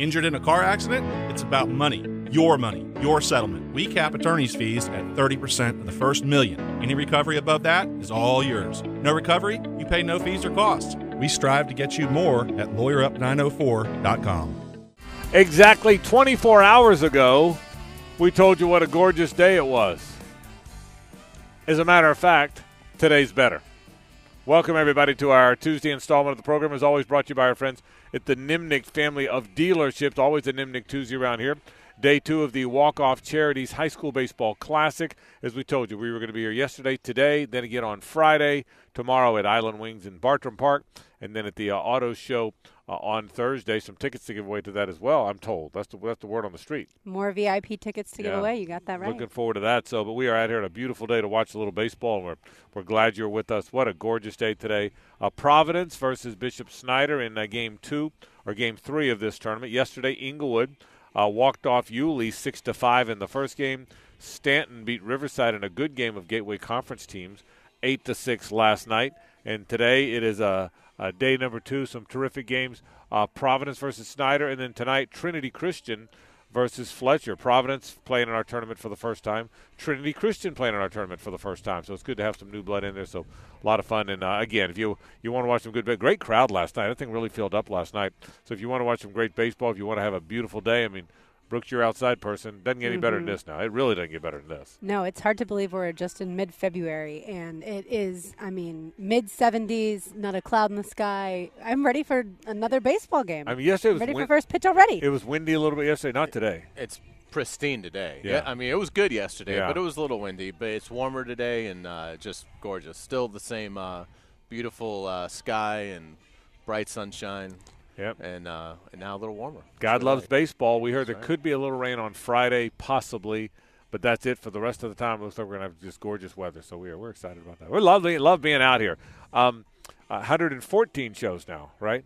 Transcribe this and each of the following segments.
Injured in a car accident? It's about money. Your money, your settlement. We cap attorney's fees at 30% of the first million. Any recovery above that is all yours. No recovery? You pay no fees or costs. We strive to get you more at lawyerup904.com. Exactly 24 hours ago, we told you what a gorgeous day it was. As a matter of fact, today's better. Welcome, everybody, to our Tuesday installment of the program. As always, brought to you by our friends at the Nimnicht family of dealerships. Always a Nimnicht Tuesday around here. Day two of the Walk Off Charities High School Baseball Classic. As we told you, we were going to be here yesterday, today, then again on Friday, tomorrow at Island Wings in Bartram Park, and then at the uh, Auto Show uh, on Thursday. Some tickets to give away to that as well. I'm told that's the that's the word on the street. More VIP tickets to Yeah. give away. You got that right. Looking forward to that. So, but we are out here on a beautiful day to watch a little baseball, and we're we're glad you're with us. What a gorgeous day today! Uh, Providence versus Bishop Snyder in uh, Game Two or Game Three of this tournament. Yesterday, Englewood uh, walked off Yulee six to five in the first game. Stanton beat Riverside in a good game of Gateway Conference teams, eight to six last night. And today it is a, a day number two. Some terrific games. Uh, Providence versus Snyder, and then tonight Trinity Christian versus Fletcher. Providence playing in our tournament for the first time. Trinity Christian playing in our tournament for the first time. So it's good to have some new blood in there. So a lot of fun. And uh, again, if you you want to watch some good, great crowd last night. I think really filled up last night. So if you want to watch some great baseball, if you want to have a beautiful day, I mean, Brooks, your outside person doesn't get any better than Mhm. this now. It really doesn't get better than this. No, it's hard to believe we're just in mid February and it is, I mean, mid 70s, not a cloud in the sky. I'm ready for another baseball game. I mean, yesterday was ready win- for first pitch already. It was windy a little bit yesterday, not today. It's pristine today. Yeah. I mean, it was good yesterday, Yeah. but it was a little windy. But it's warmer today and uh, just gorgeous. Still the same uh, beautiful uh, sky and bright sunshine. Yep. And, uh, and now a little warmer. God loves baseball. We heard there right. could be a little rain on Friday, possibly, but that's it for the rest of the time. It looks like we're gonna have just gorgeous weather, so we're we're excited about that. We're lovely, love being out here. Um, uh, 114 shows now, right?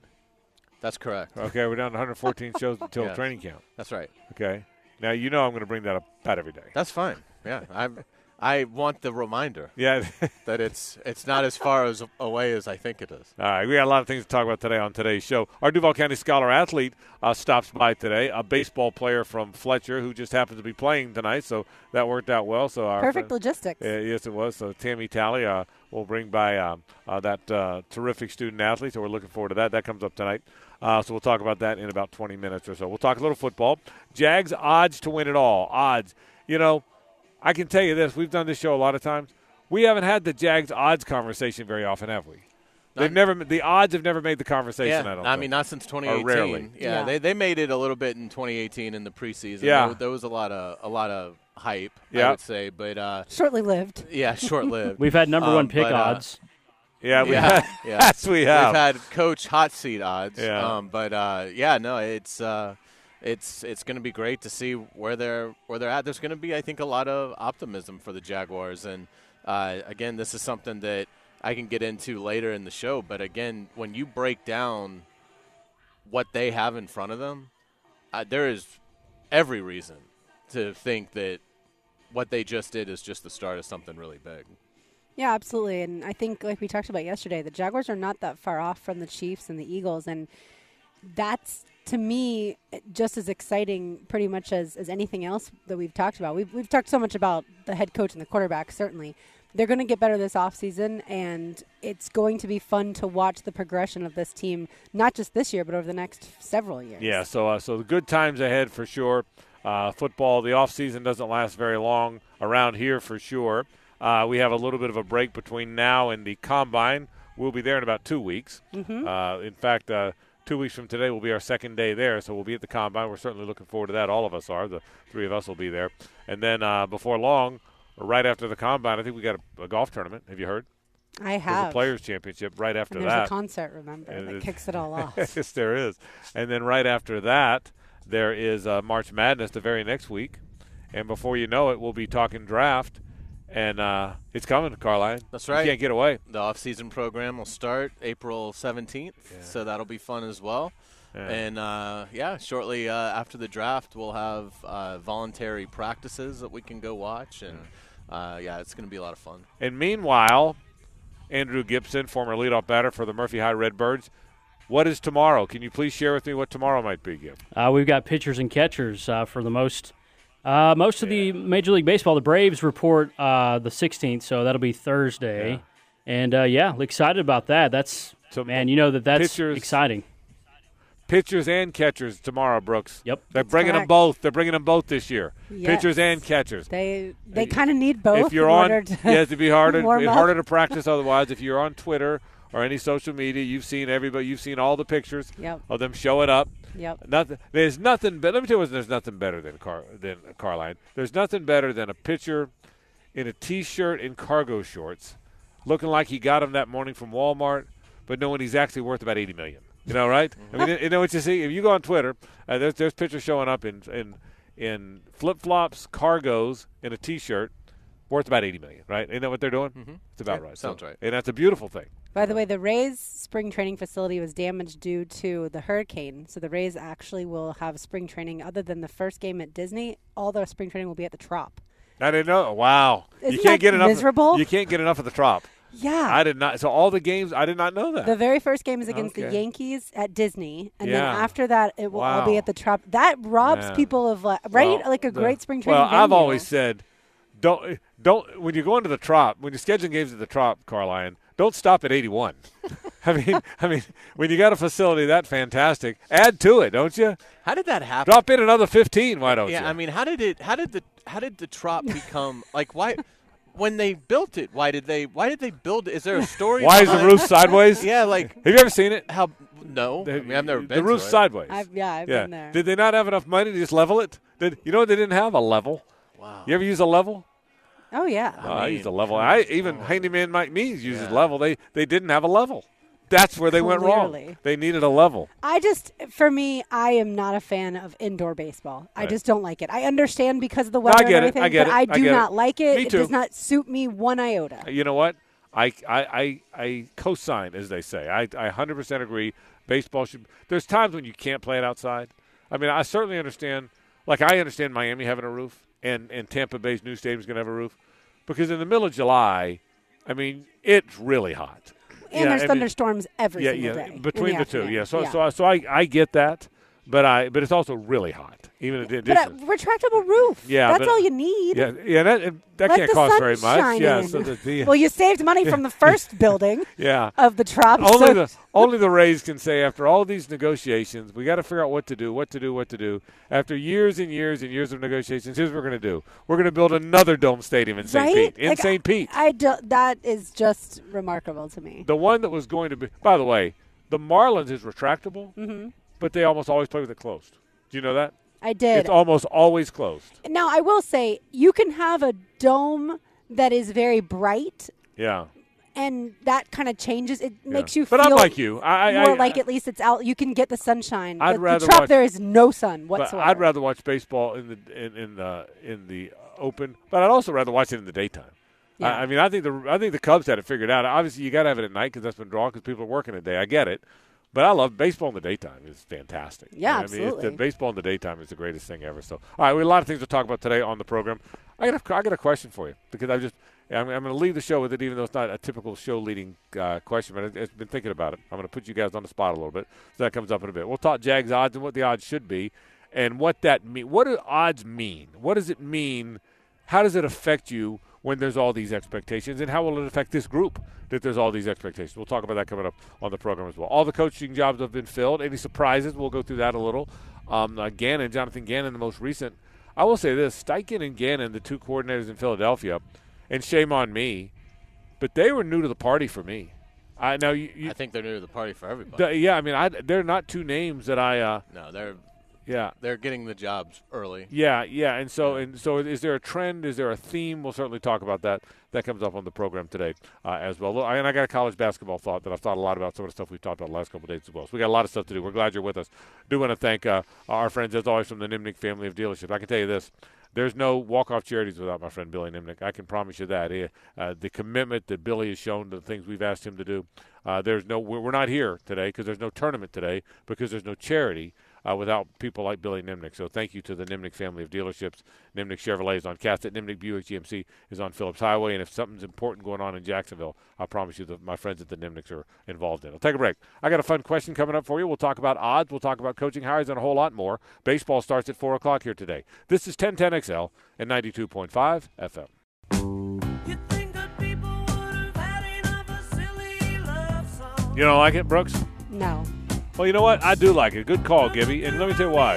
That's correct. Okay, we're down to 114 shows until Yes. training camp. That's right. Okay, now you know I'm going to bring that up about every day. That's fine. Yeah, I I want the reminder Yeah. that it's it's not as far as away as I think it is. All right, we got a lot of things to talk about today on today's show. Our Duval County Scholar athlete uh, stops by today, a baseball player from Fletcher who just happens to be playing tonight, so that worked out well. So our Perfect friend- logistics. Uh, yes, it was. So Tammy Talley uh, will bring by um, uh, that uh, terrific student athlete. So we're looking forward to that. That comes up tonight. Uh, so we'll talk about that in about 20 minutes or so. We'll talk a little football. Jags odds to win it all. Odds. You know, I can tell you this. We've done this show a lot of times. We haven't had the Jags odds conversation very often, have we? They've never. The odds have never made the conversation. Yeah, I don't. I think. mean, not since Or 2018. rarely. Yeah, Yeah. They, they made it a little bit in 2018 in the preseason. Yeah. there, there was a lot of a lot of hype. Yeah. I would say, but uh, Shortly lived. yeah, short lived. We've had number one Um, pick but, uh, odds. Yeah, we yeah, have. yeah. Yes, we have. We've had coach hot seat odds. Yeah. Um, but uh, yeah, no, it's uh, it's it's going to be great to see where they're where they're at. There's going to be, I think, a lot of optimism for the Jaguars, and uh, again, this is something that I can get into later in the show. But again, when you break down what they have in front of them, uh, there is every reason to think that what they just did is just the start of something really big. Yeah, absolutely. And I think, like we talked about yesterday, the Jaguars are not that far off from the Chiefs and the Eagles. And that's, to me, just as exciting pretty much as, as anything else that we've talked about. We've, we've talked so much about the head coach and the quarterback, certainly. They're going to get better this offseason, and it's going to be fun to watch the progression of this team, not just this year, but over the next several years. Yeah, so uh, so the good times ahead for sure. Uh, football, the off season doesn't last very long around here for sure. Uh, we have a little bit of a break between now and the combine. We'll be there in about two weeks. Mhm. Uh, in fact, uh, two weeks from today will be our second day there, so we'll be at the combine. We're certainly looking forward to that. All of us are. The three of us will be there, and then uh, before long, or right after the combine, I think we got a, a golf tournament. Have you heard? I There's have. a players' championship right after and there's that. a concert, remember, And that it- kicks it all off. yes, there is. And then right after that, there is uh, March Madness the very next week. And before you know it, we'll be talking draft. And uh, it's coming, Carline. That's right. You right. can't get away. The off-season program will start April 17th, so that'll be fun as well. Yeah. And uh, yeah, shortly uh, after the draft, we'll have uh, voluntary practices that we can go watch, and uh, yeah, it's going to be a lot of fun. And meanwhile, Andrew Gibson, former leadoff batter for the Murphy High Redbirds, What is tomorrow? Can you please share with me what tomorrow might be, Gib? Uh, we've got pitchers and catchers uh, for the most. Uh, most of the Major League Baseball, the Braves report uh, the 16th, so that'll be Thursday. Yeah. And uh, yeah, excited about that. That's So man, you know that that's pitchers- exciting. Pitchers and catchers tomorrow, Brooks. Yep. They're bringing them both. They're bringing them both this year. Yes. Pitchers and catchers. They they kind of need both. if you're in on, order to yeah, to be harder, warm it's up. harder to practice otherwise. If you're on Twitter or any social media, you've seen everybody. You've seen all the pictures Yep. of them showing up. Yep. Nothing. There's nothing. But let me tell you, what, there's nothing better than Car than Carline. There's nothing better than a pitcher in a t-shirt and cargo shorts, looking like he got them that morning from Walmart, but knowing he's actually worth about eighty million. You know, right? I mean, you know what you see. If you go on Twitter, uh, there's there's pictures showing up in in in flip flops, cargos, and a t-shirt, worth about eighty million. Right? You know what they're doing? Mm-hmm. It's about Yeah, right. sounds right. And that's a beautiful thing. By the way, the Rays spring training facility was damaged due to the hurricane. So the Rays actually will have spring training other than the first game at Disney. All their spring training will be at the Trop. I didn't know. Wow. you Isn't can't that get enough. miserable? You can't get enough of the trop. Yeah. I did not. So all the games, I did not know that. the very first game is against the Yankees at Disney, and Yeah. then after that, it will all be at the Trop. That robs people of uh, right, Well, like a the- great spring training. Well, I've always said, don't don't when you go into the trop when you're scheduling games at the trop, Carline, don't stop at 81. I mean, I mean, when you got a facility that fantastic, add to it, don't you? How did that happen? Drop in another 15. Why don't yeah, you? Yeah, I mean, how did it? How did the? How did the trop become like? Why? When they built it, why did they? Why did they build it? Is there a story? why is the roof sideways? Yeah, like Have you ever seen it? how? No, I mean, I've never been. The roof's it. sideways. I've, yeah, I've yeah. been there. Did they not have enough money to just level it? Did you know what they didn't have a level? Wow. You ever use a level? Oh yeah. Oh, I used a level. I even handyman Mike Means uses Yeah. level. They they didn't have a level. That's where they went wrong. They needed a level. I just, for me, I am not a fan of indoor baseball. I just don't like it. I understand because of the I weather get and everything, I get but it. I I do get it. not like it. Me It does not suit me one iota. You know what? I I I, I co-sign as they say. I I 100% agree. Baseball should. There's times when you can't play it outside. I mean, I certainly understand. Like I understand Miami having a roof, and and Tampa Bay's new stadium is going to have a roof, because in the middle of July, I mean, it's really hot. And Yeah, there's I mean- thunderstorms every yeah, single yeah, day. between the, two, afternoon. yeah. So, so, so I, I get that, but I, but it's also really hot, even in but a retractable roof. Yeah, that's but- all you need. yeah, yeah, that that Let can't cost very much. Yeah, so the, the, Well, you saved money from the first building yeah. of the Trop. Only so the only the Rays can say after all these negotiations, we got to figure out what to do, what to do, what to do. After years and years and years of negotiations, here's what we're going to do: we're going to build another dome stadium in St. right? Pete. In Like, St. Pete, I do, that is just remarkable to me. the one that was going to be. By the way, the Marlins is retractable, Mm-hmm. But they almost always play with it closed. Do you know that? I did. It's almost always closed. Now, I will say you can have a dome that is very bright, Yeah. and that kind of changes. It yeah. makes you But feel I'm like you. I, I, more I, like at least it's out. You can get the sunshine. I'd the, rather the Trop, watch- there is no sun whatsoever. I'd rather watch baseball in the in, in the in the open, but I'd also rather watch it in the daytime. Yeah. I, I mean, I think the I think the Cubs had it figured out. Obviously, you got to have it at night because that's been drawn because people are working at day. I get it, but I love baseball in the daytime. It's fantastic. Yeah, I mean, it's absolutely. baseball in the daytime is the greatest thing ever. So, all right, we have a lot of things to talk about today on the program. I got a, I got a question for you because I just I'm, I'm going to leave the show with it, even though it's not a typical show leading uh, question. But I- I've been thinking about it. I'm going to put you guys on the spot a little bit, so that comes up in a bit. We'll talk Jags odds and what the odds should be, and what that mean. What do odds mean? What does it mean? How does it affect you when there's all these expectations, and how will it affect this group that there's all these expectations? We'll talk about that coming up on the program as well. All the coaching jobs have been filled. Any surprises? We'll go through that a little. Um, uh, Gannon, Jonathan Gannon, the most recent. I will say this: Steichen and Gannon, the two coordinators in Philadelphia, and shame on me, but they were new to the party for me. I now you, you I think they're new to the party for everybody. the- yeah, I mean, I, they're not two names that I, uh, no, they're yeah, they're getting the jobs early. yeah, yeah, and so and so, is there a trend? Is there a theme? We'll certainly talk about that. That comes up on the program today uh, as well. Look, And I got a college basketball thought that I've thought a lot about some of the stuff we've talked about the last couple of days as well. So we got a lot of stuff to do. We're glad you're with us. Do want to thank uh, our friends as always from the Nimnicht family of dealerships. I can tell you this. There's no walk-off charities without my friend Billy Nimnicht. I can promise you that. He, uh, the commitment that Billy has shown to the things we've asked him to do. Uh, there's no. We're not here today because there's no tournament today because there's no charity. Uh, without people like Billy Nimnicht. So thank you to the Nimnicht family of dealerships. Nimnicht Chevrolet is on Cassat. Nimnicht Buick GMC is on Phillips Highway. And if something's important going on in Jacksonville, I promise you that my friends at the Nimnichts are involved in. I'll take a break. I got a fun question coming up for you. We'll talk about odds. We'll talk about coaching hires and a whole lot more. Baseball starts at 4 o'clock here today. This is 1010XL and 92.5 FM. You don't like it, Brooks? No. Well, you know what? I do like it. Good call, Gibby. And let me tell you why.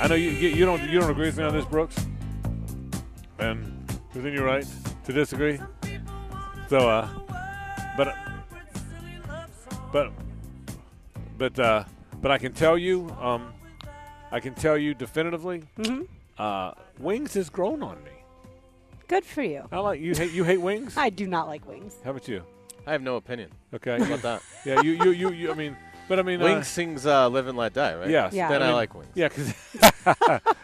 I know you you, you don't you don't agree with me on this, Brooks. And within your right to disagree. So, uh, but but but uh, but I can tell you, um, I can tell you definitively, mm-hmm. uh, wings has grown on me. Good for you. I like you hate you hate wings. I do not like wings. How about you? I have no opinion. Okay. How about that? yeah, you you you, you I mean, but I mean, uh, Wings sings uh, "Live and Let Die," right? Yes. Yeah. Then I, mean, like Wings. Yeah,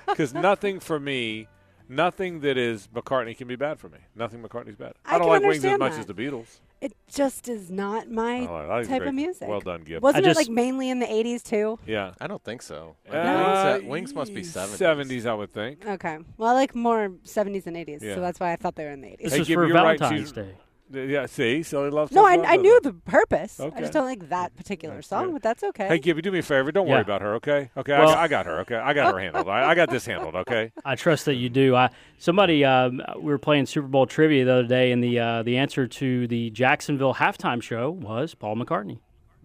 because nothing for me, nothing that is McCartney can be bad for me. Nothing McCartney's bad. I don't like Wings as understand much that. as the Beatles. It just is not my Oh, type great. of music. Well done, Gib. Wasn't I it like mainly in the 80s too? Yeah. I don't think so. Like, Uh, wings, uh, wings must be 70s. 70s, I would think. Okay. Well, I like more 70s and 80s, Yeah. so that's why I thought they were in the 80s. This Hey, is Gib, for you're right. Valentine's Day. Yeah, see? So he loves No, I, I knew the purpose. I just don't like that particular song, good. but that's okay. Hey, Gibby, do me a favor. Don't worry about her, okay? Okay, I, Well- got, I got her, okay? I got her handled. I, I got this handled, okay? I trust that you do. I somebody um, we were playing Super Bowl trivia the other day, and the uh, the answer to the Jacksonville halftime show was Paul McCartney.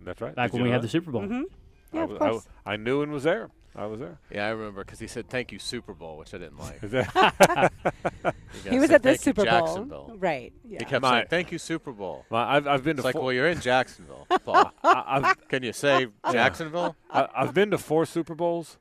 That's right. Back Did when we know had the? Super Bowl. hmm Yeah, was- of I, course. I knew and was there. I was there. Yeah, I remember because he said "Thank you Super Bowl," which I didn't like. Is He was at the "Thank you, Super Bowl. Right. Yeah. He kept My- saying "Thank you Super Bowl." Well, I've, I've been It's to like, four, well, you're in Jacksonville, I, I've, Can you say Jacksonville? I, I've been to four Super Bowls.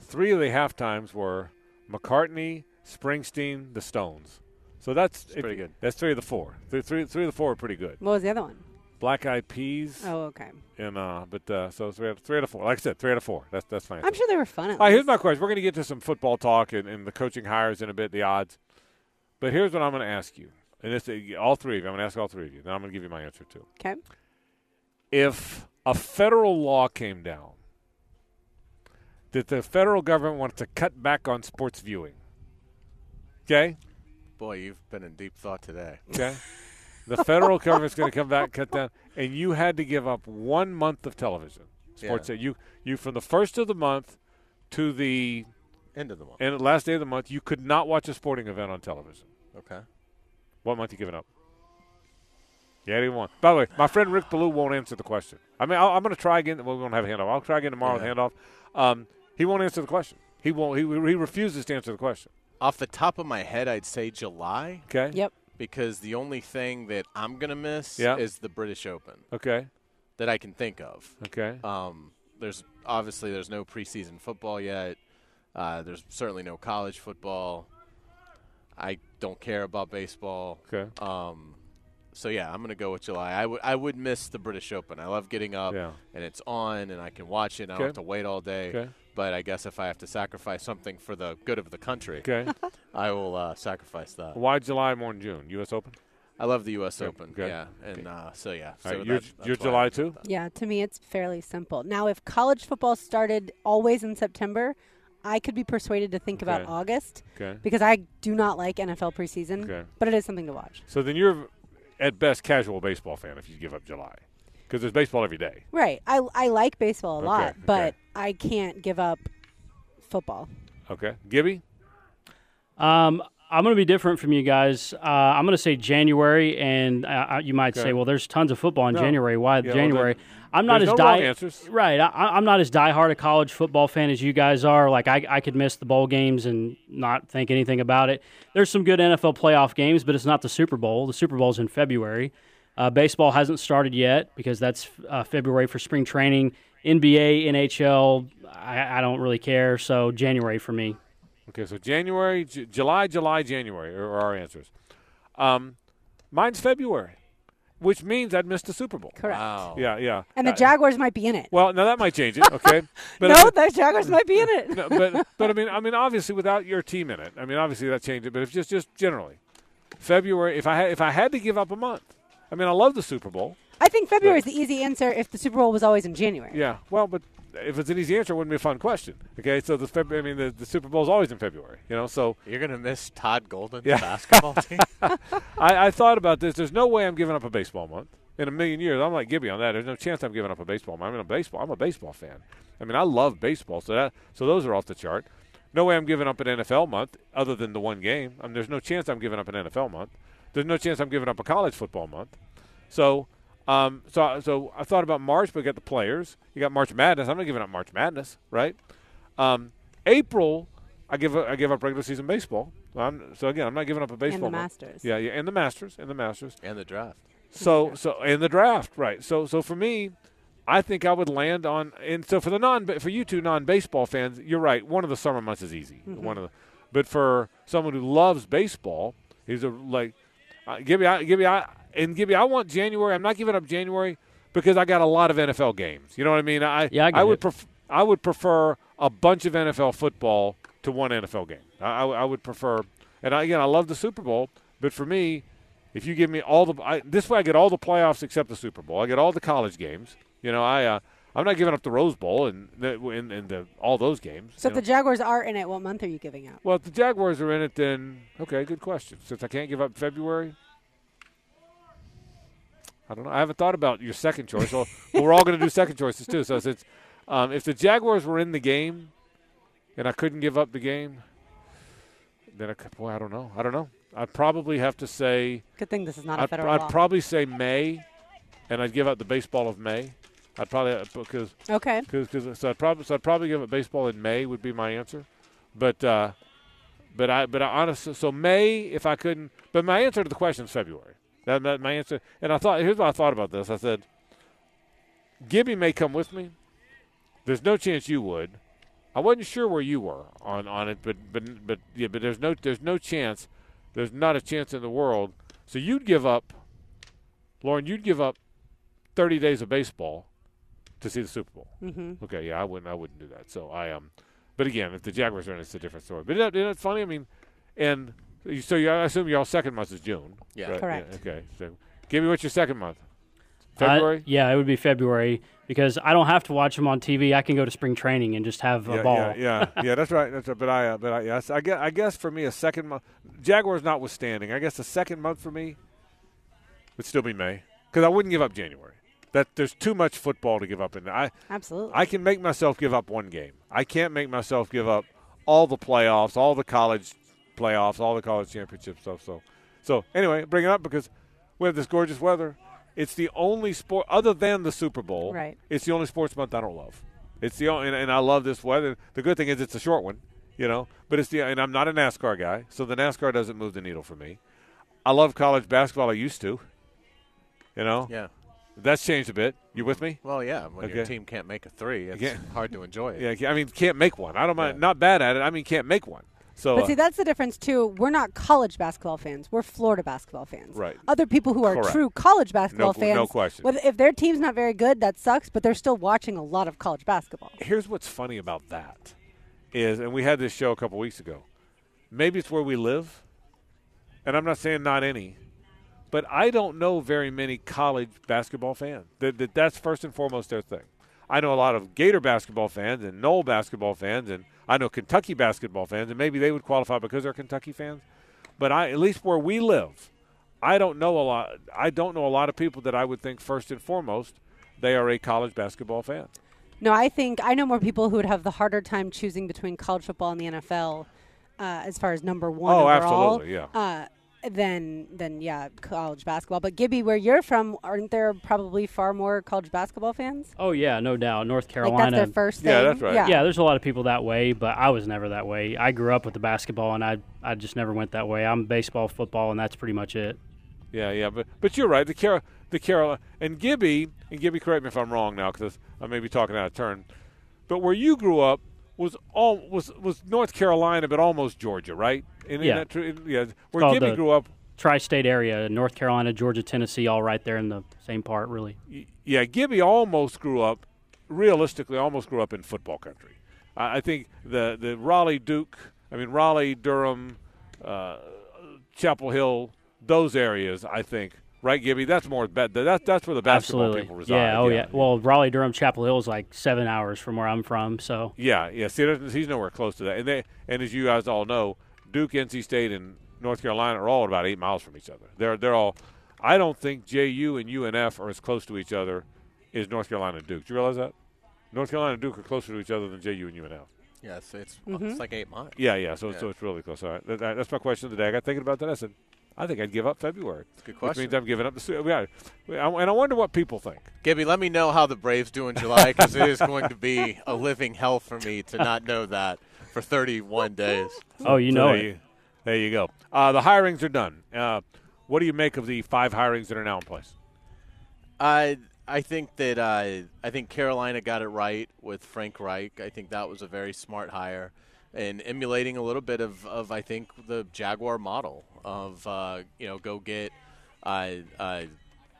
Three of the half times were McCartney, Springsteen, the Stones. So that's It's pretty good. That's three of the four. Three, three, three of the four are pretty good. What was the other one? Black Eyed Peas, Oh, okay. and uh, but uh, so three, out- three out of four. Like I said, three out of four. That's that's fine. I'm sure they were fun. At All right, here's my question. We're going to get to some football talk and, and the coaching hires in a bit, the odds. But here's what I'm going to ask you, and this all three of you. I'm going to ask all three of you. Then I'm going to give you my answer too. Okay. if a federal law came down that the federal government wants to cut back on sports viewing, okay, Boy, you've been in deep thought today. okay, the federal government's going to come back, and cut down, and you had to give up one month of television sports. Yeah. You you from the first of the month to the End of the month. end, last day of the month, you could not watch a sporting event on television. Okay. What month you giving up? Yeah, anyone. By the way, my friend Rick Ballou won't answer the question. I mean, I'll, I'm going to try again. Well, we won't have a handoff. I'll try again tomorrow Yeah. with handoff. Um, he won't answer the question. He won't. He, he refuses to answer the question. Off the top of my head, I'd say July Okay. Yep. Because the only thing that I'm gonna miss Yeah. is the British Open Okay. that I can think of. Okay. Um, there's obviously there's no preseason football yet. Uh, there's certainly no college football. I don't care about baseball. Okay. Um, so yeah, I'm gonna go with July. I would I would miss the British Open. I love getting up Yeah. and it's on and I can watch it. and I Okay. don't have to wait all day. Okay. But I guess if I have to sacrifice something for the good of the country, Okay. I will uh, sacrifice that. Why July more than June? U.S. Open. I love the U.S. Okay, Open. okay, Yeah, and uh, so yeah. So right. You're, you're July too. Yeah, to me, it's fairly simple. Now, if college football started always in September, I could be persuaded to think about August Okay. because I do not like NFL preseason, Okay. but it is something to watch. So then you're at best casual baseball fan if you give up July, because there's baseball every day. Right. I, I like baseball a Okay, lot, okay. but I can't give up football. Okay. Gibby. Um, I'm going to be different from you guys. Uh, I'm going to say January, and uh, uh, you might Okay. say, "Well, there's tons of football in No. January. Why Yeah, January?" then I'm not there's as no die answers. right. I, I'm not as diehard a college football fan as you guys are. Like I, I could miss the bowl games and not think anything about it. There's some good NFL playoff games, but it's not the Super Bowl. The Super Bowl's in February. Uh, baseball hasn't started yet because that's uh, February for spring training. NBA, NHL, I, I don't really care. So January for me. Okay, so January, J- July, July, January are are our answers. Um, mine's February, which means I'd missed the Super Bowl. Correct. Wow. Yeah, yeah. And the Uh, Jaguars might be in it. Well, now that might change it. Okay, but no, I mean, the Jaguars might be in it. no, but but I mean, I mean, obviously, without your team in it, I mean, obviously that changed it. But if just just generally, February. If I had if I had to give up a month, I mean, I love the Super Bowl. I think February is the easy answer if the Super Bowl was always in January. Yeah. Well, but if it's an easy answer, it wouldn't be a fun question. Okay, so the Feb- I mean the, the Super Bowl is always in February. You know, so You're gonna miss Todd Golden's Yeah. basketball team. I, I thought about this. There's no way I'm giving up a baseball month in a million years. I'm like Gibby on that. There's no chance I'm giving up a baseball month. I'm in a baseball. I'm a baseball fan. I mean, I love baseball, so that so those are off the chart. No way I'm giving up an NFL month other than the one game. I mean, there's no chance I'm giving up an NFL month. There's no chance I'm giving up a college football month. So, um, so so I thought about March, but you got the players. You got March Madness. I'm not giving up March Madness, right? Um, April, I give up, I give up regular season baseball. I'm, so again, I'm not giving up a baseball and the month. Masters. Yeah, yeah, and the Masters, and the Masters. and the draft. So, so in the draft, right? So, so for me, I think I would land on. And so for the non, for you two non-baseball fans, you're right. One of the summer months is easy. One of the, but for someone who loves baseball, he's a like, uh, Gibby, I, Gibby, I, and Gibby, I want January. I'm not giving up January because I got a lot of NFL games. You know what I mean? I, Yeah, I get would prefer I would prefer a bunch of NFL football to one NFL game. I, I, I would prefer, and I, again, I love the Super Bowl, but for me, if you give me all the I, this way, I get all the playoffs except the Super Bowl. I get all the college games. You know, I uh, I'm not giving up the Rose Bowl and and, and the, all those games. So if the. Jaguars are in it, what month are you giving up? well, if the Jaguars are in it, then okay, good question. Since I can't give up February, I don't know. I haven't thought about your second choice. well, we're all going to do second choices too. So since um, if the Jaguars were in the game, and I couldn't give up the game, then I could, boy, I don't know. I don't know. I'd probably have to say. Good thing this is not a I'd, federal I'd law. probably say May, and I'd give up the baseball of May. I'd probably uh, because okay. because because so I'd probably so I'd probably give it baseball in May would be my answer, but uh, but I but I honestly so May if I couldn't but my answer to the question is February. That, that my answer and I thought here's what I thought about this. I said, Gibby may come with me. There's no chance you would. I wasn't sure where you were on, on it, but but but yeah, but there's no there's no chance. There's not a chance in the world. So you'd give up, Lauren. You'd give up 30 days of baseball to see the Super Bowl. Mm-hmm. Okay, yeah, I wouldn't. I wouldn't do that. So I um, but again, if the Jaguars are in, it's a different story. But isn't that, isn't that funny? I mean, and you- so you, I assume your second month is June. Yeah. right? Correct. Yeah, okay. So give me what's your second month? I- February. yeah, it would be February because I don't have to watch them on TV. I can go to spring training and just have a ball. yeah, yeah, yeah. That's right. That's right. But I, uh, but I, yes, I guess, I guess for me, a second month, Jaguars notwithstanding, I guess a second month for me would still be May because I wouldn't give up January. That there's too much football to give up in. I, Absolutely. I can make myself give up one game. I can't make myself give up all the playoffs, all the college playoffs, all the college championship stuff. So, so anyway, bring it up because we have this gorgeous weather. It's the only sport other than the Super Bowl. Right. It's the only sports month I don't love. It's the only, and, and I love this weather. The good thing is it's a short one, you know. But it's the and I'm not a NASCAR guy, so the NASCAR doesn't move the needle for me. I love college basketball. I used to, you know. Yeah. That's changed a bit. You with me? Well, yeah. When your team can't make a three, it's Yeah. hard to enjoy it. Yeah, I mean, can't make one. I don't mind. Yeah. Not bad at it. I mean, can't make one. So But uh, see, that's the difference too. We're not college basketball fans. We're Florida basketball fans. Right. Other people who are Correct. true college basketball qu- fans, no question. Whether, if their team's not very good, that sucks. But they're still watching a lot of college basketball. here's what's funny about that is, and we had this show a couple weeks ago. Maybe it's where we live, and I'm not saying not any, but I don't know very many college basketball fans. That, that that's first and foremost their thing. I know a lot of Gator basketball fans and Nole basketball fans, and I know Kentucky basketball fans, and maybe they would qualify because they're Kentucky fans. But I, at least where we live, I don't know a lot. I don't know a lot of people that I would think first and foremost they are a college basketball fan. No, I think I know more people who would have the harder time choosing between college football and the NFL, uh, as far as number one Oh, overall. absolutely, yeah. Uh, than than yeah, college basketball. But Gibby, where you're from, aren't there probably far more college basketball fans? Oh yeah, no doubt. North Like Carolina. that's their first thing. Yeah, that's right. Yeah. yeah, there's a lot of people that way, but I was never that way. I grew up with the basketball, and I I just never went that way. I'm baseball, football, and that's pretty much it. Yeah, yeah, but but you're right. The Carol, the Carol, and Gibby, and Gibby, correct me if I'm wrong now, because I may be talking out of turn. But where you grew up was all was was North Carolina, but almost Georgia, right? Yeah. that true? Yeah. Where Gibby grew up, Tri-state area: North Carolina, Georgia, Tennessee, all right there in the same part, really. yeah, Gibby almost grew up, realistically, almost grew up in football country. I, I think the the Raleigh Duke, I mean Raleigh, Durham, uh, Chapel Hill, those areas, I think right, Gibby? That's more that, that's that's where the basketball Absolutely. people reside. Yeah. Oh yeah. Well, Raleigh, Durham, Chapel Hill is like seven hours from where I'm from. So Yeah, yeah. See, he's nowhere close to that. And they, and as you guys all know, Duke, NC State, and North Carolina are all about eight miles from each other. They're they're all. I don't think JU and UNF are as close to each other as North Carolina and Duke. Do you realize that? North Carolina and Duke are closer to each other than JU and UNF. Yes, it's Mhm. it's like eight miles. Yeah, yeah. So Yeah. so it's really close. All right, that, that- that's my question of the day. I got thinking about that. I said, I think I'd give up February. It's a good Which question. means I'm giving up the. Su- Yeah, and I wonder what people think. Gibby, let me know how the Braves do in July because it is going to be a living hell for me to not know that for 31 days. oh, you So know there it. You, there you go. Uh, the hirings are done. Uh, what do you make of the five hirings that are now in place? I I think that uh, I think Carolina got it right with Frank Reich. I think that was a very smart hire, and emulating a little bit of, of I think the Jaguar model of uh, you know go get uh, a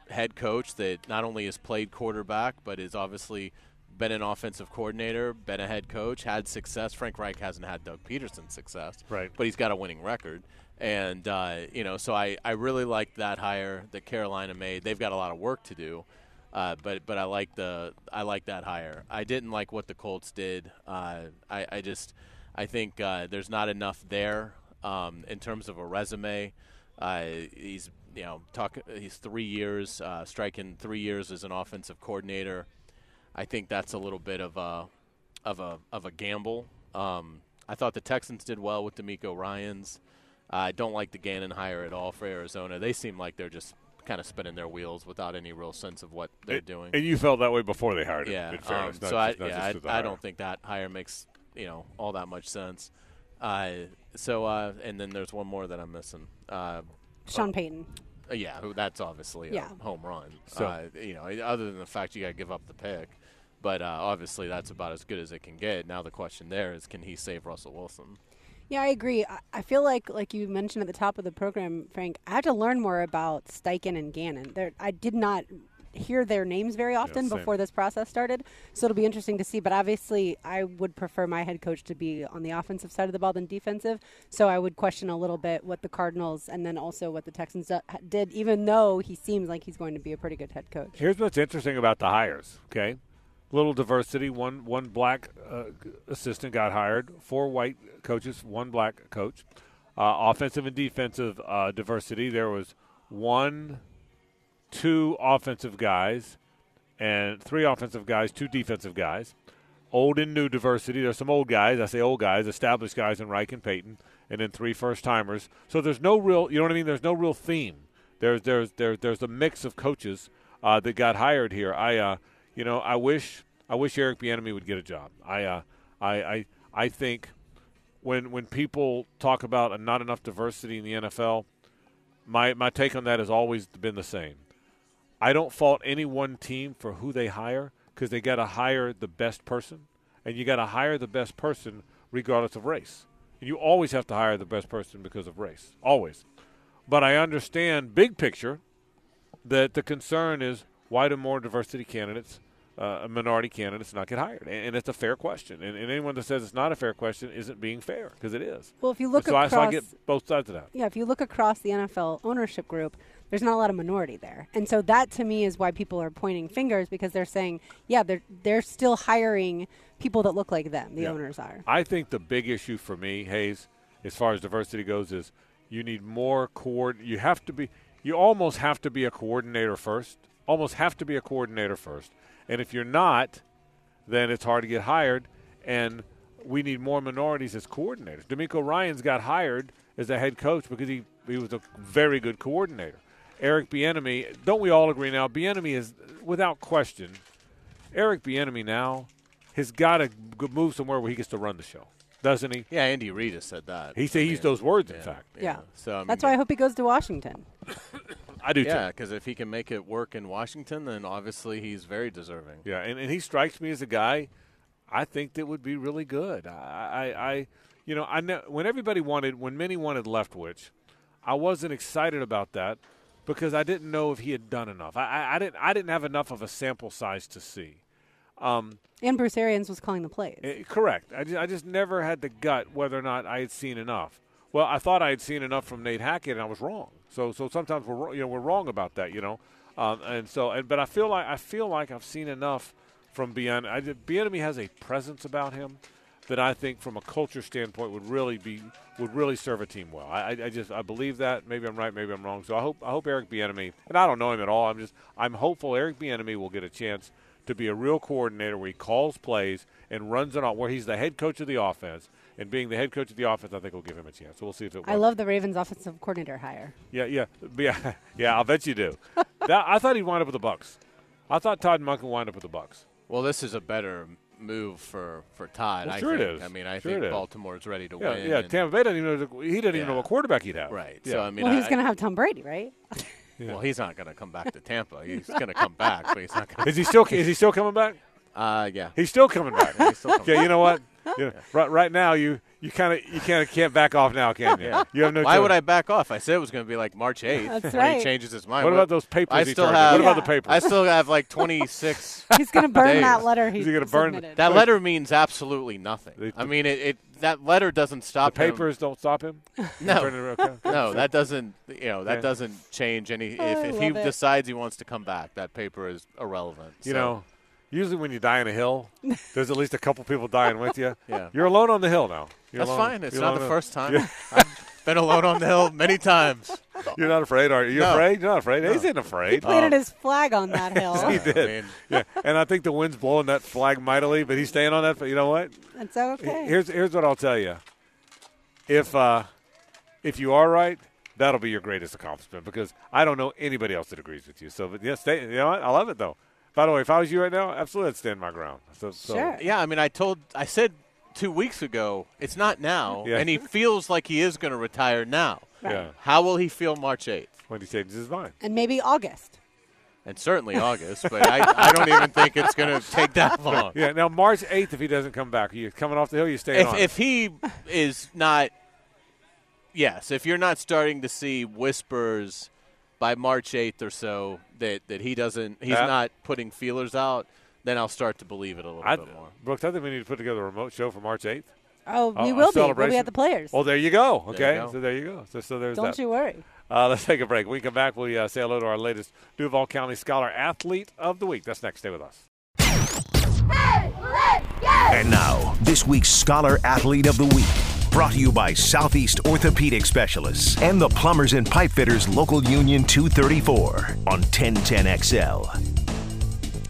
head coach that not only has played quarterback but is obviously been an offensive coordinator, been a head coach, had success. Frank Reich hasn't had Doug Pederson's success, Right. But he's got a winning record, and uh, you know, so I, I really like that hire that Carolina made. They've got a lot of work to do, uh, but but I like the I like that hire. I didn't like what the Colts did. Uh, I I just I think uh, there's not enough there um, in terms of a resume. Uh, he's you know talk he's three years uh, striking three years as an offensive coordinator. I think that's a little bit of a of a of a gamble. Um, I thought the Texans did well with DeMeco Ryans. I don't like the Gannon hire at all for Arizona. They seem like they're just kind of spinning their wheels without any real sense of what they're And- doing. And you felt that way before they hired him. yeah, in um, fairness, not so I, just- not yeah, just I, I don't think that hire makes you know all that much sense. Uh, so uh, and then there's one more that I'm missing. Uh, Sean Payton. uh, yeah, who that's obviously a home run. So- uh, you know, other than the fact you got to give up the pick, but uh, obviously that's about as good as it can get. Now the question there is, can he save Russell Wilson? Yeah, I agree. I, I feel like, like you mentioned at the top of the program, Frank, I had to learn more about Steichen and Gannon. There, I did not hear their names very often same. before this process started, so it'll be interesting to see. But obviously, I would prefer my head coach to be on the offensive side of the ball than defensive. So I would question a little bit what the Cardinals and then also what the Texans did, even though he seems like he's going to be a pretty good head coach. Here's what's interesting about the hires. Okay, little diversity. One one black uh, assistant got hired. Four white coaches. One black coach. Uh, offensive and defensive uh, diversity. There was one, two offensive guys, and three offensive guys, two defensive guys. Old and new diversity. There's some old guys. I say old guys, established guys in Reich and Payton, and then three first timers. So there's no real. You know what I mean? There's no real theme. There's there's there's there's a mix of coaches uh, that got hired here. I uh, you know I wish I wish Eric Bieniemy would get a job. I uh, I I I think when when people talk about not enough diversity in the NFL, my my take on that has always been the same. I don't fault any one team for who they hire because they got to hire the best person, and you got to hire the best person regardless of race. And you always have to hire the best person because of race, always. But I understand big picture that the concern is why do more diversity candidates, uh, minority candidates, not get hired? And, and it's a fair question. And, and anyone that says it's not a fair question isn't being fair because it is. Well, if you look so, I, across, so I get both sides of that. yeah, if you look across the NFL ownership group, there's not a lot of minority there, and so that to me is why people are pointing fingers because they're saying, yeah, they're they're still hiring people that look like them. The Yeah. owners are. I think the big issue for me, Hayes, as far as diversity goes, is you need more coord. You have to be. You almost have to be a coordinator first. Almost have to be a coordinator first. And if you're not, then it's hard to get hired. And we need more minorities as coordinators. DeMeco Ryans got hired as a head coach because he he was a very good coordinator. Eric Bieniemy, don't we all agree now? Bieniemy is without question. Eric Bieniemy now has got to move somewhere where he gets to run the show, doesn't he? Yeah, Andy Reid has said that. He said I he used those words, in yeah, fact. Yeah. So I mean, That's why I hope he goes to Washington. I do Yeah, because if he can make it work in Washington, then obviously he's very deserving. Yeah, and, and he strikes me as a guy I think that would be really good. I, I, I you know, I know when everybody wanted, when many wanted Leftwich, I wasn't excited about that because I didn't know if he had done enough. I, I, I didn't, I didn't have enough of a sample size to see. Um, And Bruce Arians was calling the plays. Eh, correct. I just, I just never had the gut whether or not I had seen enough. Well, I thought I had seen enough from Nate Hackett, and I was wrong. So so sometimes we're you know we're wrong about that. You know, um, and so and but I feel like I feel like I've seen enough from Bien. Bieniemy has a presence about him that I think from a culture standpoint would really be would really serve a team well. I, I, I just I believe that. Maybe I'm right, maybe I'm wrong. So I hope I hope Eric Bieniemy, and I don't know him at all. I'm just I'm hopeful Eric Bieniemy will get a chance to be a real coordinator where he calls plays and runs it on where he's the head coach of the offense. And being the head coach of the offense, I think will give him a chance. So we'll see if it works. I love the Ravens offensive coordinator hire. Yeah, yeah, yeah, yeah. I'll bet you do. that, I thought he'd wind up with the Bucs. I thought Todd Monken would wind up with the Bucs. Well, this is a better move for for Todd. Well, I sure it think. is. I mean, I Sure it think is. Baltimore's ready to Yeah, win. yeah. Tampa Bay doesn't even know. the- He didn't even know Yeah. what quarterback he'd have. right. Yeah. So I mean, well, he's going to have Tom Brady, right? Yeah. Well, he's not going to come back to Tampa. He's going to come back, but he's not going. Is he still? Is he still coming back? Uh, yeah. He's still coming back. He's still coming Okay, you know what? You know, right, right now, you you kind of you kind of can't back off now, can you? Yeah. You have no. Why choice. would I back off? I said it was going to be like March 8th. That's right. He changes his mind. What about those papers? I still turned have- What about the papers? I still have like 26. He's going to burn Days. that letter. He's gonna burn- submitted. that letter means absolutely nothing. The- I mean, it, it that letter doesn't the stop him. papers don't stop him. No. Turn it around, okay. No, that doesn't. You know, that Yeah. doesn't change any. If, if he it. decides he wants to come back, that paper is irrelevant. You So, know, usually when you die on a hill, there's at least a couple people dying with you. Yeah. You're alone on the hill now. You're that's alone- fine. It's you're not the on- first time. Yeah. I've been alone on the hill many times. You're not afraid, are you? You No. afraid? You're not afraid. No. He isn't afraid. He planted his flag on that hill. He did. I mean, yeah, and I think the wind's blowing that flag mightily, but he's staying on that. But you know what? That's okay. Here's here's what I'll tell you. If uh, if you are right, that'll be your greatest accomplishment because I don't know anybody else that agrees with you. So, but yeah, stay. You know what? I love it though. By the way, if I was you right now, absolutely, I'd stand my ground. So, so Sure. yeah, I mean, I told, I said two weeks ago, it's not now, Yeah. and he feels like he is going to retire now. Right. Yeah. How will he feel March 8th? When he changes his mind. And maybe August. And certainly August, but I, I don't even think it's going to take that long. Yeah. Now March eighth, if he doesn't come back, you coming off the hill, you stay If, on. if he is not, yes, if you're not starting to see whispers by March 8th or so that, that he doesn't, he's Yeah. not putting feelers out, then I'll start to believe it a little I, bit more. Brooks, I think we need to put together a remote show for March eighth. Oh, we a will be. We'll be at the Players. Oh, there you go. There Okay, you go. so there you go. So, so there's Don't that. you worry. Uh, let's take a break. When we come back, we'll uh, say hello to our latest Duval County Scholar Athlete of the Week. That's next. Stay with us. And now, this week's Scholar Athlete of the Week. Brought to you by Southeast Orthopedic Specialists and the Plumbers and Pipe Fitters Local Union 234 on 1010XL.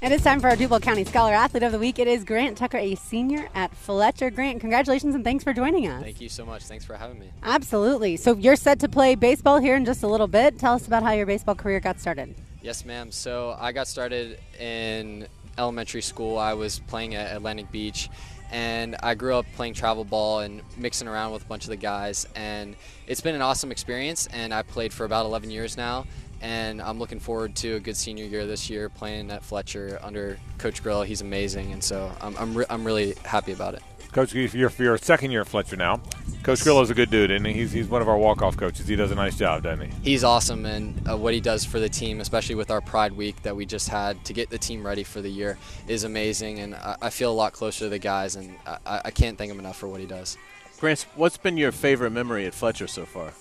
And it's time for our Duval County Scholar Athlete of the Week. It is Grant Tucker, a senior at Fletcher. Grant, congratulations and thanks for joining us. Thank you so much. Thanks for having me. Absolutely. So you're set to play baseball here in just a little bit. Tell us about how your baseball career got started. Yes, ma'am. So I got started in elementary school. I was playing at Atlantic Beach, and I grew up playing travel ball and mixing around with a bunch of the guys. And it's been an awesome experience. And I played for about 11 years now. And I'm looking forward to a good senior year this year playing at Fletcher under Coach Grill. He's amazing, and so I'm, I'm, re- I'm really happy about it. Coach, you're for your second year at Fletcher now, Coach Grillo's a good dude, and he's he's one of our walk off coaches. He does a nice job, doesn't he? he's awesome and uh, what he does for the team especially with our pride week that we just had to get the team ready for the year is amazing and I, I feel a lot closer to the guys and I, I can't thank him enough for what he does Grant, what's been your favorite memory at Fletcher so far?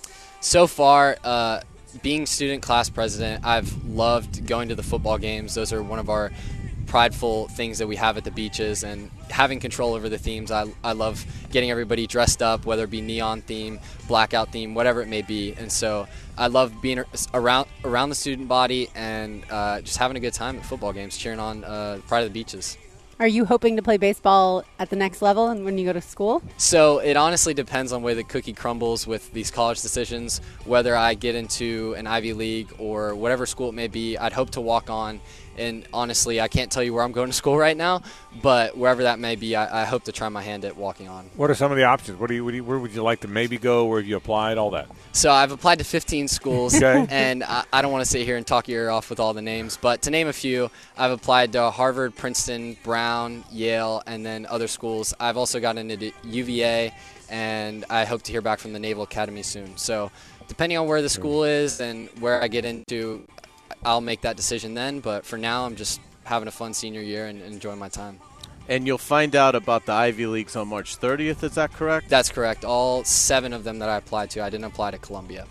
so far uh, being student class president i've loved going to the football games those are one of our prideful things that we have at the beaches and having control over the themes I, I love getting everybody dressed up whether it be neon theme blackout theme whatever it may be and so i love being around around the student body and uh, just having a good time at football games cheering on uh, pride of the beaches Are you hoping to play baseball at the next level and when you go to school? So it honestly depends on where the cookie crumbles with these college decisions, whether I get into an Ivy League or whatever school it may be. I'd hope to walk on. And honestly, I can't tell you where I'm going to school right now, but wherever that may be, I, I hope to try my hand at walking on. What are some of the options? What do you, what do you where would you like to maybe go? Where have you applied? All that. So I've applied to 15 schools, Okay. and I, I don't want to sit here and talk your ear off with all the names, but to name a few, I've applied to Harvard, Princeton, Brown, Yale, and then other schools. I've also gotten into UVA, and I hope to hear back from the Naval Academy soon. So depending on where the school is and where I get into, I'll make that decision then. But for now, I'm just having a fun senior year and enjoying my time. And you'll find out about the Ivy Leagues on March 30th. Is that correct? That's correct. All seven of them that I applied to, I didn't apply to Columbia.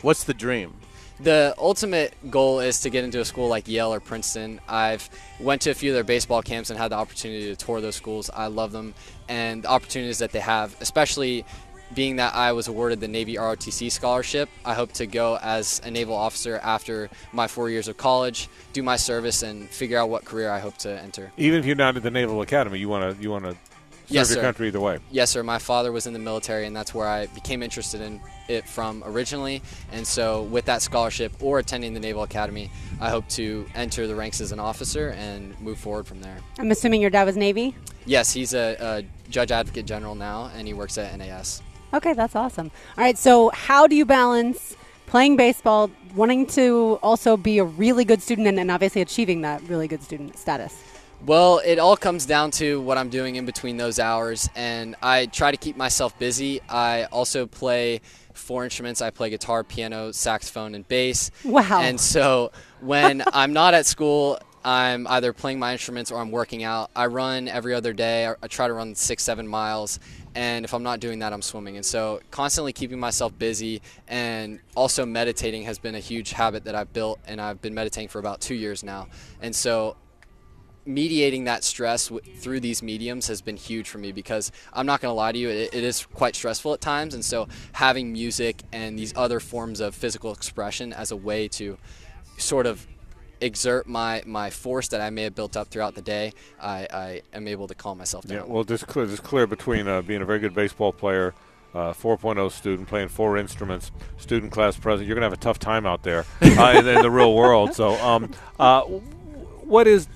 What's the dream? The ultimate goal is to get into a school like Yale or Princeton. I've went to a few of their baseball camps and had the opportunity to tour those schools. I love them and the opportunities that they have, especially being that I was awarded the Navy ROTC scholarship. I hope to go as a naval officer after my four years of college, do my service, and figure out what career I hope to enter. Even if you're not at the Naval Academy, you want to you want to serve Yes, your sir. country either way. Yes, sir. My father was in the military, and that's where I became interested in it from originally. And so, with that scholarship or attending the Naval Academy, I hope to enter the ranks as an officer and move forward from there. I'm assuming your dad was Navy. Yes, he's a, a judge advocate general now, and he works at NAS. Okay, that's awesome. All right, so how do you balance playing baseball, wanting to also be a really good student, and, and obviously achieving that really good student status? Well, it all comes down to what I'm doing in between those hours, and I try to keep myself busy. I also play four instruments. I play guitar, piano, saxophone, and bass. Wow. And so when I'm not at school, I'm either playing my instruments or I'm working out. I run every other day. I, I try to run six, seven miles. And if I'm not doing that, I'm swimming. And so constantly keeping myself busy and also meditating has been a huge habit that I've built, and I've been meditating for about two years now. And so mediating that stress w- through these mediums has been huge for me because I'm not going to lie to you, it, it is quite stressful at times. And so having music and these other forms of physical expression as a way to sort of exert my, my force that I may have built up throughout the day, I, I am able to calm myself down. Yeah, well, just clear, just clear between uh, being a very good baseball player, uh, 4.0 student, playing four instruments, student class president. You're going to have a tough time out there uh, in, in the real world. So, um, uh, what is,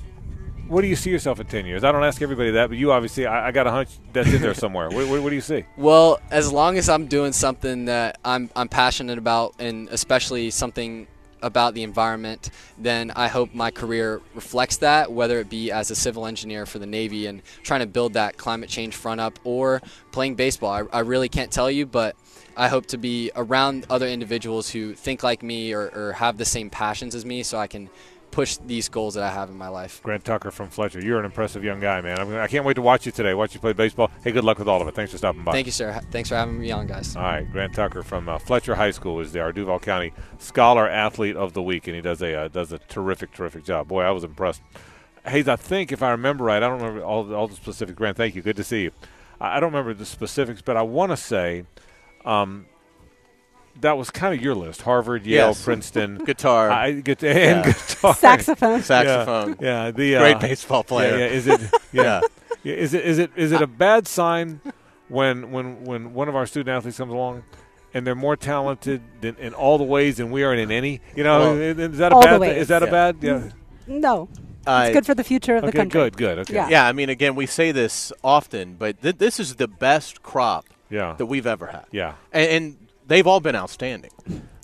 what do you see yourself in 10 years? I don't ask everybody that, but you obviously, I, I got a hunch that's in there somewhere. what, what, what do you see? Well, as long as I'm doing something that I'm, I'm passionate about, and especially something about the environment, then I hope my career reflects that, whether it be as a civil engineer for the Navy and trying to build that climate change front up or playing baseball. I, I really can't tell you, but I hope to be around other individuals who think like me or, or have the same passions as me so I can push these goals that I have in my life. Grant Tucker from Fletcher. You're an impressive young guy, man. I'm, I can't wait to watch you today. Watch you play baseball. Hey, good luck with all of it. Thanks for stopping by. Thank you, sir. Thanks for having me on, guys. All right, Grant Tucker from uh, Fletcher High School is our Duval County Scholar Athlete of the Week, and he does a uh, does a terrific, terrific job. Boy, I was impressed. Hayes, I think if I remember right, I don't remember all all the specifics. Grant, thank you. Good to see you. I, I don't remember the specifics, but I want to say. Um, that was kind of your list: Harvard, Yale, Yes. Princeton, Guitar, I, get and Yeah. guitar, Saxophone. saxophone. Yeah, the uh, Great baseball player. Yeah, yeah, is it? Yeah. Yeah. Yeah, Is it is it is it a bad sign when when when one of our student athletes comes along and they're more talented than, in all the ways than we are in any? You know, Well, is is that a bad? ways. Is that a bad? Yeah. No, Uh, it's good for the future of the country. Good. Good. Okay. Yeah. Yeah, I mean, again, we say this often, but th- this is the best crop Yeah. that we've ever had. Yeah. And, and they've all been outstanding.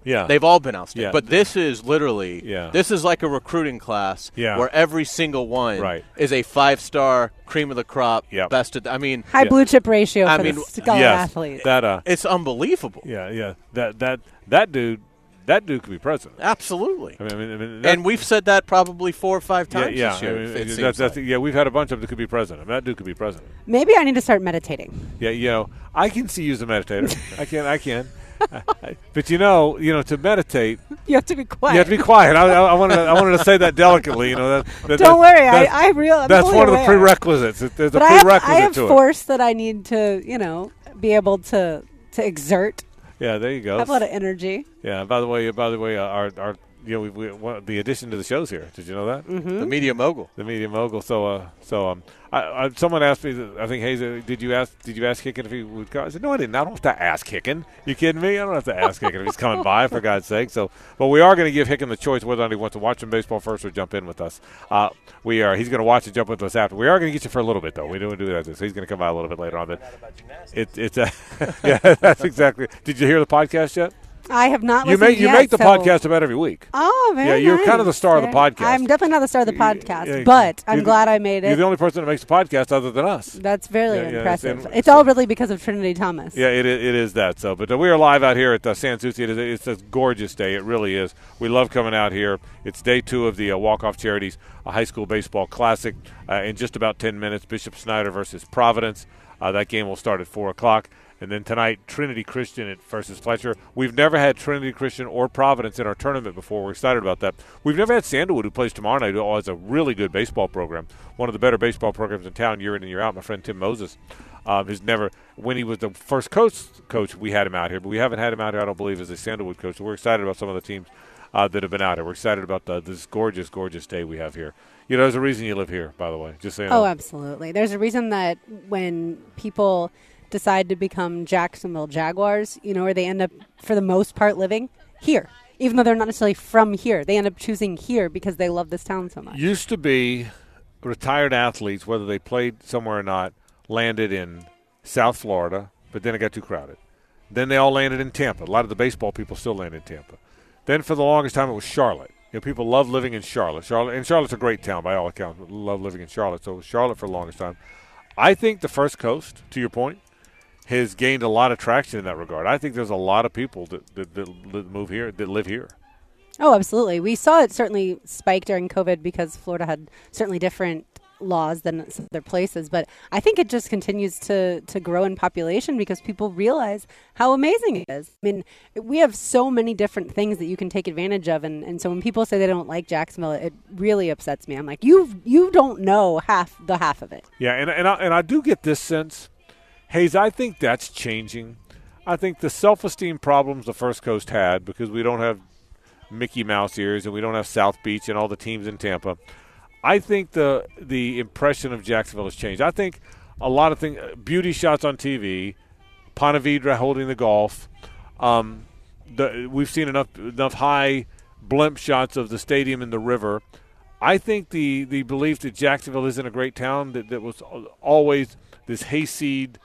Yeah. They've all been outstanding. Yeah. But this is literally, Yeah. this is like a recruiting class Yeah. where every single one Right. is a five star cream of the crop, Yep. best of, I mean, High Yeah. blue chip ratio I for mean, the scholar yes. athletes. That uh. it's unbelievable. Yeah. Yeah. That that that dude. That dude could be president. Absolutely. I mean, I mean, I mean and we've said that probably four or five times yeah. this year. I mean, it that's- seems that's- like. yeah, we've had a bunch of them that could be president. I mean, that dude could be president. Maybe I need to start meditating. Yeah, you know, I can see you as a meditator. I can, I can. I- I- but you know, you know, to meditate, You have to be quiet. you have to be quiet. I, I, I wanted, to, I wanted to say that delicately. You know, that, that Don't that- worry, I, that's- I real. I'm that's one of the aware. prerequisites. There's a But I have, prerequisite I have to it. force that I need to, you know, be able to to exert. Yeah, there you I go. have a lot of energy. Yeah. By the way, by the way, uh, our, our, you know, we, we one, the addition to the shows here. Did you know that? Mm-hmm. The media mogul. The media mogul. So, uh, so um, I, I, someone asked me. I think Hayes, uh, did you ask? Did you ask Hicken if he would come? I said, no, I didn't. I don't have to ask Hicken. You kidding me? I don't have to ask Hicken if he's coming by for God's sake. So, but we are going to give Hicken the choice whether or not he wants to watch some baseball first or jump in with us. Uh, we are. He's going to watch and jump with us after. We are going to get you for a little bit though. We don't do that. So he's going to come by a little bit later on. But it, it's uh, yeah, that's exactly. Did you hear the podcast yet? I have not. You listened make you yet, make the so- podcast about every week. Oh, very Yeah, you're nice. kind of the star of the podcast. I'm definitely not the star of the podcast, Yeah, but I'm the- glad I made it. You're the only person that makes the podcast other than us. That's very Yeah, yeah, impressive. it's It's, in- all really because of Trinity Thomas. Yeah, it it is that. So, but uh, we are live out here at uh, San Souci. It is it's a gorgeous day. It really is. We love coming out here. It's day two of the uh, Walk Off Charities uh, High School Baseball Classic. Uh, in just about ten minutes, Bishop Snyder versus Providence. Uh, that game will start at four o'clock. And then tonight, Trinity Christian versus Fletcher. We've never had Trinity Christian or Providence in our tournament before. We're excited about that. We've never had Sandalwood, who plays tomorrow night, who has a really good baseball program, one of the better baseball programs in town year in and year out. My friend Tim Moses um, has never, when he was the first coach, coach, we had him out here, but we haven't had him out here, I don't believe, as a Sandalwood coach. So we're excited about some of the teams uh, that have been out here. We're excited about the, this gorgeous, gorgeous day we have here. You know, there's a reason you live here, by the way. Just saying. Oh, absolutely. There's a reason that when people decide to become Jacksonville Jaguars, you know, where they end up, for the most part, living here. Even though they're not necessarily from here, they end up choosing here because they love this town so much. Used to be retired athletes, whether they played somewhere or not, landed in South Florida, but then it got too crowded. Then they all landed in Tampa. A lot of the baseball people still landed in Tampa. Then for the longest time, it was Charlotte. You know, people love living in Charlotte. Charlotte and Charlotte's a great town by all accounts. Love living in Charlotte. So Charlotte for the longest time. I think the First Coast, to your point, has gained a lot of traction in that regard. I think there's a lot of people that, that, that move here, that live here. Oh, absolutely. We saw it certainly spike during COVID because Florida had certainly different laws than other places. But I think it just continues to, to grow in population because people realize how amazing it is. I mean, we have so many different things that you can take advantage of. And, and so when people say they don't like Jacksonville, it really upsets me. I'm like, you you don't know half the half of it. Yeah, and, and, I, and I do get this sense, Hayes, I think that's changing. I think the self esteem problems the First Coast had because we don't have Mickey Mouse ears and we don't have South Beach and all the teams in Tampa. I think the the impression of Jacksonville has changed. I think a lot of things, beauty shots on TV, Ponte Vedra holding the golf. Um, the, we've seen enough enough high blimp shots of the stadium and the river. I think the, the belief that Jacksonville isn't a great town, that, that was always this hayseed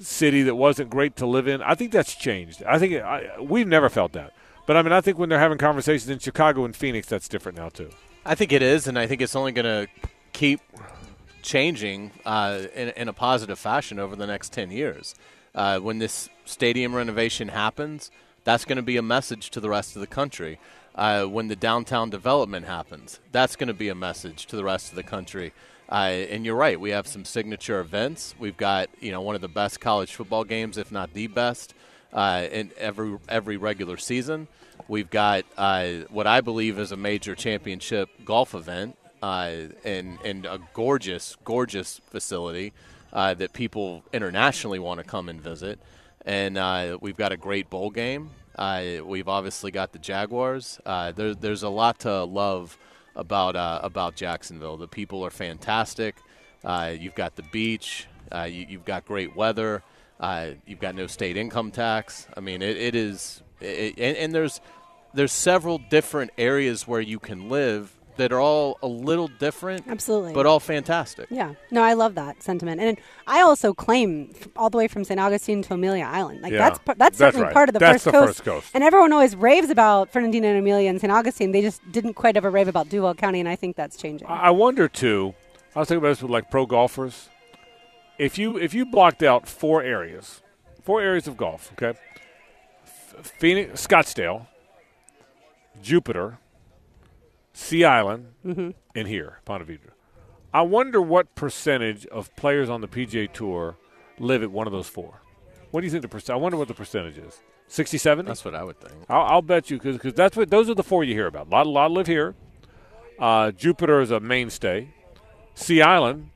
city that wasn't great to live in, I think that's changed. I think I, we've never felt that. But I mean, I think when they're having conversations in Chicago and Phoenix, that's different now, too. I think it is, and I think it's only going to keep changing uh, in, in, a positive fashion over the next 10 years. Uh, when this stadium renovation happens, that's going to be a message to the rest of the country. Uh, when the downtown development happens, that's going to be a message to the rest of the country. Uh, and you're right, we have some signature events. We've got you know one of the best college football games, if not the best, uh, in every every regular season. We've got uh, what I believe is a major championship golf event uh, and, and a gorgeous, gorgeous facility uh, that people internationally want to come and visit. And uh, we've got a great bowl game. Uh, we've obviously got the Jaguars. Uh, there, there's a lot to love about about Jacksonville. The people are fantastic. you've got the beach. you, have got great weather. you've got no state income tax. I mean, it, it is it, and, and, there's there's several different areas where you can live that are all a little different, absolutely, but all fantastic. Yeah, no, I love that sentiment, and I also claim all the way from St. Augustine to Amelia Island. Like yeah, that's that's, that's certainly right. part of the, that's first, the coast. first coast. And everyone always raves about Fernandina and Amelia and St. Augustine. They just didn't quite ever rave about Duval County, and I think that's changing. I wonder too. I was thinking about this with like pro golfers. If you if you blocked out four areas, four areas of golf, okay, Phoenix, Scottsdale, Jupiter, Sea Island, mm-hmm. and here, Ponte Vedra. I wonder what percentage of players on the PGA Tour live at one of those four. What do you think the percent? I wonder what the percentage is. 67? That's what I would think. I'll, I'll bet you because that's what those are the four you hear about. A lot, a lot live here. Uh, Jupiter is a mainstay. Sea Island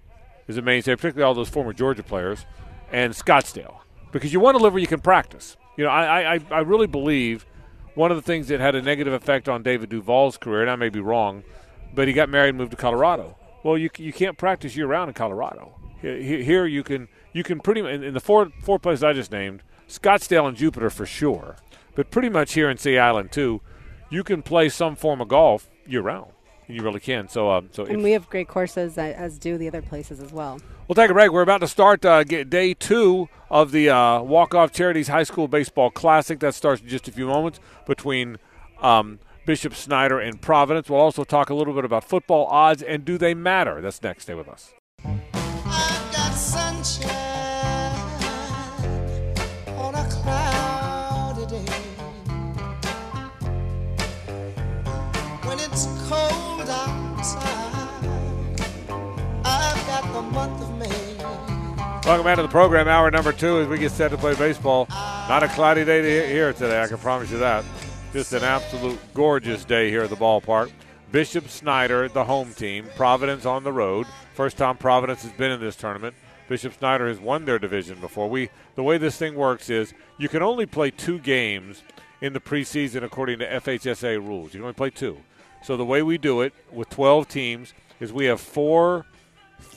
is a mainstay, particularly all those former Georgia players, and Scottsdale because you want to live where you can practice. You know, I, I, I really believe one of the things that had a negative effect on David Duval's career, and I may be wrong, but he got married and moved to Colorado. Well, you, you can't practice year round in Colorado. Here you can you can pretty much in the four four places I just named, Scottsdale and Jupiter for sure, but pretty much here in Sea Island too, you can play some form of golf year round. You really can. So, um, so and we have great courses as do the other places as well. We'll take a break. We're about to start uh, day two of the uh, Walk Off Charities High School Baseball Classic. That starts in just a few moments between um, Bishop Snyder and Providence. We'll also talk a little bit about football odds and do they matter. That's next. Stay with us. Welcome back to the program, hour number two, as we get set to play baseball. Not a cloudy day here today, I can promise you that. Just an absolute gorgeous day here at the ballpark. Bishop Snyder, the home team, Providence on the road. First time Providence has been in this tournament. Bishop Snyder has won their division before. We the way this thing works is you can only play two games in the preseason according to FHSA rules. You can only play two. So the way we do it with 12 teams is we have four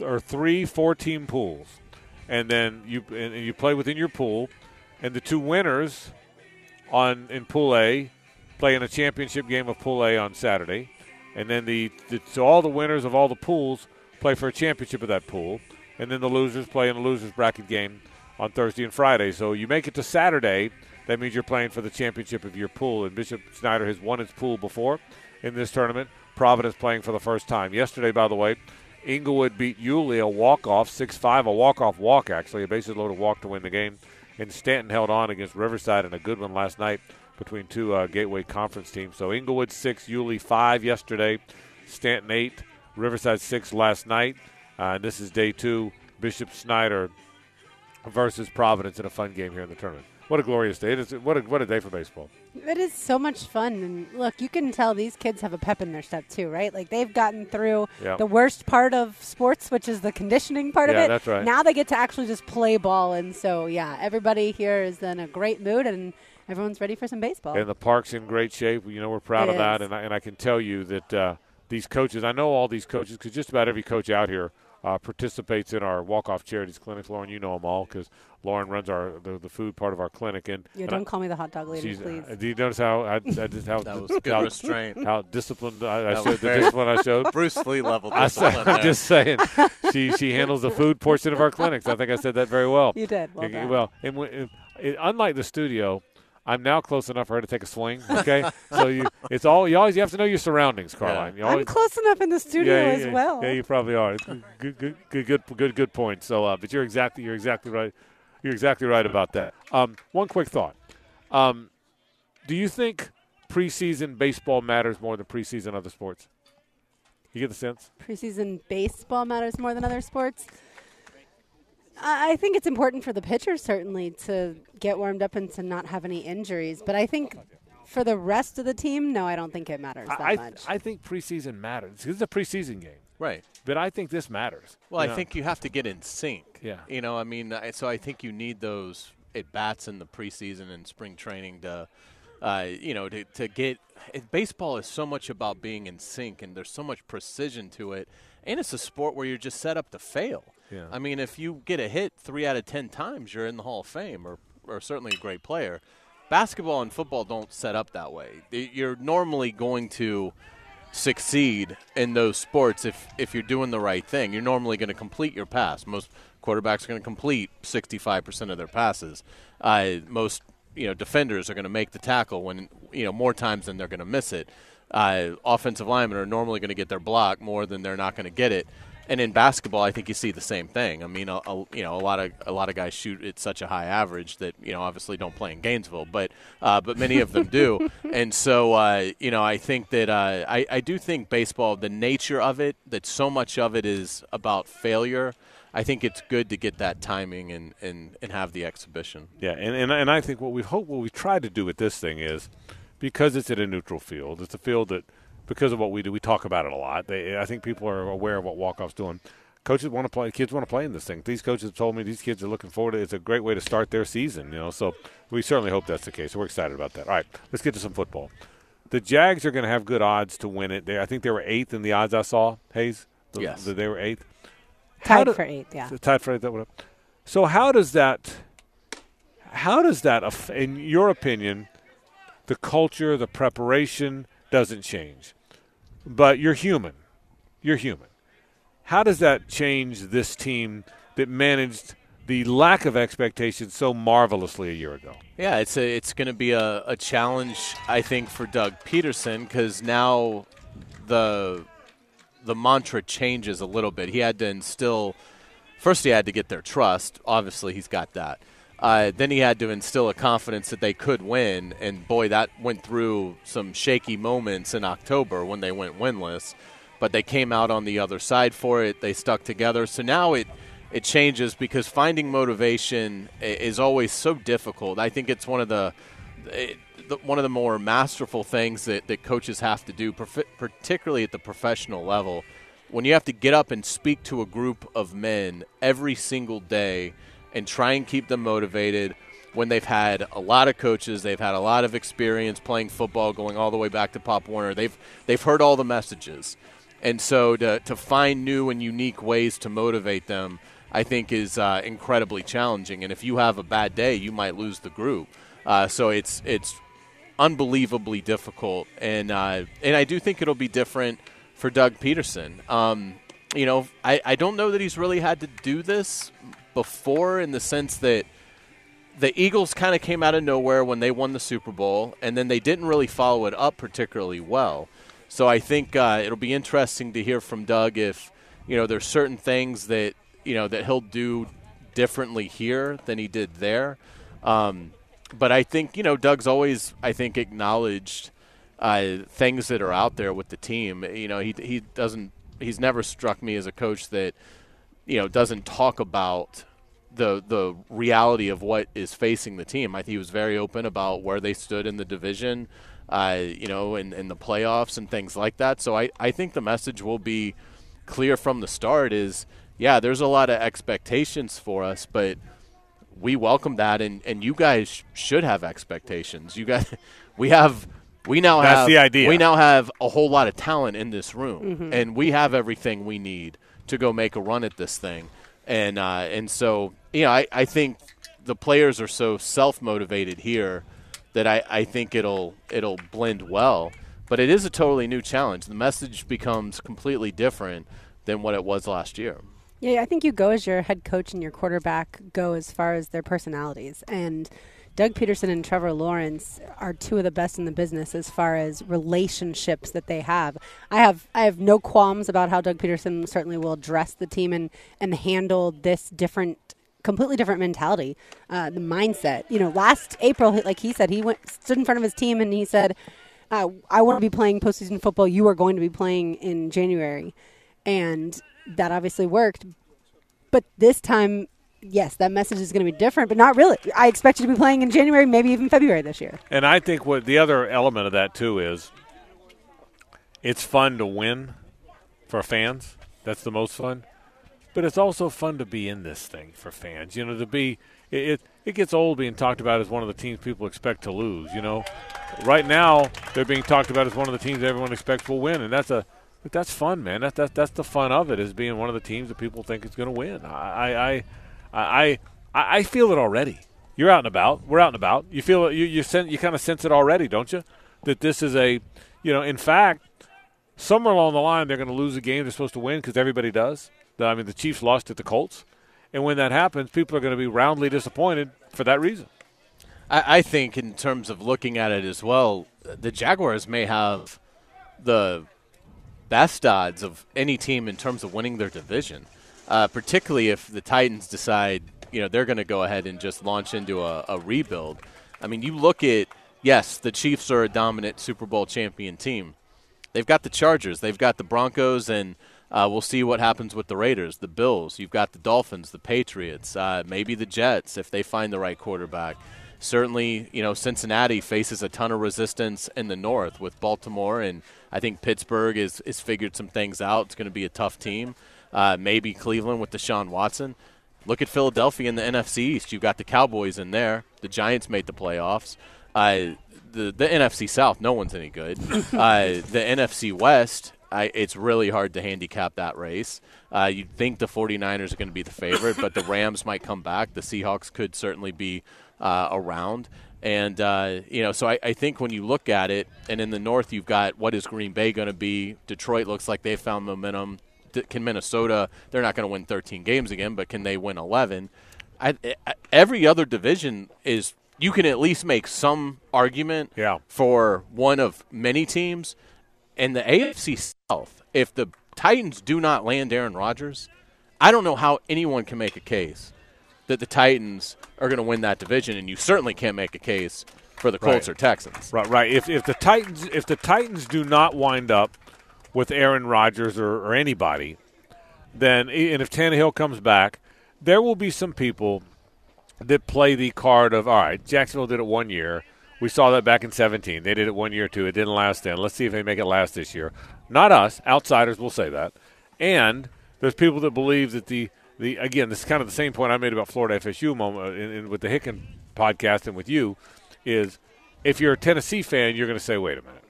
or three four-team pools, and then you and you play within your pool, and the two winners on in Pool A play in a championship game of Pool A on Saturday, and then the, the so all the winners of all the pools play for a championship of that pool and then the losers play in the losers bracket game on Thursday and Friday. So you make it to Saturday, that means you're playing for the championship of your pool. And Bishop Snyder has won its pool before in this tournament. Providence playing for the first time. Yesterday, by the way, Englewood beat Yulee a walk-off, 6-5, a walk-off walk, actually, a bases loaded walk to win the game. And Stanton held on against Riverside in a good one last night between two uh, Gateway Conference teams. So Englewood 6, Yulee 5 yesterday, Stanton 8, Riverside 6 last night. Uh, and this is day two. Bishop Snyder versus Providence in a fun game here in the tournament. What a glorious day! It is, what a what a day for baseball. It is so much fun, and look, you can tell these kids have a pep in their step too, right? Like they've gotten through Yep. the worst part of sports, which is the conditioning part Yeah, of it. that's right. Now they get to actually just play ball, and so yeah, everybody here is in a great mood, and everyone's ready for some baseball. And the park's in great shape. You know, we're proud It of that. And I, and I can tell you that uh, these coaches, I know all these coaches because just about every coach out here uh, participates in our walk-off charities clinics. Lauren, you know them all because Lauren runs our the, the food part of our clinic. And, yeah, and don't I- call me the hot dog lady, she's, please. uh, do you notice how I, I just how That was good how, restraint. how disciplined I, I showed the discipline I showed. Bruce Lee level I said, I'm just saying, she she handles the food portion of our clinics. I think I said that very well. you did. Well, Okay, done. well, and, w- and it, unlike the studio, I'm now close enough for her to take a swing. Okay, so you it's all you always you have to know your surroundings, Carline. You I'm close enough in the studio yeah, yeah, as well. Yeah, you probably are. Good, good, good, good, good, good, good point. So, uh, but you're exactly you're exactly right. You're exactly right about that. Um, one quick thought. Um, do you think preseason baseball matters more than preseason other sports? You get the sense? preseason baseball matters more than other sports. I I think it's important for the pitchers certainly to get warmed up and to not have any injuries. But I think for the rest of the team, no, I don't think it matters that I, I, much. I think preseason matters. This is a preseason game, right. but I think this matters. Well, You I know? think you have to get in sync. Yeah. You know, I mean, so I think you need those at bats in the preseason and spring training to, uh, you know, to, to get. Baseball is so much about being in sync, and there's so much precision to it. And it's a sport where you're just set up to fail. Yeah. I mean, if you get a hit three out of ten times, you're in the Hall of Fame, or, or certainly a great player. Basketball and football don't set up that way. You're normally going to succeed in those sports if if you're doing the right thing. You're normally going to complete your pass. Most quarterbacks are going to complete 65% of their passes. Uh, most you know defenders are going to make the tackle when you know more times than they're going to miss it. Uh, offensive linemen are normally going to get their block more than they're not going to get it. And in basketball, I think you see the same thing. I mean, a, a, you know, a lot of a lot of guys shoot at such a high average that you know obviously don't play in Gainesville, but uh, but many of them do. And so uh, you know, I think that uh, I I do think baseball, the nature of it, that so much of it is about failure. I think it's good to get that timing and, and, and have the exhibition. Yeah, and, and and I think what we hope what we've tried to do with this thing is because it's at a neutral field. It's a field that because of what we do, we talk about it a lot. They, I think people are aware of what walk-offs doing. Coaches want to play. Kids want to play in this thing. These coaches have told me these kids are looking forward to it. It's a great way to start their season. You know, so we certainly hope that's the case. We're excited about that. All right, let's get to some football. The Jags are going to have good odds to win it. They, I think they were eighth in the odds I saw. Hayes, The- Yes. the- they were eighth. Tied do- for eighth, yeah. so tied for eighth. That would. So how does that? How does that, in your opinion, the culture, the preparation doesn't change, but you're human. You're human. How does that change this team that managed the lack of expectations so marvelously a year ago? Yeah, it's a, it's going to be a, a challenge, I think, for Doug Pederson because now the the mantra changes a little bit. He had to instill first. He had to get their trust. Obviously, he's got that. Uh, then he had to instill a confidence that they could win, and boy, that went through some shaky moments in October when they went winless. But they came out on the other side for it. They stuck together. So now it it changes because finding motivation is always so difficult. I think it's one of the, the one of the more masterful things that, that coaches have to do, particularly at the professional level. When you have to get up and speak to a group of men every single day and try and keep them motivated when they've had a lot of coaches, they've had a lot of experience playing football, going all the way back to Pop Warner. They've they've heard all the messages, and so to to find new and unique ways to motivate them, I think is uh, incredibly challenging. And if you have a bad day, you might lose the group. Uh, so it's it's unbelievably difficult, and uh, and I do think it'll be different for Doug Pederson. Um, you know, I, I don't know that he's really had to do this before in the sense that the Eagles kind of came out of nowhere when they won the Super Bowl, and then they didn't really follow it up particularly well. So I think uh, it'll be interesting to hear from Doug if you know there's certain things that you know that he'll do differently here than he did there. Um, but I think you know Doug's always I think acknowledged uh, things that are out there with the team. You know he he doesn't he's never struck me as a coach that you know doesn't talk about the the reality of what is facing the team. I think he was very open about where they stood in the division, uh, you know, in, in the playoffs and things like that. So I, I think the message will be clear from the start is yeah, there's a lot of expectations for us, but we welcome that and, and you guys should have expectations. You guys we have we now That's have the idea. we now have a whole lot of talent in this room mm-hmm. and we have everything we need to go make a run at this thing and uh, and so you know I, I think the players are so self motivated here that I, I think it'll it'll blend well. But it is a totally new challenge. The message becomes completely different than what it was last year. Yeah, I think you go as your head coach and your quarterback go as far as their personalities and Doug Pederson and Trevor Lawrence are two of the best in the business as far as relationships that they have. I have I have no qualms about how Doug Pederson certainly will address the team and and handle this different completely different mentality, uh, the mindset. You know, last April, like he said, he went stood in front of his team and he said, uh, "I want to be playing postseason football. You are going to be playing in January," and that obviously worked. But this time, yes, that message is going to be different, but not really. I expect you to be playing in January, maybe even February this year. And I think what the other element of that too is it's fun to win for fans. That's the most fun. But it's also fun to be in this thing for fans. You know, to be it, it, it gets old being talked about as one of the teams people expect to lose. You know, right now they're being talked about as one of the teams everyone expects will win, and that's a that's fun, man. That, that that's the fun of it is being one of the teams that people think is going to win. I, I I, I I feel it already. You're out and about. We're out and about. You feel it. You you, you kind of sense it already, don't you? That this is a, you know, in fact, somewhere along the line they're going to lose a game they're supposed to win because everybody does. I mean, the Chiefs lost at the Colts, and when that happens, people are going to be roundly disappointed for that reason. I, I think, in terms of looking at it as well, the Jaguars may have the best odds of any team in terms of winning their division uh, particularly if the Titans decide, you know, they're going to go ahead and just launch into a, a rebuild. I mean, you look at, yes, the Chiefs are a dominant Super Bowl champion team. They've got the Chargers, they've got the Broncos, and uh, we'll see what happens with the Raiders, the Bills. You've got the Dolphins, the Patriots, uh, maybe the Jets if they find the right quarterback. Certainly, you know, Cincinnati faces a ton of resistance in the North with Baltimore, and I think Pittsburgh is, is figured some things out. It's going to be a tough team uh, maybe Cleveland with Deshaun Watson. Look at Philadelphia in the NFC East. You've got the Cowboys in there. The Giants made the playoffs. Uh, the the NFC South, no one's any good. Uh, the NFC West, I, it's really hard to handicap that race. Uh, you'd think the 49ers are going to be the favorite, but the Rams might come back. The Seahawks could certainly be uh, around. And, uh, you know, so I, I, think when you look at it, and in the North, you've got what is Green Bay going to be? Detroit looks like they found momentum can Minnesota? They're not going to win 13 games again, but can they win 11? I, I, every other division is you can at least make some argument yeah. for one of many teams. And the AFC South, if the Titans do not land Aaron Rodgers, I don't know how anyone can make a case that the Titans are going to win that division, and you certainly can't make a case for the Colts right. or Texans. Right, right. If if the Titans if the Titans do not wind up with Aaron Rodgers or, or anybody, then and if Tannehill comes back, there will be some people that play the card of all right. Jacksonville did it one year. We saw that back in 17. They did it one year too. It didn't last then. Let's see if they make it last this year. Not us. Outsiders will say that. And there's people that believe that the the again, this is kind of the same point I made about Florida FSU moment uh, in, in, with the Hicken podcast and with you is if you're a Tennessee fan, you're going to say, wait a minute,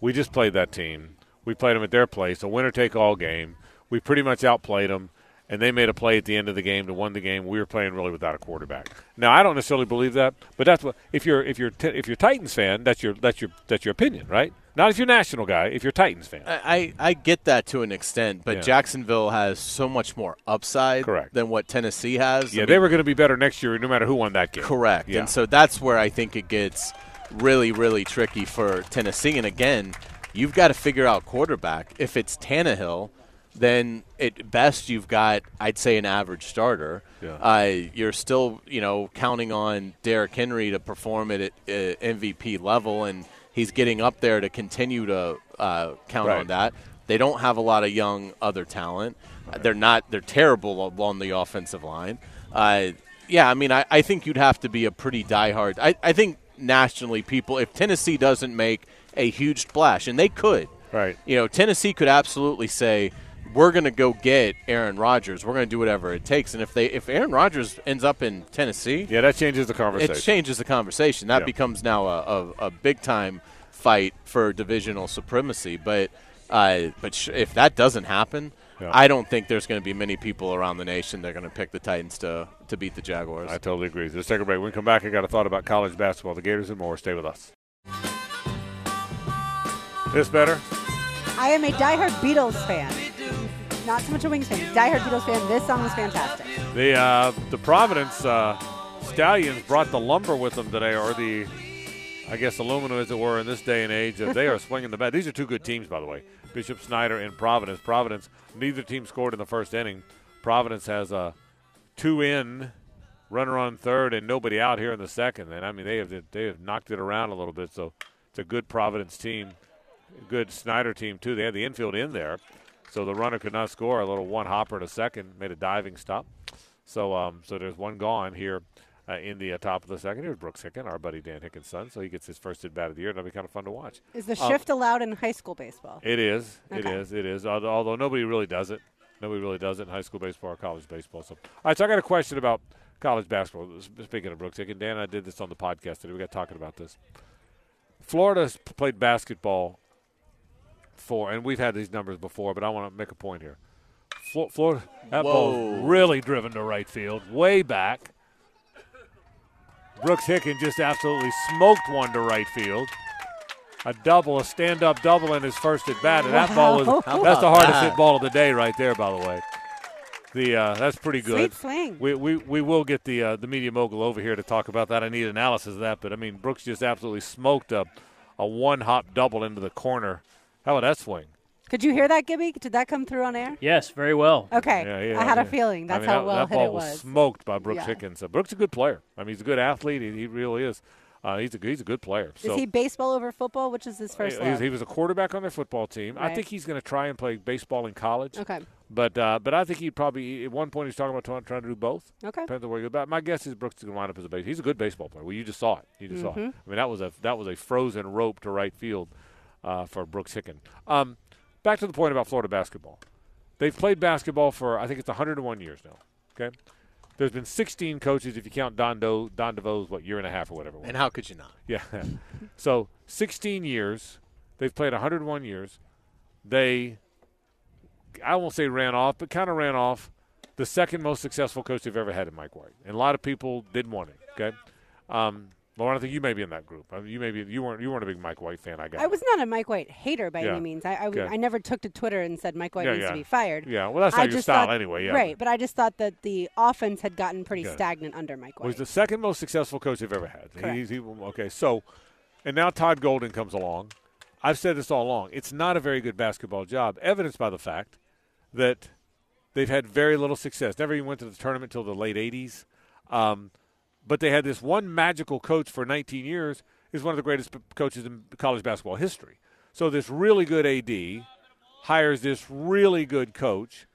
we just played that team. We played them at their place, a winner take all game. We pretty much outplayed them, and they made a play at the end of the game to win the game. We were playing really without a quarterback. Now I don't necessarily believe that, but that's what if you're if you're if you're Titans fan, that's your that's your that's your opinion, right? Not if you're national guy, if you're Titans fan. I, I get that to an extent, but Yeah. Jacksonville has so much more upside Correct. than what Tennessee has. Yeah, I they were going to be better next year, no matter who won that game. Correct. Yeah. And so that's where I think it gets really, really tricky for Tennessee. And again, you've got to figure out quarterback. If it's Tannehill, then at best you've got, I'd say, an average starter. Yeah. Uh, you're still, you know, counting on Derrick Henry to perform at uh, MVP level, and he's getting up there to continue to uh, count Right. on that. They don't have a lot of young other talent. They're not. They're terrible on the offensive line. Uh, yeah, I mean, I, I think you'd have to be a pretty diehard. I, I think nationally, people, if Tennessee doesn't make a huge splash, and they could, Right. you know, Tennessee could absolutely say, "We're going to go get Aaron Rodgers. We're going to do whatever it takes." And if they, if Aaron Rodgers ends up in Tennessee, Yeah, that changes the conversation. it changes the conversation. That Yeah. becomes now a, a, a big time fight for divisional supremacy. But uh, but sh- if that doesn't happen, Yeah. I don't think there's going to be many people around the nation that are going to pick the Titans to to beat the Jaguars. I totally agree. Let's take a break. When we come back, I got a thought about college basketball, the Gators, and more. Stay with us. This better? I am a diehard Beatles fan. Not so much a Wings fan. Diehard Beatles fan. This song was fantastic. The uh, the Providence uh, Stallions brought the lumber with them today, or the, I guess, aluminum as it were, in this day and age. Uh, they are swinging the bat. These are two good teams, by the way. Bishop Snyder and Providence. Providence. Neither team scored in the first inning. Providence has a two in, runner on third, and nobody out here in the second. And I mean, they have they have knocked it around a little bit. So it's a good Providence team, good Snyder team too. They had the infield in there, so the runner could not score. A little one hopper in a second, made a diving stop. So um, so there's one gone here. Uh, in the uh, top of the second, here's Brooks Hicken, our buddy Dan Hicken's son. So he gets his first at bat of the year. That'll be kind of fun to watch. Is the Um, shift allowed in high school baseball? It is. It Okay. is. It is. Although, although nobody really does it. Nobody really does it in high school baseball or college baseball. So, all right. So I got a question about college basketball. Speaking of Brooks Hicken, Dan, and I did this on the podcast today. We got talking about this. Florida's played basketball for, and we've had these numbers before, but I want to make a point here. Flo- Florida, that Whoa. ball's really driven to right field, way back. Brooks Hicken just absolutely smoked one to right field. A double, a stand-up double in his first at bat, and that ball was that's the hardest that? hit ball of the day right there. By the way, the uh, that's pretty good. Sweet swing. We, we, we will get the uh, the media mogul over here to talk about that. I need analysis of that, but I mean Brooks just absolutely smoked a a one hop double into the corner. How about that swing? Could you hear that, Gibby? Did that come through on air? Yes, very well. Okay. Yeah, yeah, I had yeah. a feeling that's I mean, how that, well that hit ball it was was. smoked by Brooks Yeah. Hickens. Uh, Brooks is a good player. I mean, he's a good athlete. He, he really is. Uh, he's a he's a good player. So Is so he baseball over football? Which is his first he, he was- love? he was a quarterback on their football team. I think he's going to try and play baseball in college. Okay. But uh, but I think he'd probably at one point he's talking about trying, trying to do both. Okay. Depends on where you go. But my guess is Brooks is going to wind up as a base. He's a good baseball player. Well, you just saw it. You just saw it. I mean, that was a that was a frozen rope to right field uh, for Brooks Hicken. Um, back to the point about Florida basketball. They've played basketball for I think it's 101 years now. Okay. There's been 16 coaches if you count Don Do, Don DeVoe's what year and a half or whatever. and how could you not? Yeah. so 16 years. They've played 101 years. They, I won't say ran off, but kind of ran off the second most successful coach they've ever had in Mike White. And a lot of people didn't want it. Okay. Um, Lauren, I think you may be in that group. I mean, you may be. You weren't. You weren't a big Mike White fan. I guess I was not a Mike White hater by Yeah. any means. I I, Okay. I never took to Twitter and said Mike White Yeah, needs yeah. to be fired. Yeah. Well, that's not I your style thought- anyway. Yeah. Right, but I just thought that the offense had gotten pretty stagnant under Mike White. was the second most successful coach they've ever had. Correct. He's, he, okay, so, and now Todd Golden comes along. I've said this all along. It's not a very good basketball job, evidenced by the fact that they've had very little success. Never even went to the tournament until the late 80s. Um, but they had this one magical coach for 19 years, is one of the greatest coaches in college basketball history. So this really good AD hires this really good coach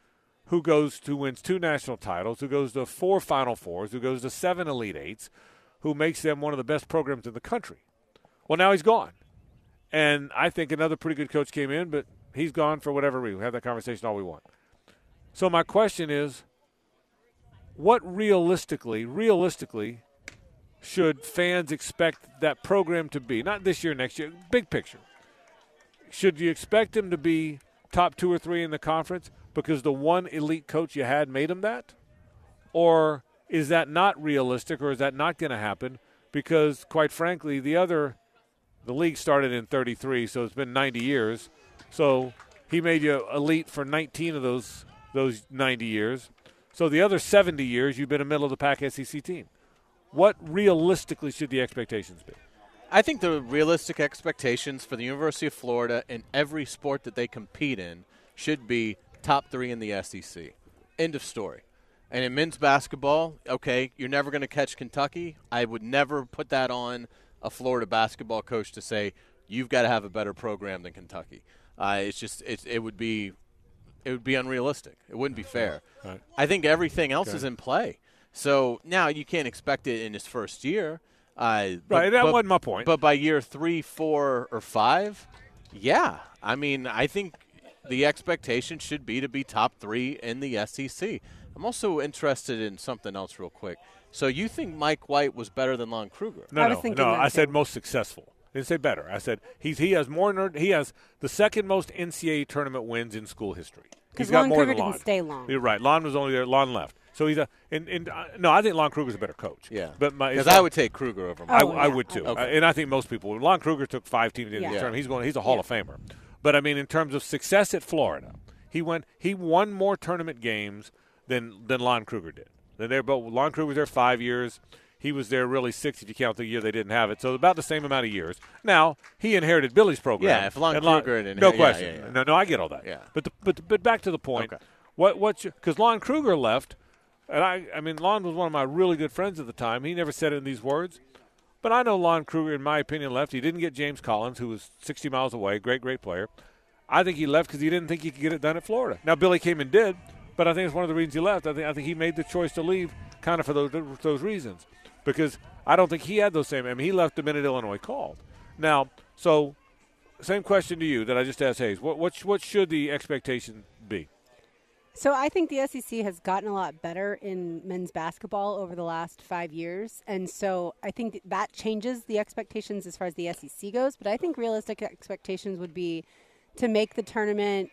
who goes to wins two national titles, who goes to four Final Fours, who goes to seven Elite Eights, who makes them one of the best programs in the country. Well, now he's gone, and I think another pretty good coach came in, but he's gone for whatever reason. We have that conversation all we want. So my question is, what realistically, realistically, should fans expect that program to be? Not this year, next year, big picture. Should you expect him to be top two or three in the conference because the one elite coach you had made him that? Or is that not realistic or is that not going to happen? Because, quite frankly, the other, the league started in 33, so it's been 90 years. So he made you elite for 19 of those those 90 years. So the other 70 years, you've been a middle of the pack SEC team. What realistically should the expectations be? I think the realistic expectations for the University of Florida in every sport that they compete in should be top three in the SEC. End of story. And in men's basketball, okay, you're never going to catch Kentucky. I would never put that on a Florida basketball coach to say you've got to have a better program than Kentucky. Uh, it's just it's, it would be it would be unrealistic. It wouldn't be fair. Right. I think everything else Okay. is in play. So now you can't expect it in his first year. Uh, but- Right, that but- wasn't my point. But by year three, four, or five, yeah. I mean, I think the expectation should be to be top three in the SEC. I'm also interested in something else, real quick. So you think Mike White was better than Lon Kruger? No, I no, no. that I said most successful. I didn't say better. I said he's he has more. nerd- He has the second most NCAA tournament wins in school history. He's 'Cause got Lon more Kruger than didn't Lon. stay long. You're right. Lon was only there. Lon left. So he's a. And, and uh, no, I think Lon Kruger's a better coach. Yeah, but my because I would take Kruger over. I, Mike. Oh, I yeah, would too, I. Uh, and I think most people. would. Lon Kruger took five teams in Yeah. the tournament. He's going. He's a Hall of Famer. But I mean, in terms of success at Florida, he went. He won more tournament games than than Lon Kruger did. Then they're both. Lon Kruger was there five years. He was there really six if you count the year they didn't have it. So about the same amount of years. Now he inherited Billy's program. Yeah, if Lon and Kruger no inherited- yeah, question. yeah, yeah. No, no, I get all that. Yeah. But the, but but back to the point. Okay. What what because Lon Kruger left, and I I mean Lon was one of my really good friends at the time. He never said it in these words, but I know Lon Kruger, in my opinion, left. He didn't get James Collins, who was 60 miles away, great great player. I think he left because he didn't think he could get it done at Florida. Now Billy came and did, but I think it's one of the reasons he left. I think I think he made the choice to leave kind of for those those reasons, because I don't think he had those same. I mean, he left the minute Illinois called. Now, so same question to you that I just asked Hayes. What what what should the expectation be? So I think the SEC has gotten a lot better in men's basketball over the last five years, and so I think that changes the expectations as far as the SEC goes. But I think realistic expectations would be to make the tournament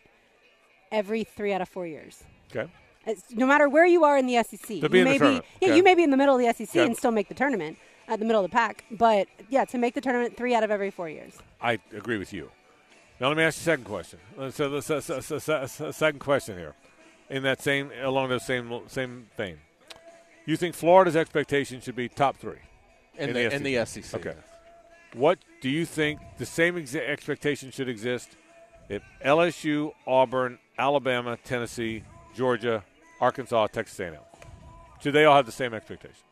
every three out of four years. Okay. It's, no matter where you are in the SEC, To you be in the may tournament. yeah, Okay. you may be in the middle of the SEC Okay. and still make the tournament at the middle of the pack. But yeah, to make the tournament three out of every four years. I agree with you. Now let me ask you a second question. Uh, So the se- se- se- se- se- second question here, in that same along the same same vein, you think Florida's expectation should be top three? in, in the, the in the SEC. Okay. What do you think the same exa- expectation should exist if LSU, Auburn, Alabama, Tennessee, Georgia, Arkansas, Texas A&M? Do they all have the same expectations?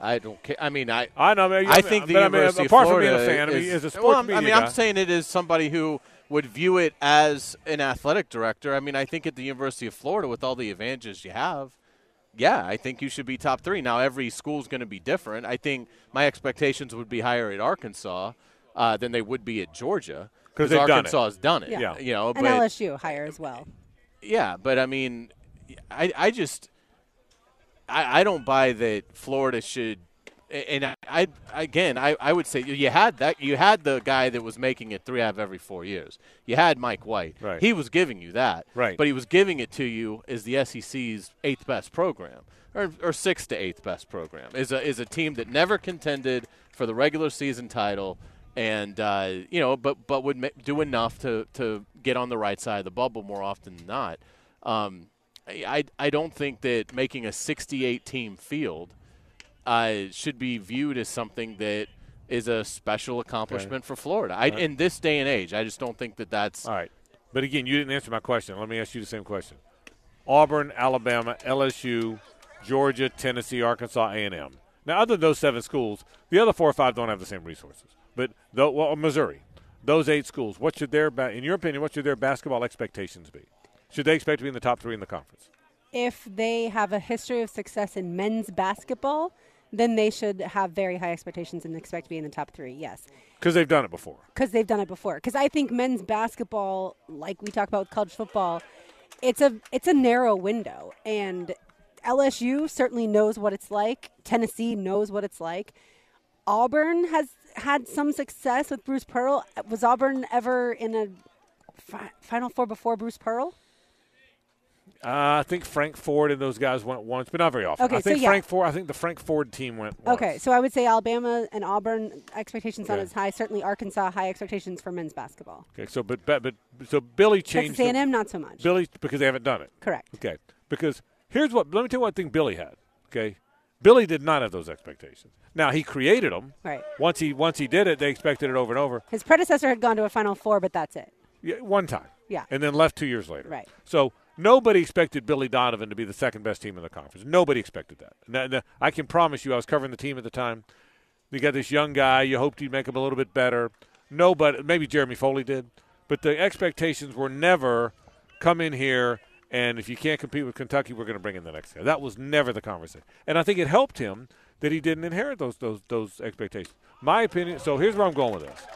I don't care. I mean, I I know. I, mean, I think the but I mean, University apart of from being Florida a fan, I mean, is, a well, sports I'm- media I mean, guy, I'm saying it is somebody who would view it as an athletic director. I mean, I think at the University of Florida, with all the advantages you have, yeah, I think you should be top three. Now, every school's going to be different. I think my expectations would be higher at Arkansas uh, than they would be at Georgia 'Cause they've done. Arkansas has done it. Yeah. you know, And but LSU higher as well. yeah, but I mean, I I just I, I don't buy that Florida should. And I, I again, I, I would say you had that you had the guy that was making it three out of every four years. You had Mike White. Right. He was giving you that. Right. But he was giving it to you as the SEC's eighth best program, or, or sixth to eighth best program. Is a is a team that never contended for the regular season title, and uh, you know, but but would do enough to to get on the right side of the bubble more often than not. Um, I, I don't think that making a 68 team field uh, should be viewed as something that is a special accomplishment for Florida. I, in this day and age, I just don't think that that's All right. But again, you didn't answer my question. Let me ask you the same question. Auburn, Alabama, LSU, Georgia, Tennessee, Arkansas, A&M. Now, other than those seven schools, the other four or five don't have the same resources. But though, well, Missouri, those eight schools, what should their, in your opinion, what should their basketball expectations be? Should they expect to be in the top three in the conference? If they have a history of success in men's basketball, then they should have very high expectations and expect to be in the top three. Yes, Because they've done it before. because they've done it before. Because I think men's basketball, like we talk about with college football, it's a it's a narrow window, and LSU certainly knows what it's like. Tennessee knows what it's like. Auburn has had some success with Bruce Pearl. Was Auburn ever in a fi- Final Four before Bruce Pearl? Uh, I think Frank Ford and those guys went once, but not very often. Okay, I so think yeah. Frank Ford. I think the Frank Ford team went. Once. Okay, so I would say Alabama and Auburn expectations not Okay. as high. Certainly Arkansas high expectations for men's basketball. Okay, so but but, but so Billy changed. Texas A&M not so much. Billy because they haven't done it. Correct. Okay, because here's what. Let me tell you what thing Billy had. Okay, Billy did not have those expectations. Now he created them. Right. Once he once he did it, they expected it over and over. His predecessor had gone to a Final Four, but that's it. Yeah, one time. Yeah. And then left two years later. Right. So nobody expected Billy Donovan to be the second best team in the conference. Nobody expected that. That- that- I can promise you, I was covering the team at the time. You got this young guy. You hoped he'd make him a little bit better. Nobody, maybe Jeremy Foley did, but the expectations were never come in here and if you can't compete with Kentucky, we're going to bring in the next guy. That was never the conversation. And I think it helped him that he didn't inherit those those those expectations. My opinion. So here's where I'm going with this.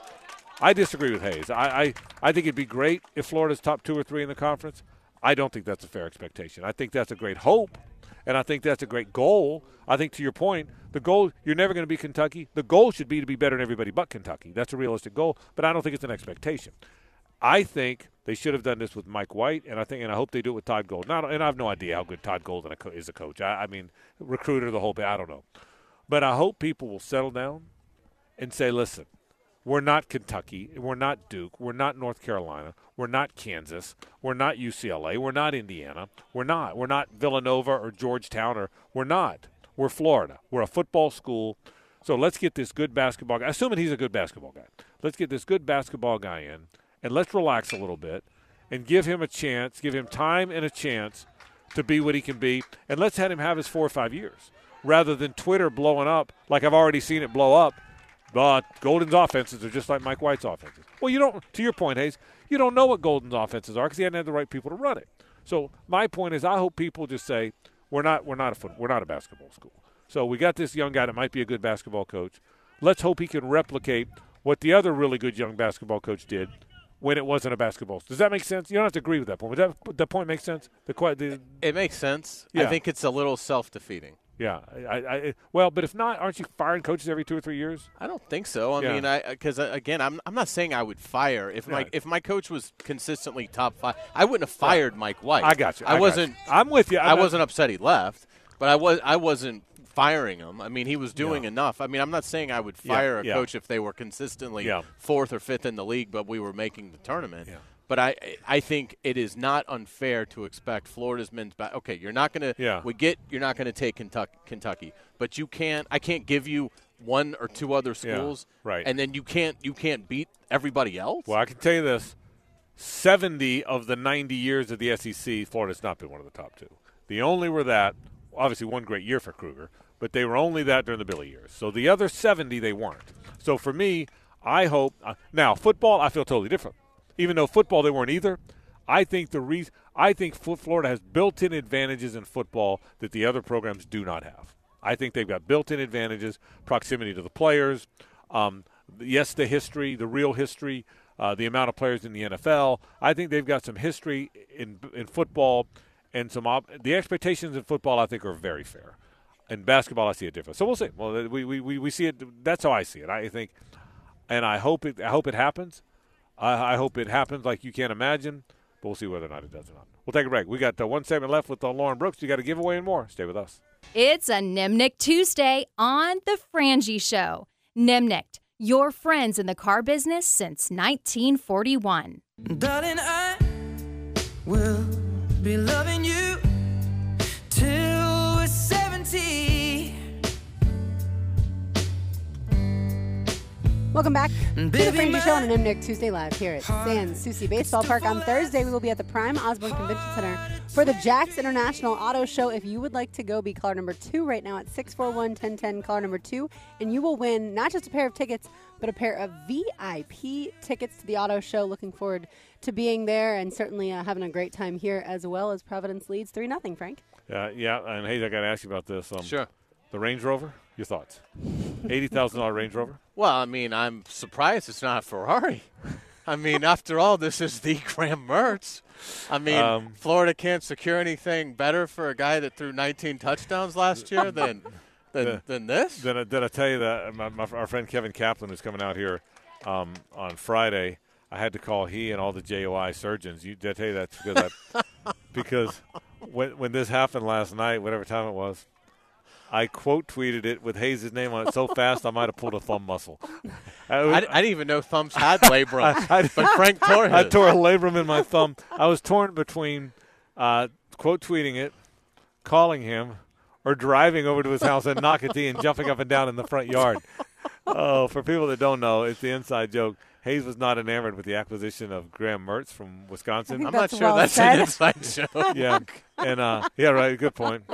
I disagree with Hayes. I, I, I think it'd be great if Florida's top two or three in the conference. I don't think that's a fair expectation. I think that's a great hope, and I think that's a great goal. I think to your point, the goal you're never going to be Kentucky. The goal should be to be better than everybody but Kentucky. That's a realistic goal, but I don't think it's an expectation. I think they should have done this with Mike White, and I think, and I hope they do it with Todd Golden. And I have no idea how good Todd Golden is a coach. I, I mean, recruiter, the whole bit. I don't know, but I hope people will settle down and say, listen, we're not Kentucky. We're not Duke. We're not North Carolina. We're not Kansas. We're not UCLA. We're not Indiana. We're not. We're not Villanova or Georgetown or we're not. We're Florida. We're a football school. So let's get this good basketball guy, assuming he's a good basketball guy. Let's get this good basketball guy in and let's relax a little bit and give him a chance, give him time and a chance to be what he can be. And let's let him have his four or five years rather than Twitter blowing up like I've already seen it blow up. But Golden's offenses are just like Mike White's offenses. Well, you don't. To your point, Hayes, you don't know what Golden's offenses are because he hadn't had the right people to run it. So my point is, I hope people just say we're not we're not a foot, we're not a basketball school. So we got this young guy that might be a good basketball coach. Let's hope he can replicate what the other really good young basketball coach did when it wasn't a basketball. School. Does that make sense? You don't have to agree with that point. Does that that point make sense? The, the It makes sense. Yeah. I think it's a little self-defeating. Yeah. I, I, I, well, but if not, aren't you firing coaches every two or three years? I don't think so. I Yeah. mean, I uh, because uh, again, I'm I'm not saying I would fire if my if my coach was consistently top five. I wouldn't have fired Mike White. I got you. I, got wasn't. you. I'm with you. I'm I not- wasn't upset he left, but I was. I wasn't firing him. I mean, he was doing Yeah. enough. I mean, I'm not saying I would Yeah, fire a yeah. coach if they were consistently Yeah. fourth or fifth in the league, but we were making the tournament. Yeah. But I, I think it is not unfair to expect Florida's men's back. Okay, you're not going to. Yeah. We get you're not to take Kentucky, Kentucky, but you can't. I can't give you one or two other Yeah, schools, right. And then you can't you can't beat everybody else. Well, I can tell you this: seventy of the ninety years of the SEC, Florida's not been one of the top two. The only were that obviously one great year for Kruger, but they were only that during the Billy years. So the other seventy they weren't. So for me, I hope uh, now football. I feel totally different. Even though football they weren't either. I think the reason I think Florida has built-in advantages in football that the other programs do not have. I think they've got built-in advantages, proximity to the players. Um, yes, the history, the real history, uh, the amount of players in the NFL. I think they've got some history in in football, and some op- the expectations in football. I think are very fair. In basketball, I see it different. So we'll see. Well, we, we, we, we see it. That's how I see it. I think, and I hope it. I hope it happens. I, I hope it happens like you can't imagine. But we'll see whether or not it does or not. We'll take a break. We got uh, one segment left with uh, Lauren Brooks. You got a giveaway and more. Stay with us. It's a Nimnicht Tuesday on The Frangie Show. Nimnicht, your friends in the car business since 1941. Darling, I will be loving you Welcome back to the Baby, Frangie my- Show on a Nimnicht Tuesday Live here at San Souci Baseball Park. On Thursday, we will be at the Prime Osborne Convention Center for the Jax International Auto Show. If you would like to go, be caller number two right now at 641-1010, caller number two, and you will win not just a pair of tickets, but a pair of VIP tickets to the auto show. Looking forward to being there and certainly uh, having a great time here as well as Providence leads 3 nothing. Frank? Uh, yeah, and hey, I got to ask you about this. Um, Sure. The Range Rover. Your thoughts? Eighty thousand dollar Range Rover. Well, I mean, I'm surprised it's not a Ferrari. I mean, after all, this is the Graham Mertz. I mean, Um, Florida can't secure anything better for a guy that threw 19 touchdowns last year than than, than this. Did I, I tell you that my, my, our friend Kevin Kaplan is coming out here um, on Friday? I had to call he and all the JOI surgeons. You did I tell you that because I, because when when this happened last night, whatever time it was, I quote tweeted it with Hayes' name on it so fast I might have pulled a thumb muscle. I, I, I didn't even know thumbs had labrum, I- but Frank tore I tore a labrum in my thumb. I was torn between uh, quote tweeting it, calling him, or driving over to his house and knocking and jumping up and down in the front yard. Oh, for people that don't know, it's the inside joke. Hayes was not enamored with the acquisition of Graham Mertz from Wisconsin. I'm not sure well that's said. an inside joke. yeah, and uh, yeah, right. Good point.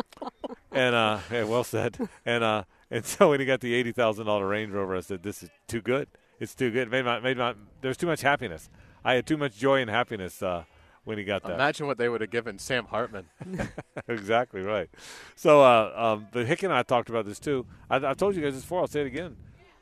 And uh, yeah, well said. And uh, and so when he got the eighty thousand dollar Range Rover, I said, "This is too good. It's too good." It made my made my there's too much happiness. I had too much joy and happiness uh, when he got that. Imagine what they would have given Sam Hartman. exactly right. So, uh, um, but Hick and I talked about this too. I, I told you guys this before. I'll say it again.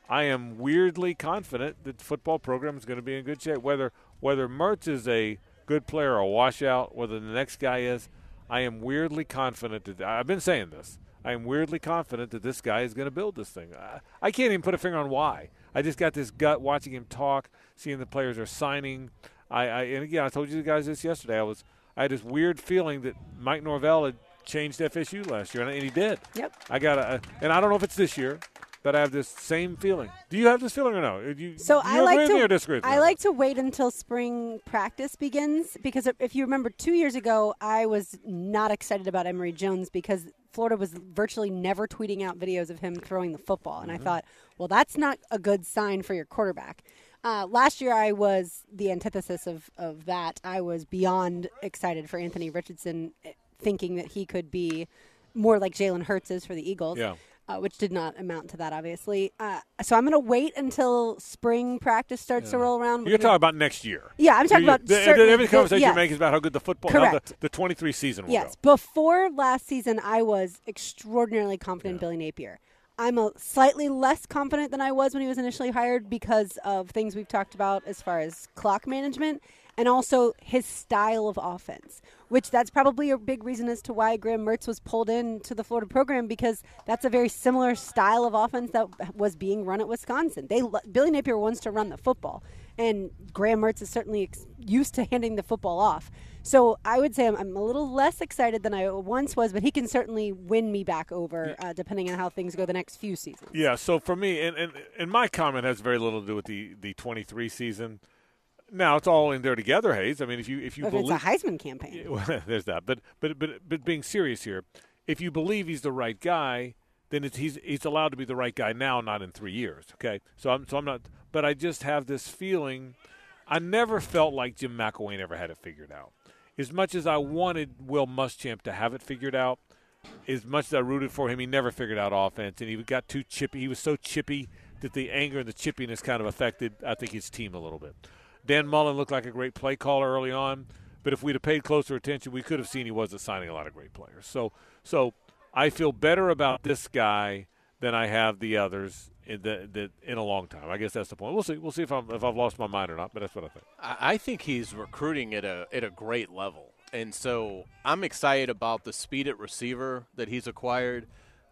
I am weirdly confident that the football program is going to be in good shape. Whether whether Mertz is a good player or a washout, whether the next guy is, I am weirdly confident that I've been saying this. I am weirdly confident that this guy is going to build this thing. I, I can't even put a finger on why. I just got this gut watching him talk, seeing the players are signing. I, I and again, I told you guys this yesterday. I was I had this weird feeling that Mike Norvell had changed FSU last year, and he did. Yep. I got a, and I don't know if it's this year, but I have this same feeling. Do you have this feeling or no? Do you, So I like agree with to disagree with I like to wait until spring practice begins because if- you remember two years ago, I was not excited about Emory Jones because Florida was virtually never tweeting out videos of him throwing the football, and I Mm-hmm. thought, well, that's not a good sign for your quarterback. Uh, last year, I was the antithesis of, of that. I was beyond excited for Anthony Richardson, eh, thinking that he could be more like Jalen Hurts is for the Eagles Yeah. Uh, which did not amount to that, obviously. Uh, so I'm going to wait until spring practice starts to roll around. You're talking about next year. Yeah, I'm talking You- about the, certainly every conversation yes. you make is about how good the football, how the, Correct. the 23 season will Yes, go. before last season, I was extraordinarily confident in Billy Napier. I'm a slightly less confident than I was when he was initially hired because of things we've talked about as far as clock management and also his style of offense. Which that's probably a big reason as to why Graham Mertz was pulled into the Florida program because that's a very similar style of offense that was being run at Wisconsin. They Billy Napier wants to run the football, and Graham Mertz is certainly ex- used to handing the football off. So I would say I'm, I'm a little less excited than I once was, but he can certainly win me back over uh, depending on how things go the next few seasons. Yeah, so for me, and, and, and my comment has very little to do with the, the 23 season. Now it's all in there together, Hayes. I mean, if you if you If it's believe a Heisman campaign. Well, there's that. But but but but being serious here, if you believe he's the right guy, then it's, he's he's allowed to be the right guy now, not in three years. Okay, so I'm so I'm not. But I just have this feeling. I never felt like Jim McElwain ever had it figured out. As much as I wanted Will Muschamp to have it figured out, as much as I rooted for him, he never figured out offense, and he got too chippy. He was so chippy that the anger and the chippiness kind of affected, I think, his team a little bit. Dan Mullen looked like a great play caller early on, but if we'd have paid closer attention, we could have seen he wasn't signing a lot of great players. So, so I feel better about this guy than I have the others in the, the in a long time. I guess that's the point. We'll see. We'll see if I'm if I've lost my mind or not. But that's what I think. I think he's recruiting at a at a great level, and so I'm excited about the speed at receiver that he's acquired.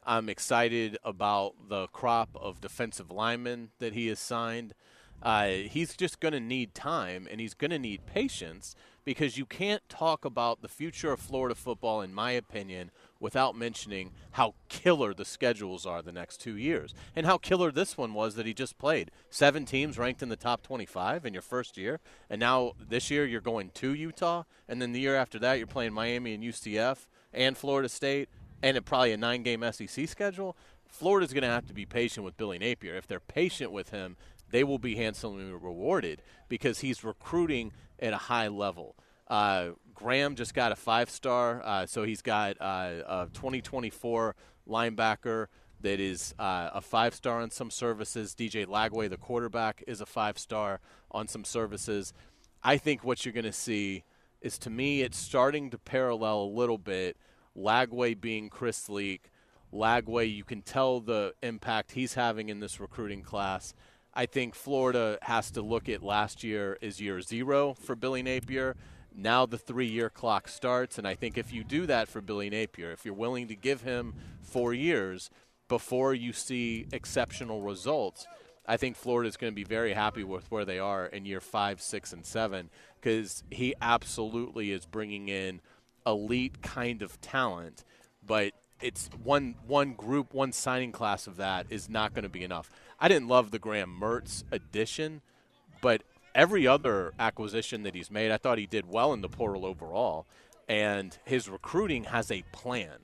I'm excited about the crop of defensive linemen that he has signed. Uh, he's just going to need time, and he's going to need patience because you can't talk about the future of Florida football, in my opinion, without mentioning how killer the schedules are the next two years and how killer this one was that he just played. Seven teams ranked in the top 25 in your first year, and now this year you're going to Utah, and then the year after that you're playing Miami and UCF and Florida State, and probably a nine game SEC schedule. Florida's going to have to be patient with Billy Napier. If they're patient with him, they will be handsomely rewarded because he's recruiting at a high level. Uh, Graham just got a five star, uh, so he's got uh, a 2024 linebacker that is uh, a five star on some services. DJ Lagway, the quarterback, is a five star on some services. I think what you're going to see is, to me, it's starting to parallel a little bit. Lagway being Chris Leak, Lagway, you can tell the impact he's having in this recruiting class. I think Florida has to look at last year as year zero for Billy Napier. Now the three year clock starts, and I think if you do that for Billy Napier, if you're willing to give him four years before you see exceptional results, I think Florida is going to be very happy with where they are in year five, six, and seven because he absolutely is bringing in elite kind of talent, but it's one one group, one signing class of that is not going to be enough. I didn't love the Graham Mertz addition, but every other acquisition that he's made, I thought he did well in the portal overall, and his recruiting has a plan.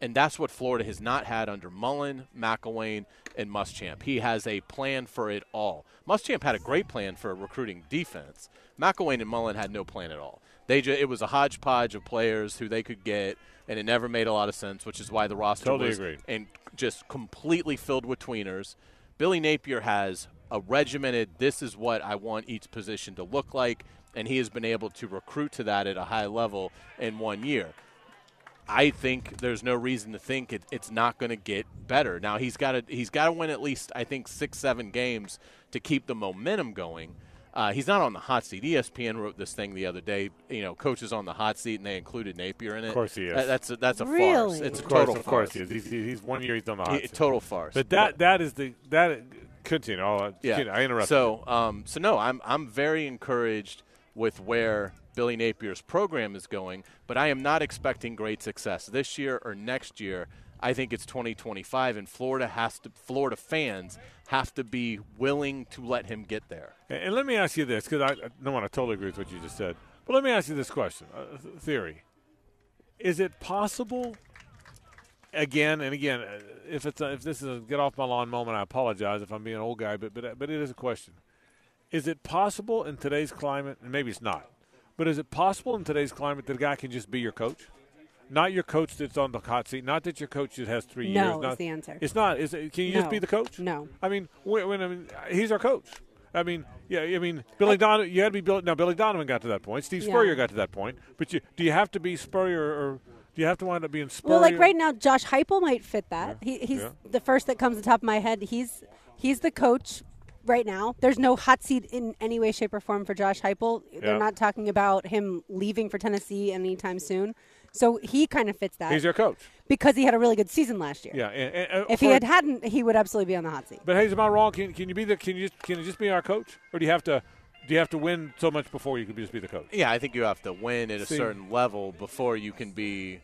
And that's what Florida has not had under Mullen, McElwain, and Muschamp. He has a plan for it all. Muschamp had a great plan for recruiting defense. McElwain and Mullen had no plan at all. They ju- it was a hodgepodge of players who they could get, and it never made a lot of sense, which is why the roster Totally was agree. and just completely filled with tweeners. Billy Napier has a regimented. This is what I want each position to look like, and he has been able to recruit to that at a high level in one year. I think there's no reason to think it, it's not going to get better. Now he's got to he's got to win at least I think six seven games to keep the momentum going. Uh, he's not on the hot seat. ESPN wrote this thing the other day. You know, coaches on the hot seat, and they included Napier in it. Of course he is. That- that's a, that's a farce. Really? It's a Of course, total of course, farce. he is. He's, he's one year he's done the hot He- seat. total farce. But that that is the that continue. I'll, Yeah. continue. I interrupted. So, um, so no, I'm I'm very encouraged with where Billy Napier's program is going, but I am not expecting great success this year or next year. I think it's 2025, and Florida has to. Florida fans have to be willing to let him get there. And let me ask you this, because I, no one I totally agree with what you just said. But let me ask you this question: uh, th- theory. Is it possible? Again and again, uh, if it's a, if this is a get off my lawn moment, I apologize if I'm being an old guy, but but but it is a question. Is it possible in today's climate, and maybe it's not, but is it possible in today's climate that a guy can just be your coach? Not your coach that's on the hot seat. Not that your coach that has three No years. is Not, the answer. It's not. Is it, can you just be the coach? No. I mean, when, when I mean, he's our coach. I mean, yeah. I mean, Billy Donovan. You had to be Billy. Now, Billy Donovan got to that point. Steve Yeah. Spurrier got to that point. But you, do you have to be Spurrier, or do you have to wind up being Spurrier? Well, like right now, Josh Heupel might fit that. He, he's Yeah. the first that comes to the top of my head. He's he's the coach right now. There's no hot seat in any way, shape, or form for Josh Heupel. They're not talking about him leaving for Tennessee anytime soon. So he kind of fits that He's your coach. because he had a really good season last year. Yeah. And, and, uh, If he had hadn't, he would absolutely be on the hot seat. But hey, am I wrong? Can, can you be the? Can you just can you just be our coach, or do you have to? Do you have to win so much before you can just be the coach? Yeah, I think you have to win at a See- certain level before you can be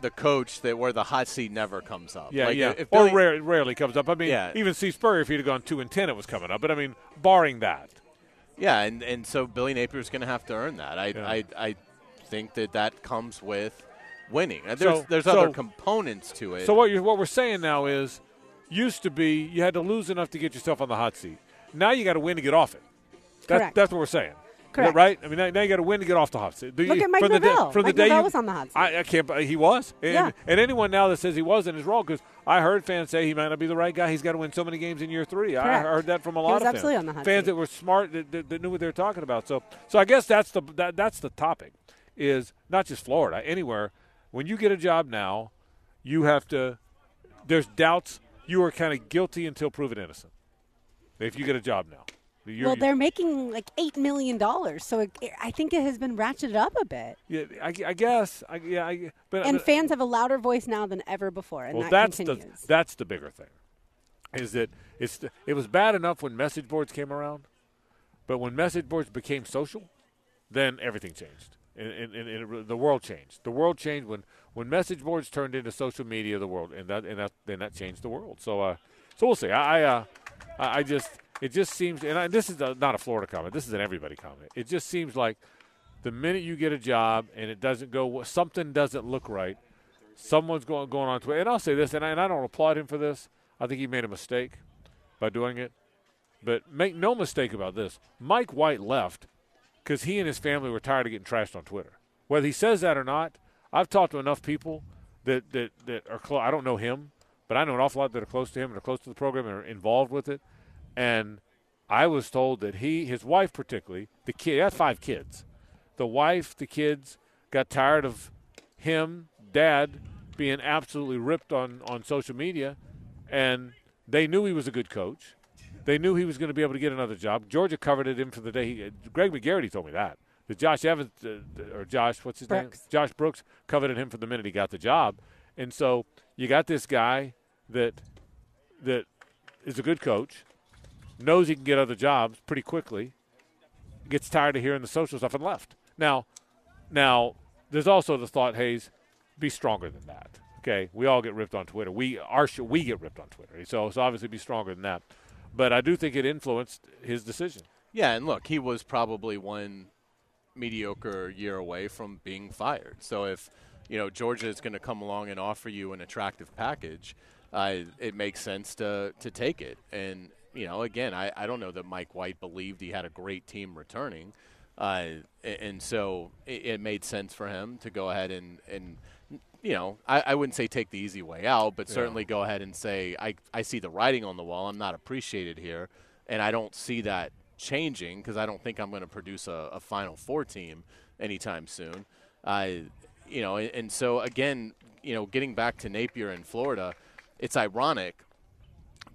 the coach that where the hot seat never comes up. Yeah, Like, yeah. If or Billy- rare, rarely comes up. I mean, Yeah. even Steve Spurrier, if he'd have gone two and ten, it was coming up. But I mean, barring that, Yeah, and, and so Billy Napier's going to have to earn that. I, Yeah. I, I think that that comes with winning. And There's, So- there's so- other components to it. So what you what we're saying now is, used to be you had to lose enough to get yourself on the hot seat. Now you got to win to get off it. That's, Correct. that's what we're saying. Is that Correct. right? I mean, now, now you got to win to get off the hot seat. Do Look you- at Mike from the day- Norvell. from the day Norvell you- was on the hot seat. I, I can't. He was. And, Yeah. and anyone now that says he wasn't is wrong because I heard fans say he might not be the right guy. He's got to win so many games in year three. I heard that from a He lot was of fans. absolutely on the hot fans seat. that were smart that, that, that knew what they were talking about. So, so I guess that's the that, that's the topic. Is not just Florida. Anywhere when you get a job now, you have to. There's doubts. You are kind of guilty until proven innocent. If you get a job now, You're- well, they're making like eight million dollars, so it, I think it has been ratcheted up a bit. Yeah, I, I guess. I, yeah, I, but And but- fans have a louder voice now than ever before, and well, that that's continues. the that's the bigger thing. Is that it's the, it was bad enough when message boards came around, but when message boards became social, then everything changed, and, and, and it, the world changed. The world changed when when message boards turned into social media. The world and that and that then that changed the world. So uh, so we'll see. I I, uh, I just it just seems, and I, this is a, not a Florida comment. This is an everybody comment. It just seems like the minute you get a job and it doesn't go, something doesn't look right. Someone's going going on Twitter, and I'll say this, and I, and I don't applaud him for this. I think he made a mistake by doing it. But make no mistake about this: Mike White left because he and his family were tired of getting trashed on Twitter. Whether he says that or not, I've talked to enough people that that that are close. I don't know him, but I know an awful lot that are close to him and are close to the program and are involved with it. And I was told that he, his wife particularly, the kid, he had five kids. The wife, the kids, got tired of him, dad, being absolutely ripped on on social media, and they knew he was a good coach. They knew he was going to be able to get another job. Georgia covered it him for the day. He, Greg McGarity told me that. That Josh Evans uh, or Josh, what's his Brooks. name? Josh Brooks coveted him for the minute he got the job, and so you got this guy that that is a good coach, knows he can get other jobs pretty quickly, gets tired of hearing the social stuff and left. Now, now there's also the thought, Hayes, be stronger than that. Okay, we all get ripped on Twitter. We our we get ripped on Twitter. So so obviously be stronger than that. But I do think it influenced his decision. Yeah, and look, he was probably one mediocre year away from being fired. So if you know Georgia is going to come along and offer you an attractive package, uh, it makes sense to to take it. And you know, again, I, I don't know that Mike White believed he had a great team returning, uh, and so it, it made sense for him to go ahead and and you know, I, I wouldn't say take the easy way out, but certainly go ahead and say, I, I see the writing on the wall. I'm not appreciated here. And I don't see that changing because I don't think I'm going to produce a, a Final Four team anytime soon. Uh, you know, and, and so again, you know, getting back to Napier in Florida, it's ironic,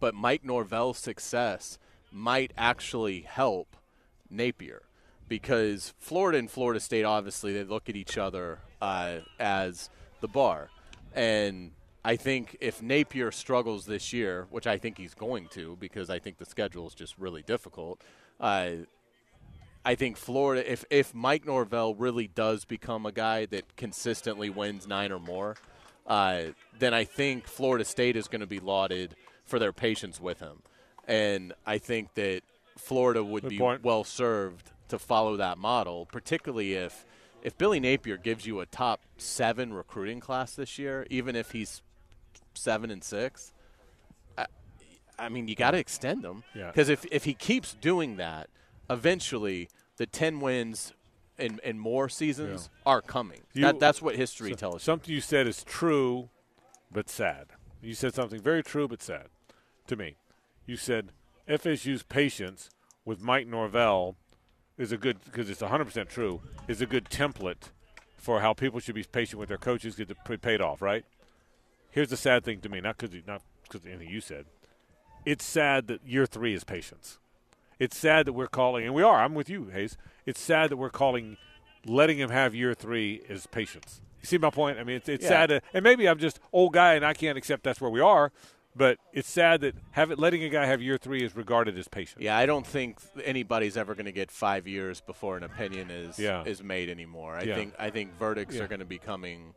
but Mike Norvell's success might actually help Napier because Florida and Florida State obviously they look at each other uh, as the bar, and I think if Napier struggles this year, which I think he's going to because I think the schedule is just really difficult. Uh, I think Florida, if if Mike Norvell really does become a guy that consistently wins nine or more, uh, then I think Florida State is going to be lauded for their patience with him, and I think that Florida would Good be point. well served to follow that model, particularly if if Billy Napier gives you a top seven recruiting class this year, even if he's seven and six. I, I mean, you got to extend him Yeah. because if if he keeps doing that, eventually the ten wins and, and more seasons are coming. You- that, that's what history So- tells you. Something you said is true, but sad. You said something very true but sad to me. You said FSU's patience with Mike Norvell is a good because it's 100% true. Is a good template for how people should be patient with their coaches get paid off. Right. Here's the sad thing to me, not because not because anything you said. It's sad that year three is patience. It's sad that we're calling, and we are. I'm with you, Hayes. It's sad that we're calling letting him have year three is patience. You see my point? I mean, it's, it's Yeah. sad, to, and maybe I'm just old guy and I can't accept that's where we are. But it's sad that have it, letting a guy have year three is regarded as patience. Yeah, I don't think anybody's ever going to get five years before an opinion is Yeah. is made anymore. I Yeah. think I think verdicts Yeah. are going to be coming,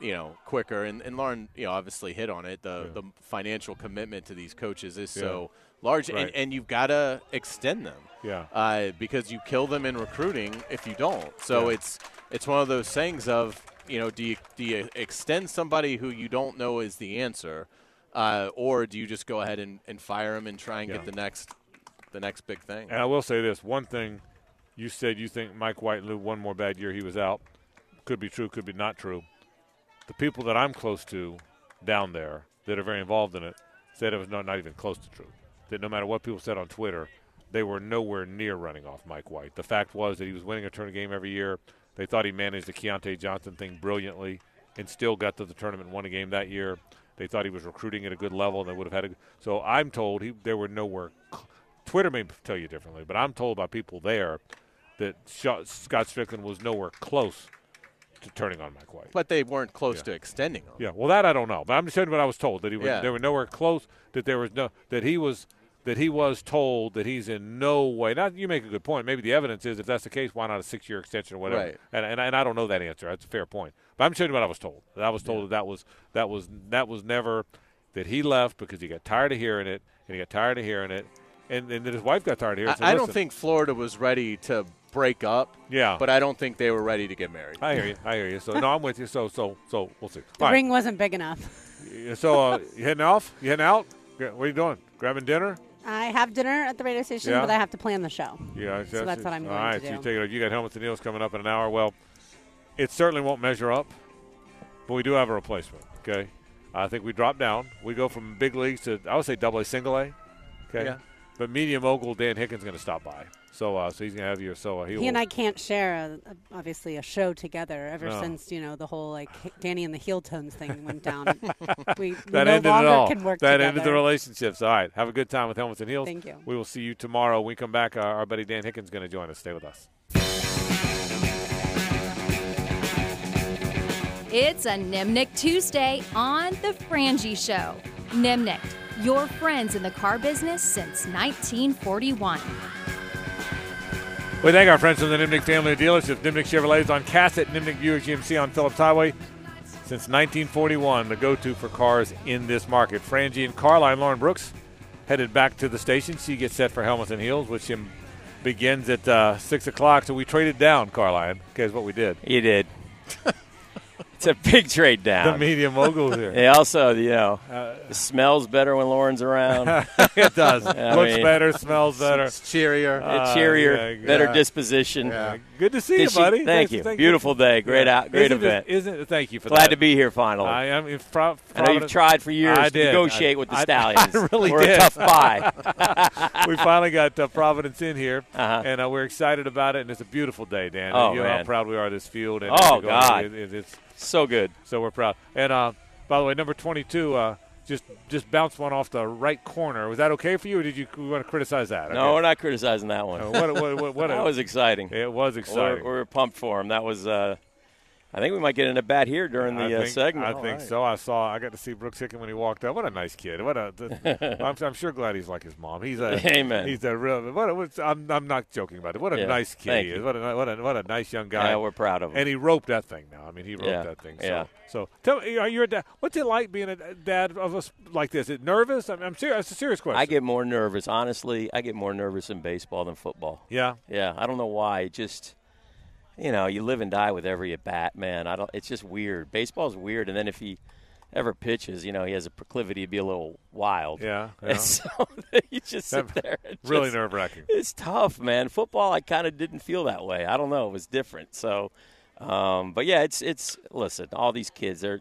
you know, quicker. And, and Lauren, you know, obviously hit on it. The the financial commitment to these coaches is so large, Right. and, and you've got to extend them. Yeah. Uh, because you kill them in recruiting if you don't. So it's it's one of those things of you know, do you do you extend somebody who you don't know is the answer, uh, or do you just go ahead and, and fire him and try and Yeah. get the next the next big thing? And I will say this one thing you said you think Mike White lived one more bad year he was out. Could be true, could be not true. The people that I'm close to down there that are very involved in it said it was not, not even close to true. That no matter what people said on Twitter, they were nowhere near running off Mike White. The fact was that he was winning a tournament game every year. They thought he managed the Keyontae Johnson thing brilliantly and still got to the tournament and won a game that year. They thought he was recruiting at a good level and they would have had a. So I'm told he there were nowhere. Twitter may tell you differently, but I'm told by people there that Scott Stricklin was nowhere close to turning on Mike White. But they weren't close Yeah. to extending him. Yeah, well, that I don't know, but I'm just saying what I was told that he was. Yeah. They were nowhere close. That there was no. That he was. That he was told that he's in no way. Now you make a good point. Maybe the evidence is if that's the case, why not a six-year extension or whatever? Right. And, and and I don't know that answer. That's a fair point. But I'm telling you what I was told. I was told that that was that was that was never that he left because he got tired of hearing it and he got tired of hearing it, and, and that his wife got tired of hearing it. I, I don't think Florida was ready to break up. Yeah. But I don't think they were ready to get married. I hear you. I hear you. So no, I'm with you. So so so we'll see. The All right. ring wasn't big enough. So uh, you heading off? You heading out? What are you doing? Grabbing dinner? I have dinner at the radio station, Yeah. but I have to plan the show. Yeah, So that's what I'm All going right, to so you take it. You got helmets and heels coming up in an hour. Well, it certainly won't measure up, but we do have a replacement. Okay, I think we drop down. We go from big leagues to I would say double A, single A. Okay, Yeah. but medium mogul Dan Hicken's going to stop by. So, uh, so he's going to have you. So uh, he, He and I can't share, a, a, obviously, a show together ever No. since you know the whole like Danny and the heel tones thing went down. we, we that no ended longer it all. can work that together. ended the relationships. All right, have a good time with helmets and heels. Thank you. We will see you tomorrow. When we come back. Uh, our buddy Dan Hickens is going to join us. Stay with us. It's a Nimnicht Tuesday on The Frangie Show. Nimnicht, your friends in the car business since 1941. We thank our friends from the Nimnicht Family of Dealerships. Nimnicht Chevrolet is on Cassat, Nimnicht Buick GMC on Phillips Highway. Since 1941, the go-to for cars in this market. Frangie and Carlyon Lauren Brooks headed back to the station. She gets set for helmets and heels, which begins at uh, 6 o'clock. So we traded down, Carlyon. Okay, is what we did. You did. it's a big trade down. The media moguls here. Yeah, also, you know, Uh, it smells better when Lauren's around. it does. I Looks mean- better, smells better. It's cheerier. Uh, cheerier, yeah, better yeah. disposition. Yeah. Good to see Did you, she- buddy. Thank Thanks- you. thank Beautiful day. Great Yeah. out. Great Isn't it- event. isn't? Thank you for that. Glad that. to be here finally. I am. in Pro- I know you've tried for years I to did. negotiate I- with the I- Stallions. I really We're did. a tough buy. we finally got uh, Providence in here, Uh-huh. and uh, we're excited about it. And it's a beautiful day, Dan. Oh, you know how proud we are of this field. And Oh, God. it- it- it's so good. so we're proud. And uh, by the way, number twenty-two. Uh, just, just bounced one off the right corner. Was that okay for you, or did you want to criticize that? No, Okay. we're not criticizing that one. Uh, what, what, what, what that a- was exciting. it was We're, exciting. we're pumped for him. That was. Uh, I think we might get in a bat here during the I uh, segment. I All think right. so. I saw. I got to see Brooks Hicken when he walked up. What a nice kid. What a. the- I'm, I'm sure glad he's like his mom. He's a. Amen. He's a real. What a, what's- I'm. I'm not joking about it. What a Yeah, nice kid thank he is. you. What a. What a. What a nice young guy. Yeah, we're proud of him. and he roped that thing now. I mean, he roped Yeah, that thing. So, yeah. so tell me, are you a dad? What's it like being a dad of us like this? Is it nervous? I'm, I'm serious. It's a serious question. I get more nervous. Honestly, I get more nervous in baseball than football. Yeah. Yeah, I don't know why. It just, you know, you live and die with every at bat, man. I don't. It's just weird. Baseball's weird, and then if he ever pitches, you know, he has a proclivity to be a little wild. Yeah. And so you just sit That- there. really nerve wracking. It's tough, man. Football, I kind of didn't feel that way. I don't know. It was different. So, um, but yeah, it's it's. Listen, all these kids, they're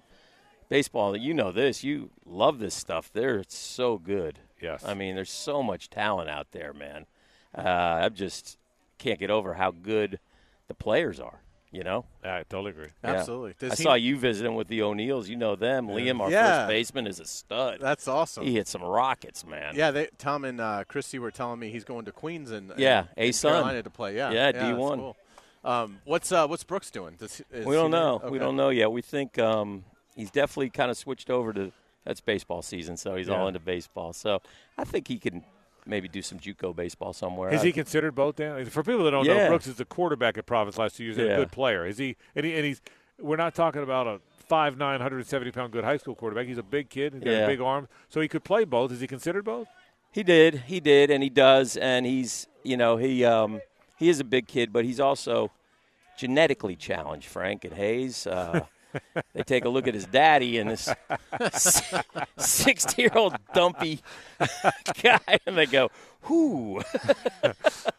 baseball. You know this. You love this stuff. They're so good. Yes. I mean, there's so much talent out there, man. Uh, I just can't get over how good the players are. You know, I totally agree. Yeah. Absolutely. Does I he- saw you visiting with the O'Neills. You know them. Liam, our Yeah. first baseman, is a stud. That's awesome. he hit some rockets, man. Yeah, they, Tom and uh, Christy were telling me he's going to Queens and Yeah, and, A-Sun. Carolina to play. Yeah, Yeah, that's D1. cool. Um, what's uh, what's Brooks doing? Does, is We don't he there? know. We don't know yet. We think um, he's definitely kind of switched over to that's baseball season, so he's all into baseball. So I think he can maybe do some JUCO baseball somewhere. Is I- he considered both? Dan? For people that don't know, Brooks is the quarterback at Providence last two years and a good player. Is he? And, he, and he's. We're not talking about a five nine hundred seventy pound good high school quarterback. He's a big kid. He's got Yeah. a big arm, so he could play both. Is he considered both? He did. He did, and he does. And he's, you know, he um, he is a big kid, but he's also genetically challenged. Frank and Hayes. Uh, they take a look at his daddy and this sixty-year-old dumpy guy, and they go, "Whoo."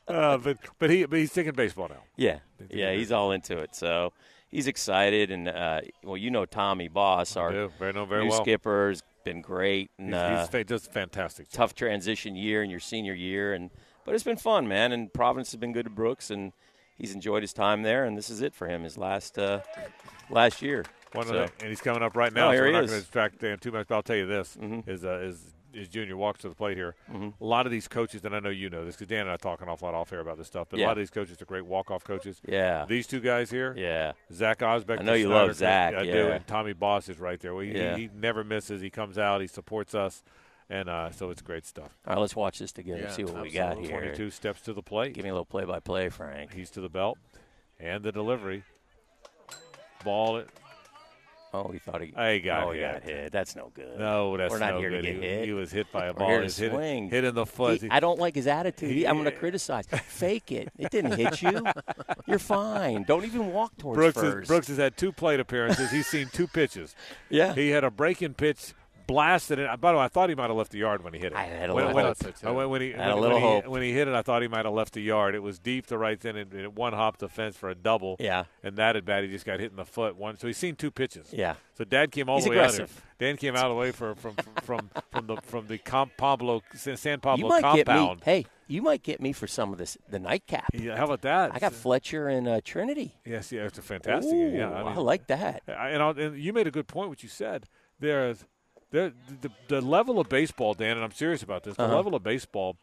Uh, but but he but he's taking baseball now. Yeah, yeah, he's all into it. So he's excited, and uh, well, you know, Tommy Boss, our do. Very know very new well. skipper, has been great, and He's, uh, he's fa- does fantastic. tough transition year in your senior year, and but it's been fun, man. And Providence has been good to Brooks, and he's enjoyed his time there, and this is it for him, his last uh, last year. One So- and he's coming up right now. Oh, so here we're he not is. going to distract Dan too much. But I'll tell you this: Mhm. is uh, is is Junior walks to the plate here. Mm-hmm. A lot of these coaches, and I know you know this because Dan and I talk an awful lot off air about this stuff. But a lot of these coaches are great walk off coaches. Yeah, These two guys here, yeah, Zach Osbeck. I know you Snyder love Zach, I do. And Tommy Boss is right there. Well, he, Yeah. he, he never misses. He comes out. He supports us, and uh, so it's great stuff. All right, let's watch this together. Yeah, see what we got here. Twenty-two steps to the plate. Give me a little play-by-play, Frank. He's to the belt, and the delivery. Ball it. Oh, he thought he. Oh, he got oh, he hit. got hit. That's no good. No, that's We're not no here to get he, hit. he was hit by a We're ball. here He's to hit, swing. hit in the foot. He- I don't like his attitude. He, I'm going to criticize. Fake it. It didn't hit you. You're fine. Don't even walk towards Brooks, first. has, Brooks has had two plate appearances. He's seen two pitches. Yeah. He had a breaking pitch blasted it. By the way, I thought he might have left the yard when he hit it. I had a when, little when, hope. when, when he, had a little when he- when he hit it, I thought he might have left the yard. It was deep to right then, and it one hopped the fence for a double. Yeah. and that at bat, he just got hit in the foot. One, so he's seen two pitches. Yeah. So Dad came all He's the way aggressive. out there. Dan came out of the way for, from from from the from the Com- Pablo San Pablo you might compound. get me. Hey, you might get me for some of this the nightcap. Yeah, how about that? I got Fletcher and uh, Trinity. Yes, yeah, it's a fantastic. Ooh. Yeah, I, I like that. I- And, and you made a good point. What you said there's there the, the level of baseball, Dan, and I'm serious about this. The Uh-huh. level of baseball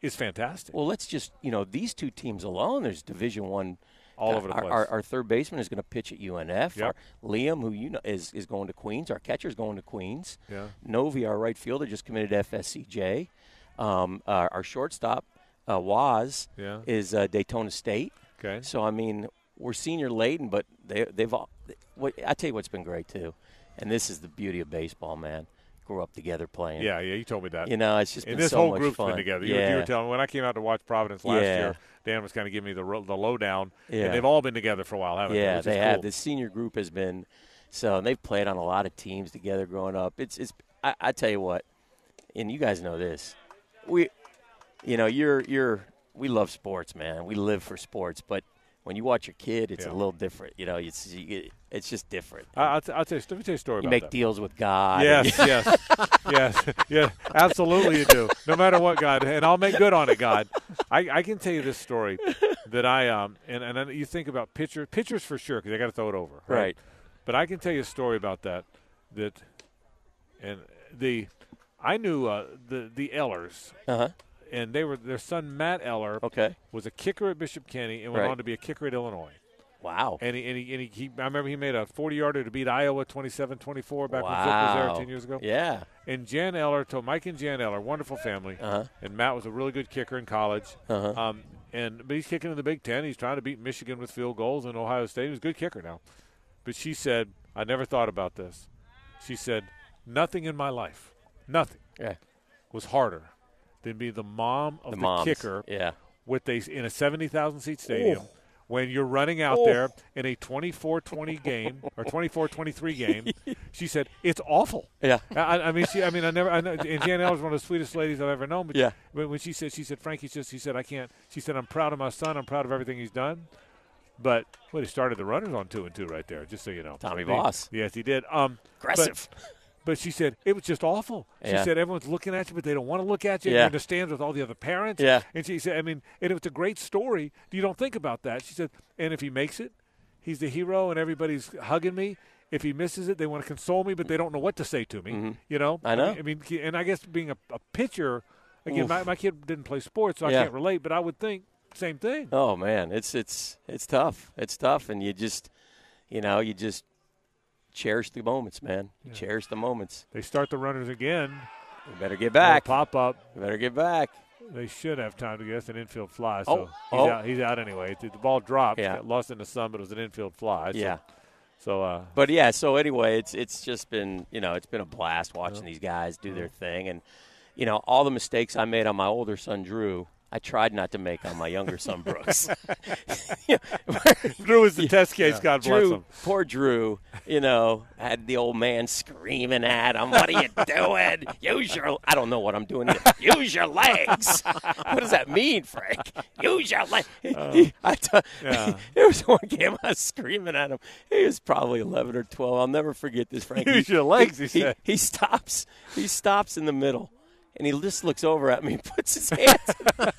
is fantastic. Well, let's just you know these two teams alone. There's Division One. All uh, over the our, place. Our, our third baseman is going to pitch at UNF. Yep. Our Liam, who you know is is going to Queens. Our catcher's going to Queens. Yeah. Novi, our right fielder, just committed to FSCJ. Um, our, our shortstop, uh, Waz, Yeah. is uh, Daytona State. Okay. So I mean, we're senior laden, but they they've all. What I tell you, what's been great too, and this is the beauty of baseball, man. Grew up together playing. Yeah, yeah, you told me that. You know, it's just and been this so whole much group's fun. been together. You, were- yeah. you were telling me when I came out to watch Providence last Yeah. year. Dan was kind of giving me the the lowdown, Yeah. and they've all been together for a while, haven't they? Yeah, they have. cool. The senior group has been so, and they've played on a lot of teams together growing up. It's it's. I, I tell you what, and you guys know this. We, you know, you're you're. We love sports, man. We live for sports, but when you watch your kid, it's Yeah. a little different. You know, it's it's just different. I, I'll, t- I'll tell you, let me tell you a story you make that. deals with God. Yes, yes, yes, yeah. Absolutely, you do. No matter what, God, and I'll make good on it, God. I, I can tell you this story that I um and and then you think about pitchers, pitchers for sure because I got to throw it over, right? Right. But I can tell you a story about that. That and the I knew uh, the the Ellers, Uh-huh. And they were their son Matt Eller. Okay. Was a kicker at Bishop Kenny and went Right. on to be a kicker at Illinois. Wow. And he, and he, and he, he I remember he made a 40 yarder to beat Iowa 27 24 back when Flip was there 10 years ago. Yeah. And Jan Eller told Mike and Jan Eller, wonderful family. Uh-huh. And Matt was a really good kicker in college. Uh-huh. Um, and but he's kicking in the Big Ten. He's trying to beat Michigan with field goals and Ohio State. He's a good kicker now. But she said, I never thought about this. She said, nothing in my life, nothing, Yeah. was harder than be the mom of The the, kicker Yeah. with a in a 70,000 seat stadium Oh. when you're running out Oh. there in a 24-20 game or 24-23 game. She said it's awful. Yeah. I, I mean, she. I mean, I never. I know, and Jan Eller's one of the sweetest ladies I've ever known. But Yeah. when, when she said, she said, Frankie's just. She said, I can't. She said, I'm proud of my son. I'm proud of everything he's done. But well, he started the runners on two and two right there, just so you know. Tommy He- Voss. Yes, he did. Um, but- Aggressive. But she said it was just awful. She Yeah. said everyone's looking at you, but they don't want to look at you. Yeah. You're in the stands with all the other parents. Yeah. And she said, I mean, and it's a great story. You don't think about that. She said, and if he makes it, he's the hero, and everybody's hugging me. If he misses it, they want to console me, but they don't know what to say to me. You know, Mm-hmm. I know. I mean, and I guess being a, a pitcher, again, Oof. my, my kid didn't play sports, so Yeah. I can't relate. But I would think same thing. Oh man, it's it's it's tough. It's tough, and you just, you know, you just cherish the moments, man. You cherish the moments. They start the runners again. We better get back. Pop up. We better get back. They should have time to get an infield fly. Oh, So he's, oh. out, he's out anyway. The ball dropped. Yeah. Lost in the sun, but it was an infield fly. So, Yeah. So, uh, But yeah, so anyway, it's it's just been you know it's been a blast watching these guys do their thing, and you know all the mistakes I made on my older son Drew, I tried not to make on my younger son Brooks. Drew is the test case. God bless Drew, him. poor Drew, you know, had the old man screaming at him, "What are you doing? Use your I don't know what I'm doing. Here. Use your legs. what does that mean, Frank? Use your legs." Uh, I t- yeah. there was one game I was screaming at him. He was probably 11 or 12. I'll never forget this, Frank. Use your legs, he said. He stops. He stops in the middle. And he just looks over at me and puts his hands in.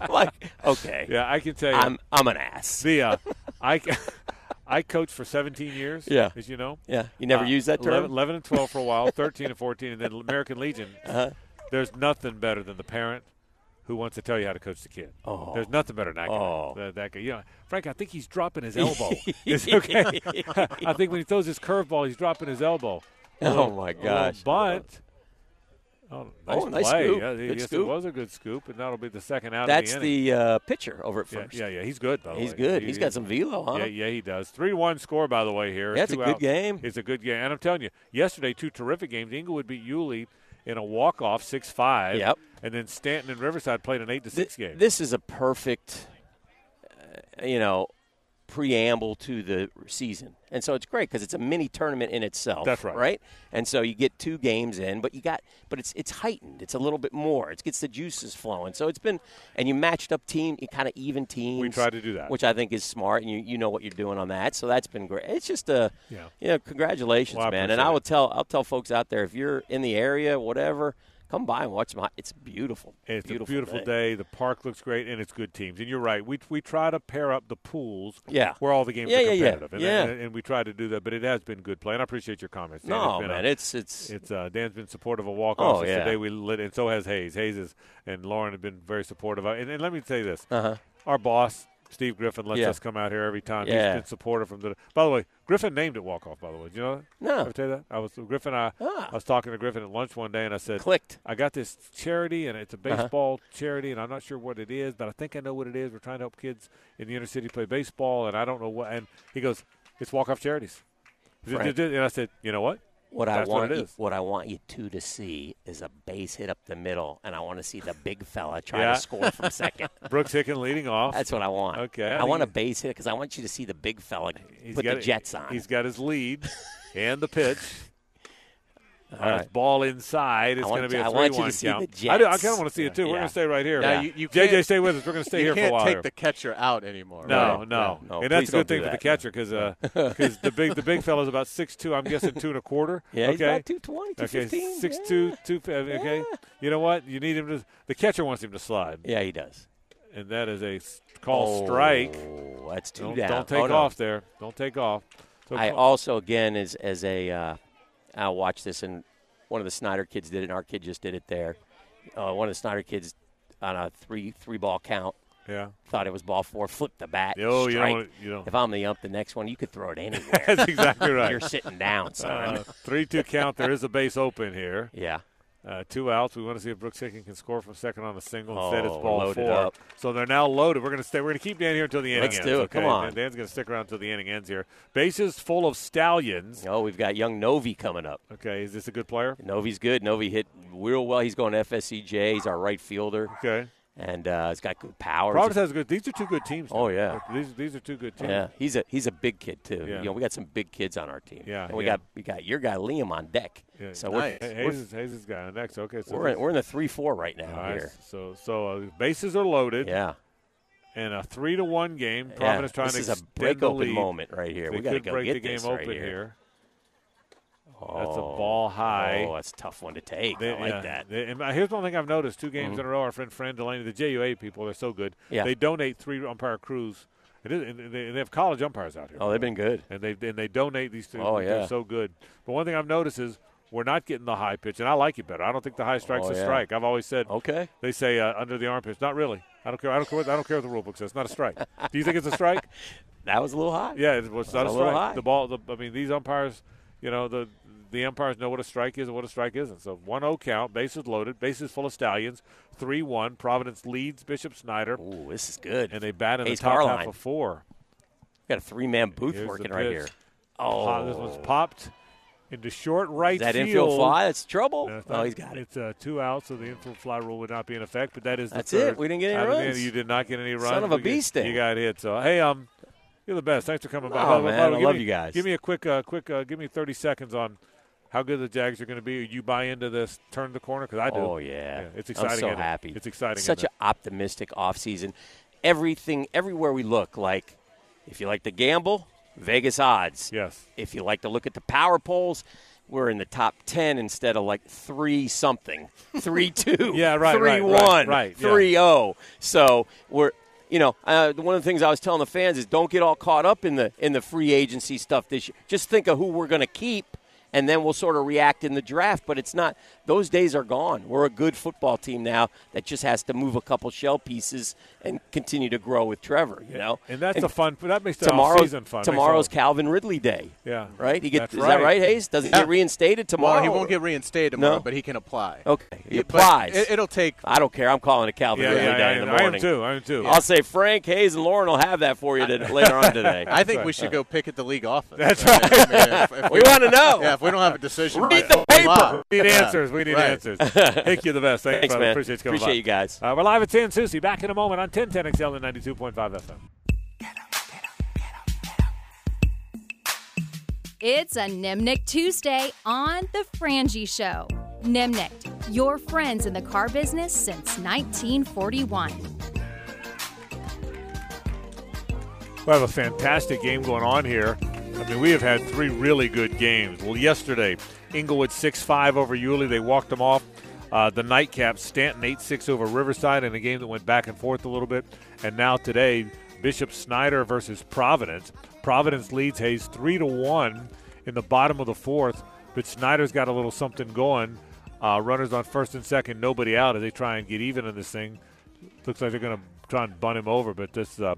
I'm like, okay. Yeah, I can tell you. I'm, I'm an ass. the uh, I I coached for 17 years. Yeah. as you know. Yeah. You never Uh, used that term? 11, 11 and 12 for a while, 13 and 14, and then American Legion. Uh-huh. There's nothing better than the parent who wants to tell you how to coach the kid. Oh. There's nothing better than that guy. Oh. That, that guy. You know, Frank, I think he's dropping his elbow. it's okay. I think when he throws his curveball, he's dropping his elbow. A Oh, my little gosh. Bunt. Oh, nice, Oh, nice play. scoop. Yeah, Good yes, scoop. it was a good scoop, and that'll be the second out That's of the inning. That's the uh, pitcher over at Yeah, first. yeah, yeah, he's good. By the He's way. good. He- He's got some velo, huh? Yeah, yeah, he does. Three to one score, by the way. Here, Yeah, a good outs. game. It's a good game, and I'm telling you, yesterday two terrific games. Englewood beat Yulee in a walk off, six five. Yep. And then Stanton and Riverside played an eight to six game. This is a perfect, uh, you know, preamble to the season. And so it's great because it's a mini tournament in itself. That's right. Right? And so you get two games in, but you got but it's it's heightened. It's a little bit more. It gets the juices flowing. So it's been and you matched up team, you kind of even teams. We try to do that. Which I think is smart and you, you know what you're doing on that. So that's been great. It's just a Yeah. you know, congratulations, Well, man. And I will tell I'll tell folks out there if you're in the area, whatever, come by and watch my it's beautiful. It's beautiful a beautiful day. The park looks great, and it's good teams. And you're right. We we try to pair up the pools Yeah. where all the games Yeah, are yeah, yeah. And, Yeah. and, and we try to do that. But it has been good play, and I appreciate your comments. Dan. No, it's man, a- it's it's it's uh, Dan's been supportive of walk offs Oh, yeah. today. We lit, and so has Hayes. Hayes is, and Lauren have been very supportive. of And, and let me say this: Uh-huh. our boss. Steve Griffin lets Yeah. us come out here every time. Yeah. He's been supportive from the. By the way, Griffin named it walk off. By the way, Did you know that? No. Did I tell you that? I was Griffin. I, Ah. I was talking to Griffin at lunch one day, and I said, clicked. I got this charity, and it's a Uh-huh. baseball charity, and I'm not sure what it is, but I think I know what it is. We're trying to help kids in the inner city play baseball, and I don't know what. And he goes, "It's walk off charities." Frank. And I said, "You know what? What I want, what you, what I want you two to see is a base hit up the middle, and I want to see the big fella try Yeah. to score from second. Brooks Hicken leading off. That's what I want. Okay, I, I want a base hit because I want you to see the big fella put the Jets on. He's got his lead and the pitch. All Uh, ball inside. It's going to be you- a I three want you to one see the count. I, do, I kind of want to see it too. We're Yeah. going to stay right here. Now, Yeah. you, you JJ, stay with us. We're going to stay here for a while. Can't take the catcher out anymore. No, right? no, No, and that's a good don't do thing for the catcher because the big the big fella's about six two. I'm guessing two and a quarter. yeah, he's okay. about 220, Okay, 215. six yeah. two, two. Okay, you know what? You need him to. The catcher wants him to slide, Yeah, he does. and that is a call strike. Oh, that's 2 Don't, down. don't take Oh, no. off there. Don't take off. So I also, again, as as a, I watched this, and one of the Snyder kids did it, and our kid just did it there. Uh, one of the Snyder kids on a three three ball count yeah. thought it was ball four, flipped the bat. Oh, you don't. You don't. If I'm the ump, the next one, you could throw it anywhere. That's exactly right. You're sitting down, son. Uh, three two count. There is a base open here. yeah. Uh, two outs. We want to see if Brooks Hicken can score from second on a single. Instead, it's Oh, ball four. up. So they're now loaded. We're going to stay. We're going to keep Dan here until the inning Let's ends. do it. okay? Come on. Dan's going to stick around until the inning ends here. Bases full of stallions. Oh, we've got young Novi coming up. Okay, is this a good player? Novi's good. Novi hit real well. He's going FSCJ. He's our right fielder, Okay. And uh, he's got good power. Providence has good. These are two good teams. Oh, now. yeah. These these are two good teams. yeah, he's a he's a big kid too. Yeah. You know, we got some big kids on our team. Yeah, and we yeah. got we got your guy Liam on deck. Yeah. So Nice. we're Hey, we're, Hayes is, Hayes guy next. Okay, so we're, in, we're in the three four right now right, here. So so uh, bases are loaded. Yeah, And a three to one game. yeah. Providence trying this to is a break open moment right here. We got to go break get the game this open right here. That's a Oh. ball high. Oh, that's a tough one to take. They- I like yeah, that. they- and here's one thing I've noticed: two games Mhm. in a row. Our friend Fran Delaney, the JUA people, they're so good. Yeah. They donate three umpire crews. It is, and they, they have college umpires out here. Oh, they've been good. and they and they donate these. Two, Oh, They're so good. But one thing I've noticed is we're not getting the high pitch, and I like it better. I don't think the high strike's Oh, a yeah. strike. I've always said Okay. they say uh, under the armpits. Not really. I don't care. I don't care. What, I don't care what the rule book says. It's not a strike. Do you think it's a strike? That was a little high. Yeah, it was not That's a a little strike. high. The ball. The, I mean, these umpires. You know the. The umpires know what a strike is and what a strike isn't. So 1-0 count, bases loaded, bases full of stallions, 3-1. Providence leads Bishop Snyder, Ooh, this is good. and they bat in Hayes the top half of four. got a three man booth Here's working right here. Oh, this one's popped into short right Is that field. infield fly? That's trouble. No, oh, he's got it. It's uh, two outs, so the infield fly rule would not be in effect. But that is the That's third. it. We didn't get any runs. end, You did not get any runs. Son of a We bee sting. You got hit. So hey, um, you're the best. Thanks for coming by. Oh, By man, by I love me- you guys. Give me a quick, uh, quick, uh, give me 30 seconds on how good the Jags are going to be. You buy into this turn the corner because I do. Oh yeah, it's exciting. I'm so isn't it? happy. It's exciting. Such an optimistic offseason. Everything, everywhere we look, like if you like to gamble, Vegas odds. yes. If you like to look at the power polls, we're in the top ten instead of like three something, three two, Yeah, right, three right, right, one, right, yeah. three oh. So we're. You know, uh, one of the things I was telling the fans is don't get all caught up in the in the free agency stuff this year. Just think of who we're going to keep, and then we'll sort of react in the draft. But it's not; those days are gone. We're a good football team now that just has to move a couple shell pieces and continue to grow with Trevor. You know, And that's a fun. That makes the tomorrow's season fun. Tomorrow's Calvin Ridley day. Yeah. Right? He gets That's is right. that right, Hayes? Does he get reinstated tomorrow? Well, he won't get reinstated tomorrow, No? but he can apply. Okay, he Yeah, but applies. It, it'll take. I don't care. I'm calling it Calvin Yeah, Ridley yeah, day yeah, in the morning. I am morning. too. I am too. I'll say Frank Hayes and Lauren will have that for you to, later on today. I think right. we should go pick at the league office. That's I mean, if, if we want to know. Yeah, if we don't have a decision, Read by the paper. five. We need answers. We need right. answers. Thank you, the best. Thanks, Thanks, brother. man. Appreciate you coming Appreciate by. you guys. Uh, we're live at San Souci. Back in a moment on 1010 XL and 92.5 FM. It's a Nimnicht Tuesday on The Frangie Show. Nimnicht, your friends in the car business since 1941. We have a fantastic game going on here. I mean, we have had three really good games. Well, yesterday, Englewood 6 5 over Yulee. They walked them off. Uh, the nightcap, Stanton 8 6 over Riverside in a game that went back and forth a little bit. And now today, Bishop Snyder versus Providence. Providence leads Hayes 3 to 1 in the bottom of the fourth, but Snyder's got a little something going. Uh, runners on first and second, nobody out as they try and get even in this thing. Looks like they're going to try and bun him over, but this. Uh,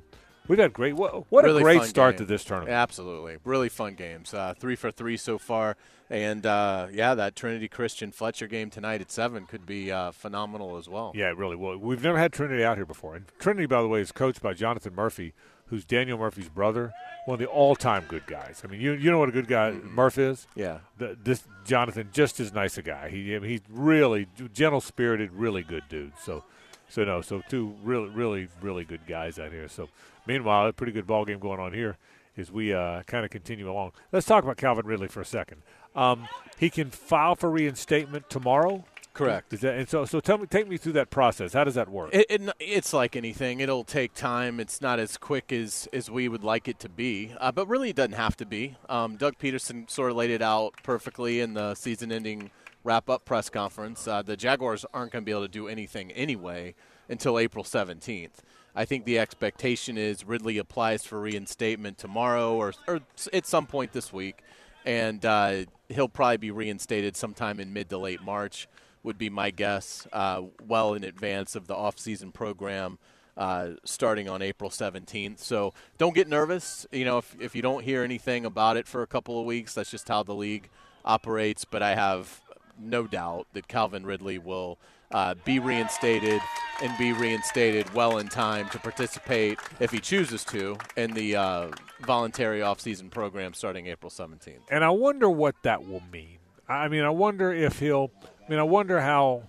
We've had great. What, what really a great start game. to this tournament. Absolutely, really fun games. Uh, three for three so far, and uh, yeah, that Trinity Christian Fletcher game tonight at seven could be uh, phenomenal as well. Yeah, it really will. We've never had Trinity out here before, and Trinity, by the way, is coached by Jonathan Murphy, who's Daniel Murphy's brother, one of the all-time good guys. I mean, you you know what a good guy Murph is. Yeah, the, this Jonathan just as nice a guy. He I mean, he's really gentle spirited, really good dude. So. So no, so two really, really, really good guys out here. So meanwhile, a pretty good ball game going on here as we uh, kind of continue along. Let's talk about Calvin Ridley for a second. Um, he can file for reinstatement tomorrow. Correct. That, and so, so tell me, take me through that process. How does that work? It, it, it's like anything; it'll take time. It's not as quick as as we would like it to be, uh, but really, it doesn't have to be. Um, Doug Pederson sort of laid it out perfectly in the season-ending wrap up press conference. Uh, the Jaguars aren't going to be able to do anything anyway until April 17th. I think the expectation is Ridley applies for reinstatement tomorrow or, or at some point this week, and uh, he'll probably be reinstated sometime in mid to late March, would be my guess, uh, well in advance of the offseason program. Uh, starting on April 17th. So don't get nervous. You know, if, if you don't hear anything about it for a couple of weeks, that's just how the league operates. But I have no doubt that Calvin Ridley will uh, be reinstated and be reinstated well in time to participate, if he chooses to, in the uh, voluntary offseason program starting April 17th. And I wonder what that will mean. I mean, I wonder if he'll. I mean, I wonder how.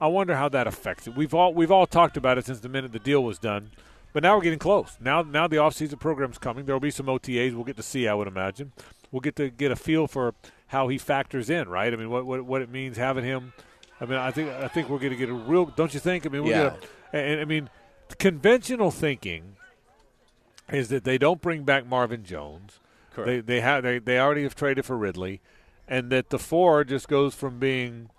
I wonder how that affects it. We've all we've all talked about it since the minute the deal was done, but now we're getting close. Now now the offseason program's coming. There will be some OTAs. We'll get to see. I would imagine. We'll get to get a feel for how he factors in, right? I mean, what what, what it means having him. I mean, I think I think we're going to get a real. Don't you think? I mean, we're Yeah. gonna, and I mean, conventional thinking is that they don't bring back Marvin Jones. Correct. They they have they, they already have traded for Ridley, and that the four just goes from being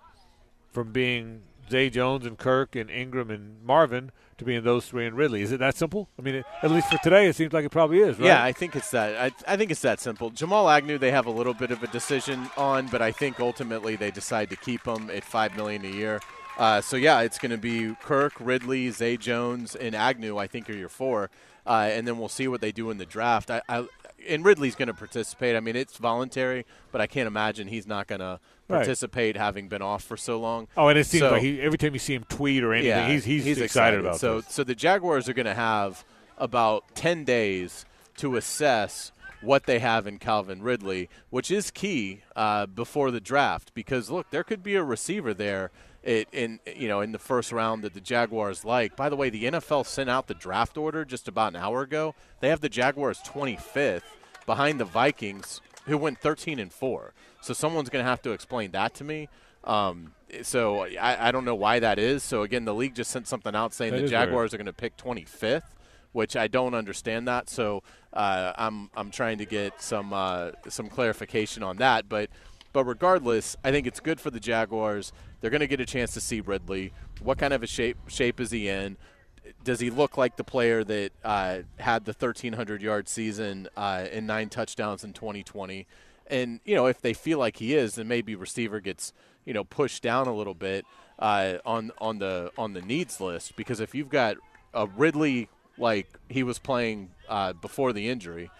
from being Zay Jones and Kirk and Engram and Marvin to being those three and Ridley. Is it that simple? I mean, at least for today, it seems like it probably is, right? Yeah, I think it's that. I, I think it's that simple. Jamal Agnew, they have a little bit of a decision on, but I think ultimately they decide to keep him at five million a year. Uh, so yeah, it's going to be Kirk, Ridley, Zay Jones, and Agnew. I think are your four, uh, and then we'll see what they do in the draft. I, I and Ridley's going to participate. I mean, it's voluntary, but I can't imagine he's not going to Right. participate having been off for so long. Oh, and it seems So- like he, every time you see him tweet or anything, yeah, he's, he's excited, about So this. so the Jaguars are going to have about 10 days to assess what they have in Calvin Ridley, which is key uh, before the draft because look, there could be a receiver there it, in you know in the first round that the Jaguars like. By the way, the NFL sent out the draft order just about an hour ago. They have the Jaguars 25th behind the Vikings who went 13 and 4. So someone's going to have to explain that to me. Um, so I, I don't know why that is. So again, the league just sent something out saying That the is weird. Jaguars are going to pick 25th, which I don't understand that. So uh, I'm I'm trying to get some uh, some clarification on that. But but regardless, I think it's good for the Jaguars. They're going to get a chance to see Ridley. What kind of a shape shape is he in? Does he look like the player that uh, had the 1,300 yard season uh, and nine touchdowns in 2020? And you know, if they feel like he is, then maybe receiver gets you know pushed down a little bit uh, on on the on the needs list because if you've got a Ridley like he was playing uh, before the injury,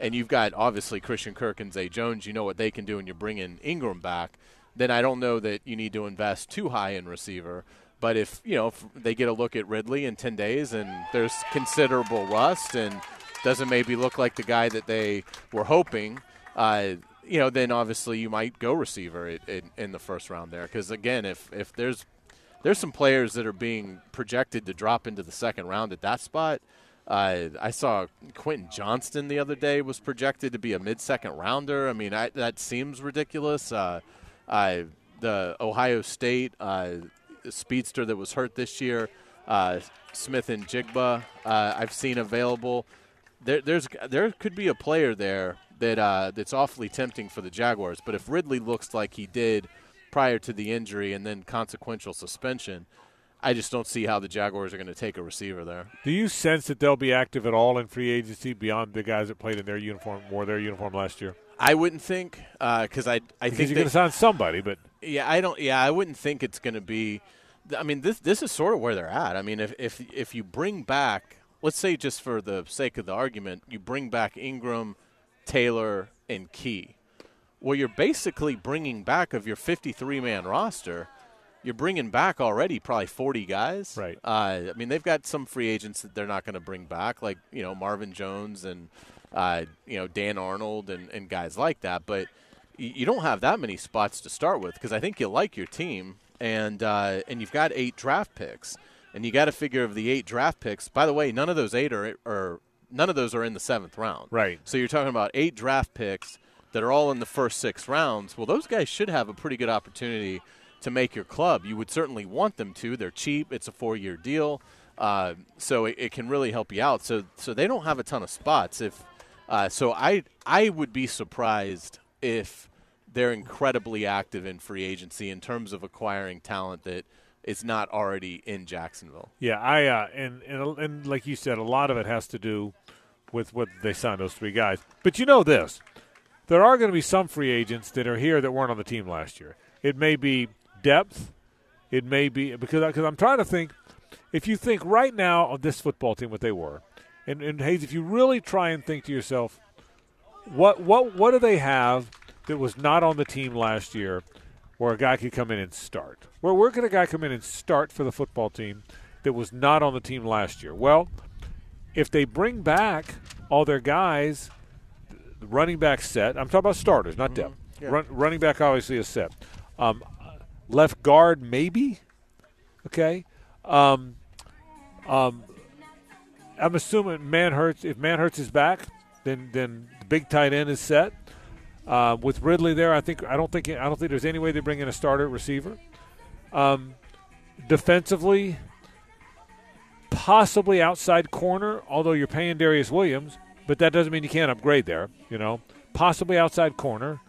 and you've got obviously Christian Kirk and Zay Jones, you know what they can do, and you're bringing Engram back. Then I don't know that you need to invest too high in receiver. But if you know if they get a look at Ridley in ten days and there's considerable rust and doesn't maybe look like the guy that they were hoping, uh, you know, then obviously you might go receiver in, in, in the first round there. Because again, if if there's there's some players that are being projected to drop into the second round at that spot. Uh, I saw Quentin Johnston the other day was projected to be a mid-second rounder. I mean, I, that seems ridiculous. Uh, I, the Ohio State uh, speedster that was hurt this year, uh, Smith-Njigba, uh, I've seen available. There, there's there could be a player there that uh, that's awfully tempting for the Jaguars. But if Ridley looks like he did prior to the injury and then consequential suspension, I just don't see how the Jaguars are going to take a receiver there. Do you sense that they'll be active at all in free agency beyond the guys that played in their uniform, wore their uniform last year? I wouldn't think uh, because I I Because think you're going to sign somebody, but Yeah, I don't. Yeah, I wouldn't think it's going to be. I mean, this this is sort of where they're at. I mean, if if if you bring back, let's say, just for the sake of the argument, you bring back Engram, Taylor, and Key. Well, you're basically bringing back of your 53 man roster. You're bringing back already probably 40 guys. Right. Uh, I mean, they've got some free agents that they're not going to bring back, like you know Marvin Jones and uh, you know Dan Arnold and, and guys like that. But y- you don't have that many spots to start with because I think you like your team and uh, and you've got eight draft picks and you got to figure of the eight draft picks. By the way, none of those eight are, are none of those are in the seventh round. Right. So you're talking about eight draft picks that are all in the first six rounds. Well, those guys should have a pretty good opportunity to make your club. You would certainly want them to. They're cheap. It's a four-year deal, uh, so it, it can really help you out. So so they don't have a ton of spots. If uh, so, I I would be surprised if they're incredibly active in free agency in terms of acquiring talent that is not already in Jacksonville. Yeah, I uh, and, and and like you said, a lot of it has to do with what they signed those three guys. But you know this, there are going to be some free agents that are here that weren't on the team last year. It may be depth. It may be because because I'm trying to think. If you think right now of this football team, what they were, and, and Hayes, if you really try and think to yourself, what what what do they have that was not on the team last year, where a guy could come in and start? Where where could a guy come in and start for the football team that was not on the team last year? Well, if they bring back all their guys, the running back set. I'm talking about starters, not depth. Yeah. Run, running back obviously is set. Um, left guard maybe. Okay. Um, um, I'm assuming Manhurts. If Manhurts is back, then then the big tight end is set. Uh, with Ridley there, I think I don't think I don't think there's any way they bring in a starter receiver. Um, defensively, possibly outside corner, although you're paying Darious Williams, but that doesn't mean you can't upgrade there. You know, possibly outside corner.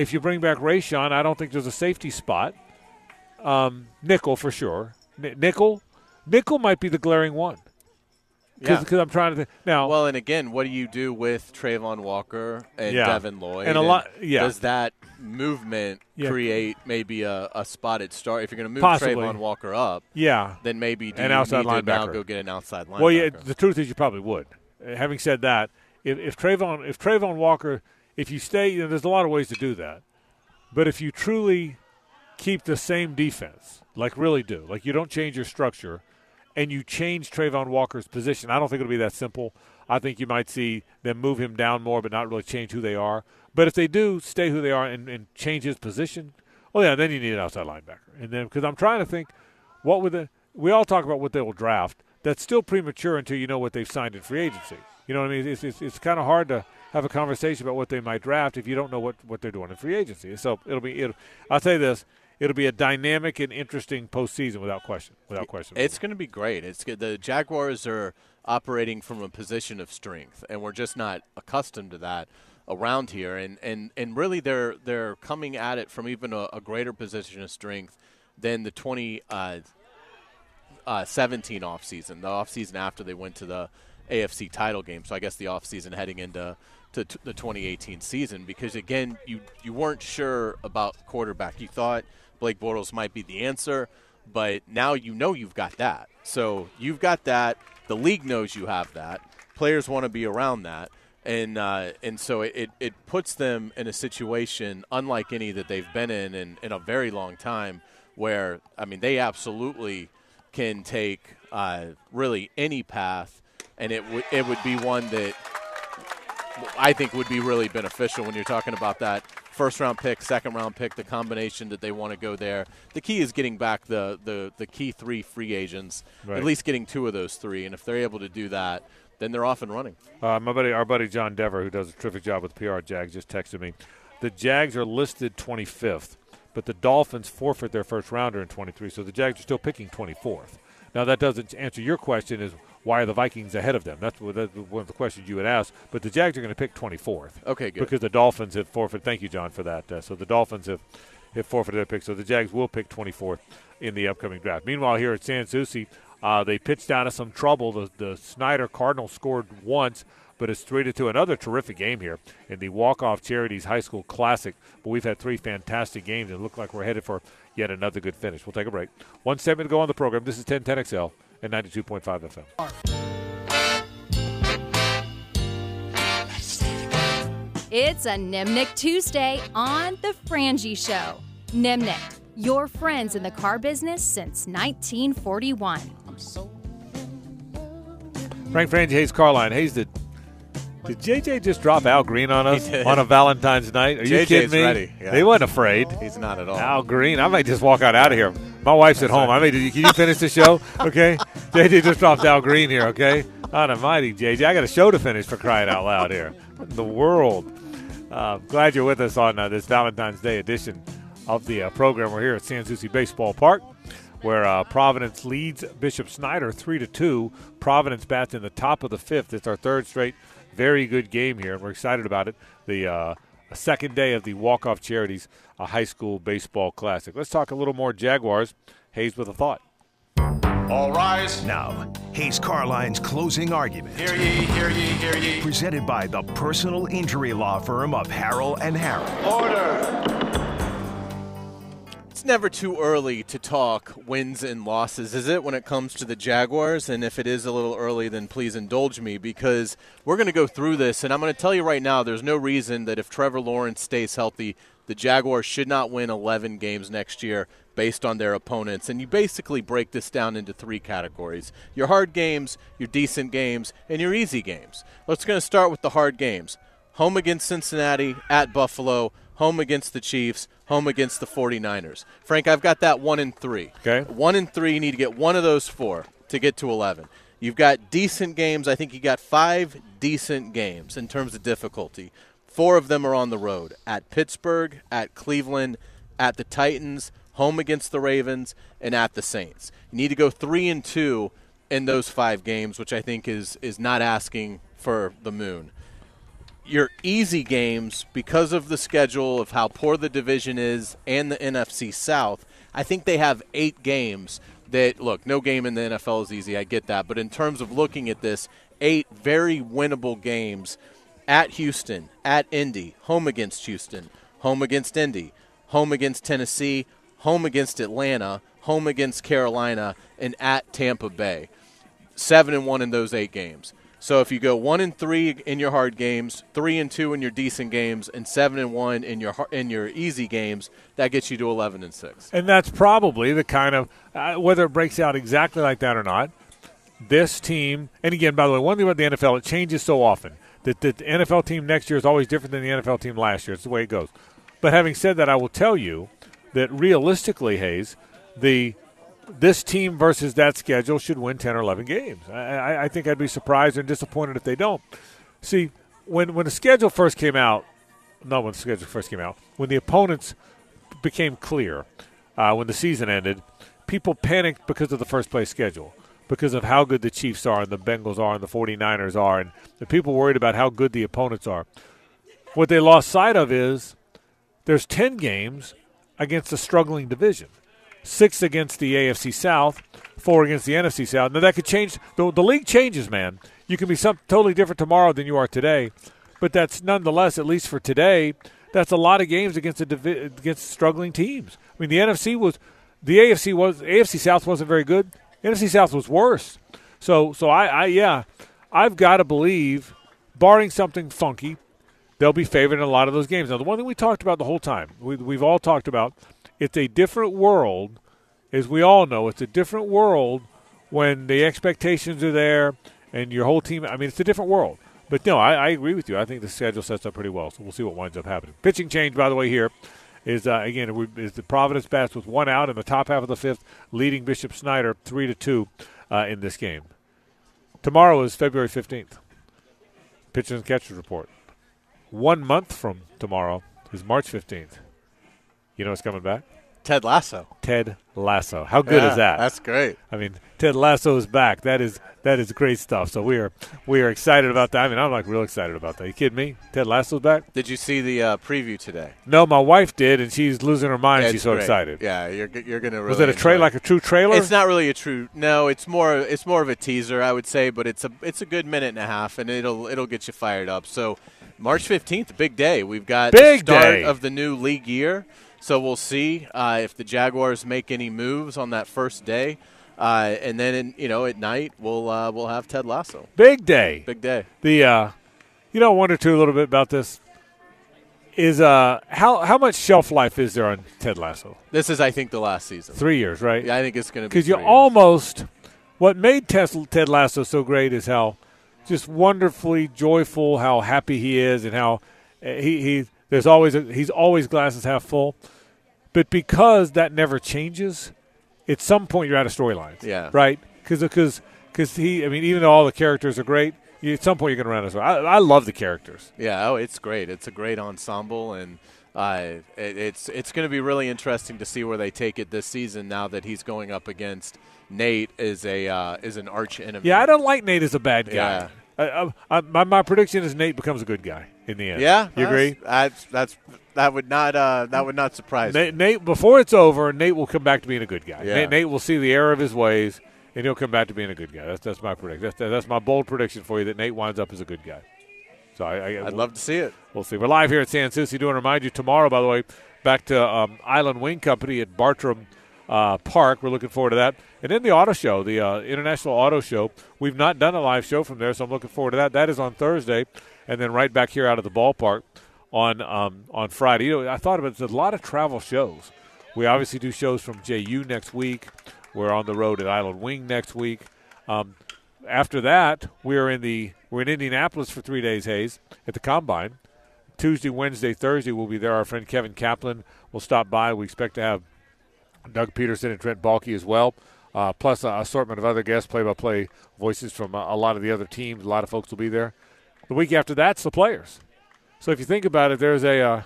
If you bring back Rayshawn, I don't think there's a safety spot. Um, nickel for sure. N- nickel, nickel might be the glaring one. Yeah. Because I'm trying to think now. Well, and again, what do you do with Travon Walker and Yeah. Devin Lloyd? And a lot- yeah. Does that movement Yeah. create maybe a, a spotted start? If you're going to move Possibly. Travon Walker up, yeah, then maybe do An you outside to now linebacker. go get an outside linebacker? Well, yeah. The truth is, you probably would. Having said that, if, if Travon, if Travon Walker, if you stay, you know, there's a lot of ways to do that. But if you truly keep the same defense, like really do, like you don't change your structure, and you change Travon Walker's position, I don't think it'll be that simple. I think you might see them move him down more, but not really change who they are. But if they do stay who they are and, and change his position, oh yeah, then you need an outside linebacker. And then because I'm trying to think, what would the we all talk about what they will draft. That's still premature until you know what they've signed in free agency. You know what I mean? It's, it's, it's kind of hard to have a conversation about what they might draft if you don't know what, what they're doing in free agency. So it'll be. It'll, I'll say this: it'll be a dynamic and interesting postseason without question. Without question. It's going to be great. It's good. The Jaguars are operating from a position of strength, and we're just not accustomed to that around here. And and, and really, they're they're coming at it from even a, a greater position of strength than the 20 uh, uh, 17 offseason, the offseason after they went to the AFC title game. So I guess the offseason heading into to t- the 2018 season because again, you you weren't sure about quarterback. You thought Blake Bortles might be the answer, but now you know you've got that. So you've got that. The league knows you have that. Players want to be around that. And uh, and so it, it, puts them in a situation unlike any that they've been in, in in a very long time, where I mean they absolutely can take uh, really any path, and it would it would be one that I think would be really beneficial when you're talking about that first round pick, second round pick, the combination that they want to go there. The key is getting back the the, the key three free agents, Right. at least getting two of those three, and if they're able to do that, then they're off and running. Uh, my buddy, our buddy John Dever, who does a terrific job with PR Jags, just texted me. The Jags are listed 25th, but the Dolphins forfeit their first rounder in 23, so the Jags are still picking 24th. Now that doesn't answer your question: is why are the Vikings ahead of them? That's, one of the questions you would ask. But the Jags are going to pick 24th. Okay, good. Because the Dolphins have forfeited. Thank you, John, for that. Uh, so the Dolphins have, have forfeited their pick. So the Jags will pick 24th in the upcoming draft. Meanwhile, here at San Souci, uh, they pitched out of some trouble. The, the Snyder Cardinals scored once, but it's three to two. Another terrific game here in the walk-off Charities High School Classic. But we've had three fantastic games, and it look like we're headed for yet another good finish. We'll take a break. One segment to go on the program. This is 1010XL and 92.5 FM. It's a Nimnicht Tuesday on The Frangie Show. Nimnicht, your friends in the car business since 1941. Frank Frangie, Hayes Carlyon. Hayes, did, did JJ just drop Al Green on us on a Valentine's night? Are you JJ's kidding me? ready, yeah. He wasn't afraid. He's not at all. Al Green. I might just walk out out of here. My wife's at home. I may. Can you finish the show? Okay. JJ just dropped Al Green here. Okay. On a mighty JJ. I got a show to finish for crying out loud here. What in the world. Uh, glad you're with us on uh, this Valentine's Day edition of the uh, program. We're here at San Souci Baseball Park, where uh, Providence leads Bishop Snyder three to two. Providence bats in the top of the fifth. It's our third straight very good game here, and we're excited about it. The uh, second day of the walk-off charities a high school baseball classic. Let's talk a little more Jaguars. Hayes with a thought. All rise. Now, Hayes Carlyon's closing argument. Hear ye, hear ye, hear ye. Presented by the personal injury law firm of Harrell and Harrell. Order. It's never too early to talk wins and losses, is it, when it comes to the Jaguars? And if it is a little early, then please indulge me because we're going to go through this. And I'm going to tell you right now there's no reason that if Trevor Lawrence stays healthy, the Jaguars should not win 11 games next year based on their opponents. And you basically break this down into three categories your hard games, your decent games, and your easy games. Let's going to start with the hard games home against Cincinnati, at Buffalo, home against the Chiefs, home against the 49ers. Frank, I've got that one and three. Okay. One and three, you need to get one of those four to get to 11. You've got decent games. I think you got five decent games in terms of difficulty. Four of them are on the road at Pittsburgh, at Cleveland, at the Titans, home against the Ravens, and at the Saints. You need to go three and two in those five games, which I think is is not asking for the moon your easy games because of the schedule of how poor the division is and the NFC South. I think they have eight games that look, no game in the NFL is easy. I get that, but in terms of looking at this, eight very winnable games at Houston, at Indy, home against Houston, home against Indy, home against Tennessee, home against Atlanta, home against Carolina, and at Tampa Bay seven and one in those eight games. So if you go one and three in your hard games, three and two in your decent games, and seven and one in your in your easy games, that gets you to eleven and six. And that's probably the kind of uh, whether it breaks out exactly like that or not. This team, and again, by the way, one thing about the NFL, it changes so often that the NFL team next year is always different than the NFL team last year. It's the way it goes. But having said that, I will tell you that realistically, Hayes, the this team versus that schedule should win 10 or 11 games. I, I, think I'd be surprised and disappointed if they don't. See, when, when the schedule first came out, not when the schedule first came out, when the opponents became clear, uh, when the season ended, people panicked because of the first place schedule, because of how good the Chiefs are and the Bengals are and the 49ers are, and the people worried about how good the opponents are. What they lost sight of is there's 10 games against a struggling division six against the AFC South, four against the NFC South. Now that could change. The, the league changes, man. You can be something totally different tomorrow than you are today, but that's nonetheless, at least for today, that's a lot of games against divi- against struggling teams. I mean, the NFC was, the AFC was AFC South wasn't very good. NFC South was worse. So, so I, I yeah, I've got to believe, barring something funky, they'll be favored in a lot of those games. Now, the one thing we talked about the whole time, we, we've all talked about, it's a different world, as we all know. It's a different world when the expectations are there and your whole team. I mean, it's a different world. but no, I, I agree with you. I think the schedule sets up pretty well, so we'll see what winds up happening. Pitching change, by the way, here is uh, again we, is the Providence Bats with one out in the top half of the fifth, leading Bishop Snyder three to two uh, in this game. Tomorrow is February fifteenth. Pitchers and catchers report. One month from tomorrow is March fifteenth. You know what's coming back? Ted Lasso. Ted Lasso. How good Yeah, is that? That's great. I mean, Ted Lasso is back. That is that is great stuff. So we are we are excited about that. I mean, I'm like real excited about that. You kidding me? Ted Lasso's back? Did you see the uh, preview today? No, my wife did, and she's losing her mind. She's so great. excited. Yeah, you're you're gonna. Really Was it a tra- enjoy like a true trailer? It's not really a true. No, it's more. It's more of a teaser, I would say, but it's a it's a good minute and a half, and it'll it'll get you fired up. So, March fifteenth, big day. We've got Big the start day. of the new league year. So we'll see uh, if the Jaguars make any moves on that first day, uh, and then in, you know at night we'll uh, we'll have Ted Lasso. Big day. Big day. The uh, you know, one or two a little bit about this is uh how how much shelf life is there on Ted Lasso? This is, I think, the last season. Three years, right? Yeah, I think it's going to be because you almost what made Ted Lasso so great is how just wonderfully joyful, how happy he is, and how uh, he he there's always a, he's always glasses half full. But because that never changes, at some point you're out of storylines. Yeah. Right. Because because because he I mean even though all the characters are great, you, at some point you're going to run out of story. I, I love the characters. Yeah, oh, it's great. It's a great ensemble, and uh, it, it's it's going to be really interesting to see where they take it this season. Now that he's going up against Nate, is a uh, is an arch enemy. Yeah, I don't like Nate as a bad guy. Yeah. I, I, I, my, my prediction is Nate becomes a good guy in the end. Yeah, you agree? That's that's that would not uh, that would not surprise me. Nate, Nate, before it's over, Nate will come back to being a good guy. Yeah. Nate, Nate will see the error of his ways, and he'll come back to being a good guy. That's that's my prediction. That's, that's my bold prediction for you that Nate winds up as a good guy. So I, I, I'd love to see it. We'll see. We're live here at San Souci. Do want to remind you tomorrow, by the way, back to um, Island Wing Company at Bartram uh, Park. We're looking forward to that. And then the auto show, the uh, International Auto Show. We've not done a live show from there, so I'm looking forward to that. That is on Thursday, and then right back here out of the ballpark on um, on Friday. You know, I thought about it, there's a lot of travel shows. We obviously do shows from JU next week. We're on the road at Island Wing next week. Um, after that, we're in the we're in Indianapolis for three days, Hayes, at the combine. Tuesday, Wednesday, Thursday, we'll be there. Our friend Kevin Kaplan will stop by. We expect to have Doug Pederson and Trent Baalke as well, uh, plus an assortment of other guests, play-by-play voices from uh, a lot of the other teams. A lot of folks will be there. The week after that's the players. So if you think about it, there's a uh,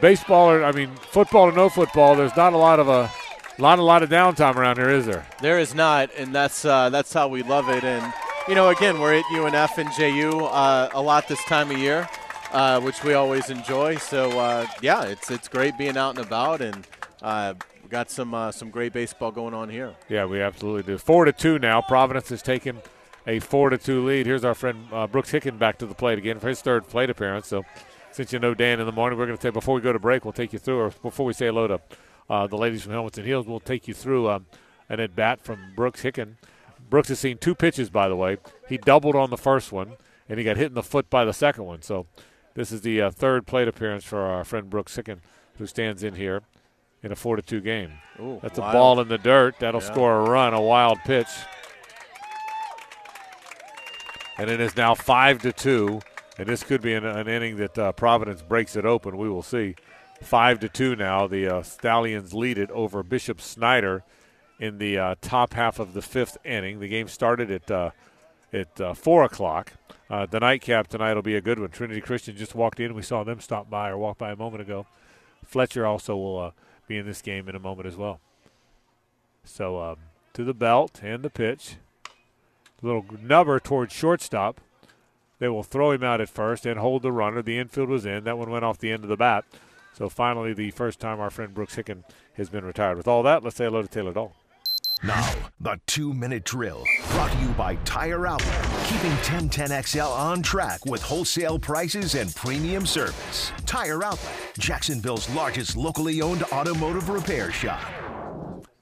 baseball or I mean football or no football. There's not a lot of a lot a lot of downtime around here, is there? There is not, and that's uh, that's how we love it. And you know, again, we're at UNF and JU uh, a lot this time of year, uh, which we always enjoy. So uh, yeah, it's it's great being out and about, and uh, got some uh, some great baseball going on here. Yeah, we absolutely do. Four to two now. Providence has taken a four to two lead. Here's our friend uh, Brooks Hicken back to the plate again for his third plate appearance. So, since you know Dan in the morning, we're going to take before we go to break, we'll take you through, or before we say hello to uh, the ladies from Helmets and Heels, we'll take you through um, an at bat from Brooks Hicken. Brooks has seen two pitches, by the way. He doubled on the first one, and he got hit in the foot by the second one. So, this is the uh, third plate appearance for our friend Brooks Hicken, who stands in here in a four to two game. Ooh, That's wild. a ball in the dirt. That'll Yeah. score a run, a wild pitch. And it is now five to two, and this could be an, an inning that uh, Providence breaks it open. We will see. Five to two now. The uh, Stallions lead it over Bishop Snyder in the uh, top half of the fifth inning. The game started at uh, at uh, four o'clock. Uh, the nightcap tonight will be a good one. Trinity Christian just walked in. We saw them stop by or walk by a moment ago. Fletcher also will uh, be in this game in a moment as well. So um, to the belt and the pitch. A little nubber towards shortstop. They will throw him out at first and hold the runner. The infield was in. That one went off the end of the bat. So finally, the first time our friend Brooks Hicken has been retired. With all that, let's say hello to Taylor Dahl. Now, the two minute drill brought to you by Tire Outlet, keeping 1010XL on track with wholesale prices and premium service. Tire Outlet, Jacksonville's largest locally owned automotive repair shop.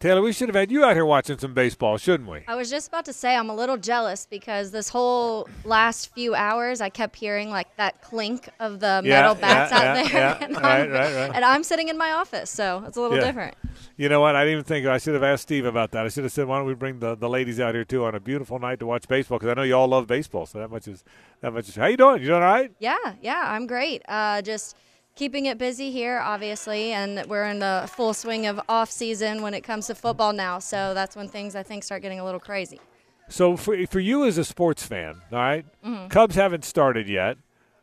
Taylor, we should have had you out here watching some baseball, shouldn't we? I was just about to say I'm a little jealous because this whole last few hours I kept hearing like that clink of the Yeah, metal bats yeah, out yeah, there, yeah. and, Right, I'm, right, right. and I'm sitting in my office, so it's a little different. You know what? I didn't even think. I should have asked Steve about that. I should have said, "Why don't we bring the, the ladies out here too on a beautiful night to watch baseball?" Because I know you all love baseball. So that much is that much is. How you doing? You doing all right? Yeah, yeah, I'm great. Uh, just keeping it busy here, obviously, and we're in the full swing of off season when it comes to football now. So that's when things I think start getting a little crazy. So for for you as a sports fan, all right, Mhm. Cubs haven't started yet.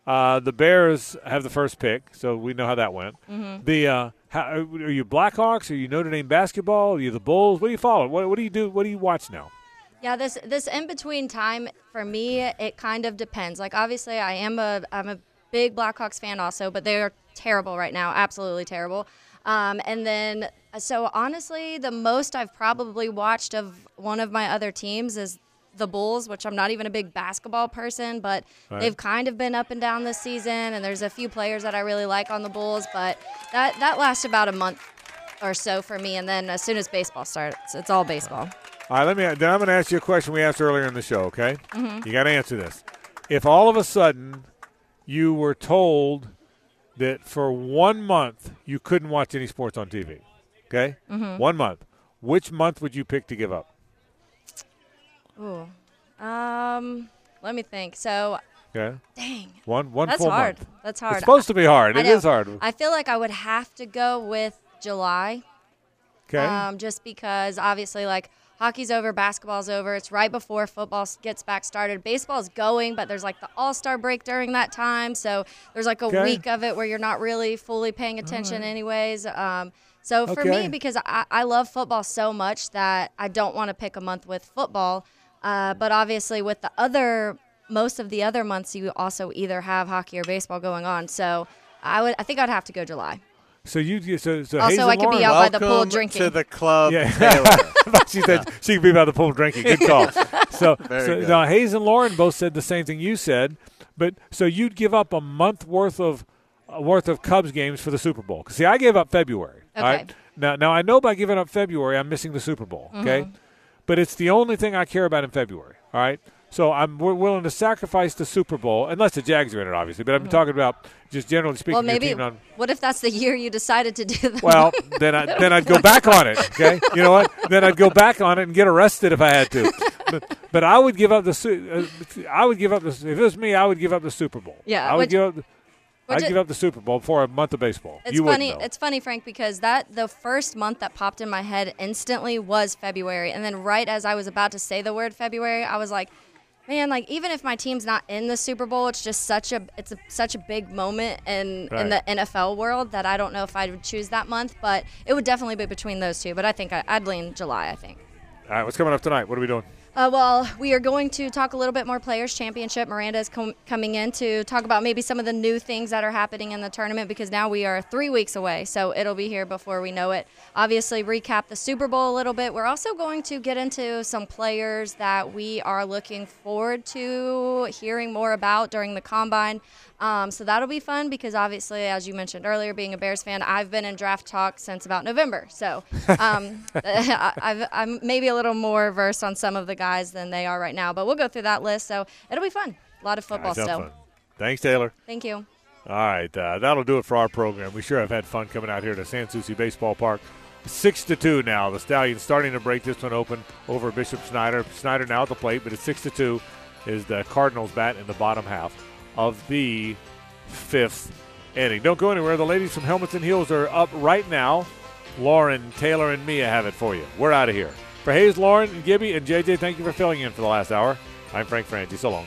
Uh, the Bears have the first pick, so we know how that went. Mhm. The uh, how, are you Blackhawks? Are you Notre Dame basketball? Are you the Bulls? What do you follow? What, what do you do? What do you watch now? Yeah, this this in between time for me, it kind of depends. Like obviously, I am a I'm a big Blackhawks fan also, but they are terrible right now, absolutely terrible. Um, and then so honestly, the most I've probably watched of one of my other teams is the Bulls, which I'm not even a big basketball person, but Right. they've kind of been up and down this season. And there's a few players that I really like on the Bulls, but that that lasts about a month or so for me. And then as soon as baseball starts, it's all baseball. All right, let me. Then I'm going to ask you a question we asked earlier in the show. Okay, Mhm. you got to answer this. If all of a sudden you were told that for one month you couldn't watch any sports on TV, okay, Mhm. one month, which month would you pick to give up? Ooh. Um, let me think. So, Okay, dang. one one That's full hard. month. That's hard. It's supposed to be hard. I It know. is hard. I feel like I would have to go with July. Okay. Um, just because obviously, like hockey's over, basketball's over. It's right before football gets back started. Baseball's going, but there's like the All Star break during that time, so there's like a Okay. week of it where you're not really fully paying attention, anyways. Um, so for Okay. me, because I, I love football so much that I don't want to pick a month with football, uh, but obviously with the other most of the other months, you also either have hockey or baseball going on. So I would, I think I'd have to go July. So you so so Also, Hazel I could be out by the pool drinking. to the club, Yeah, she said she could be by the pool drinking. Good call. so, Very so good. now Hayes and Lauren both said the same thing you said, but so you'd give up a month worth of uh, worth of Cubs games for the Super Bowl. 'Cause See, I gave up February. Okay. right? Now, now I know by giving up February, I'm missing the Super Bowl. Okay, Mhm. but it's the only thing I care about in February. All right. So I'm willing to sacrifice the Super Bowl, unless the Jags are in it, obviously. But I'm Mhm. talking about just generally speaking. well, maybe. team non- What if that's the year you decided to do that? well, then I then I'd go back on it. Okay, you know what? Then I'd go back on it and get arrested if I had to. But, but I would give up the uh, I would give up the if it was me, I would give up the Super Bowl. Yeah, I would give up. which I'd give up the Super Bowl for a month of baseball. It's you funny. It's funny, Frank, because that the first month that popped in my head instantly was February, and then right as I was about to say the word February, I was like, "Man, like even if my team's not in the Super Bowl, it's just such a it's a, such a big moment in in the NFL world that I don't know if I would choose that month, but it would definitely be between those two. But I think I, I'd lean July. I think. All right, what's coming up tonight? What are we doing? Uh, well, we are going to talk a little bit more Players Championship. Miranda is com- coming in to talk about maybe some of the new things that are happening in the tournament because now we are three weeks away, so it'll be here before we know it. Obviously, recap the Super Bowl a little bit. We're also going to get into some players that we are looking forward to hearing more about during the combine. Um, so that'll be fun because obviously, as you mentioned earlier, being a Bears fan, I've been in draft talk since about November. So um, I- I've, I'm maybe a little more versed on some of the guys than they are right now. But we'll go through that list. So it'll be fun. A lot of football right, still. fun. Thanks, Taylor. Thank you. All right, uh, that'll do it for our program. We sure have had fun coming out here to San Souci Baseball Park. Six to two now. The Stallions starting to break this one open over Bishop Snyder. Snyder now at the plate, but it's six to two. Is the Cardinals bat in the bottom half of the fifth inning? Don't go anywhere. The ladies from Helmets and Heels are up right now. Lauren, Taylor, and Mia have it for you. We're out of here. For Hayes, Lauren, and Gibby, and JJ, thank you for filling in for the last hour. I'm Frank Frangie. So long.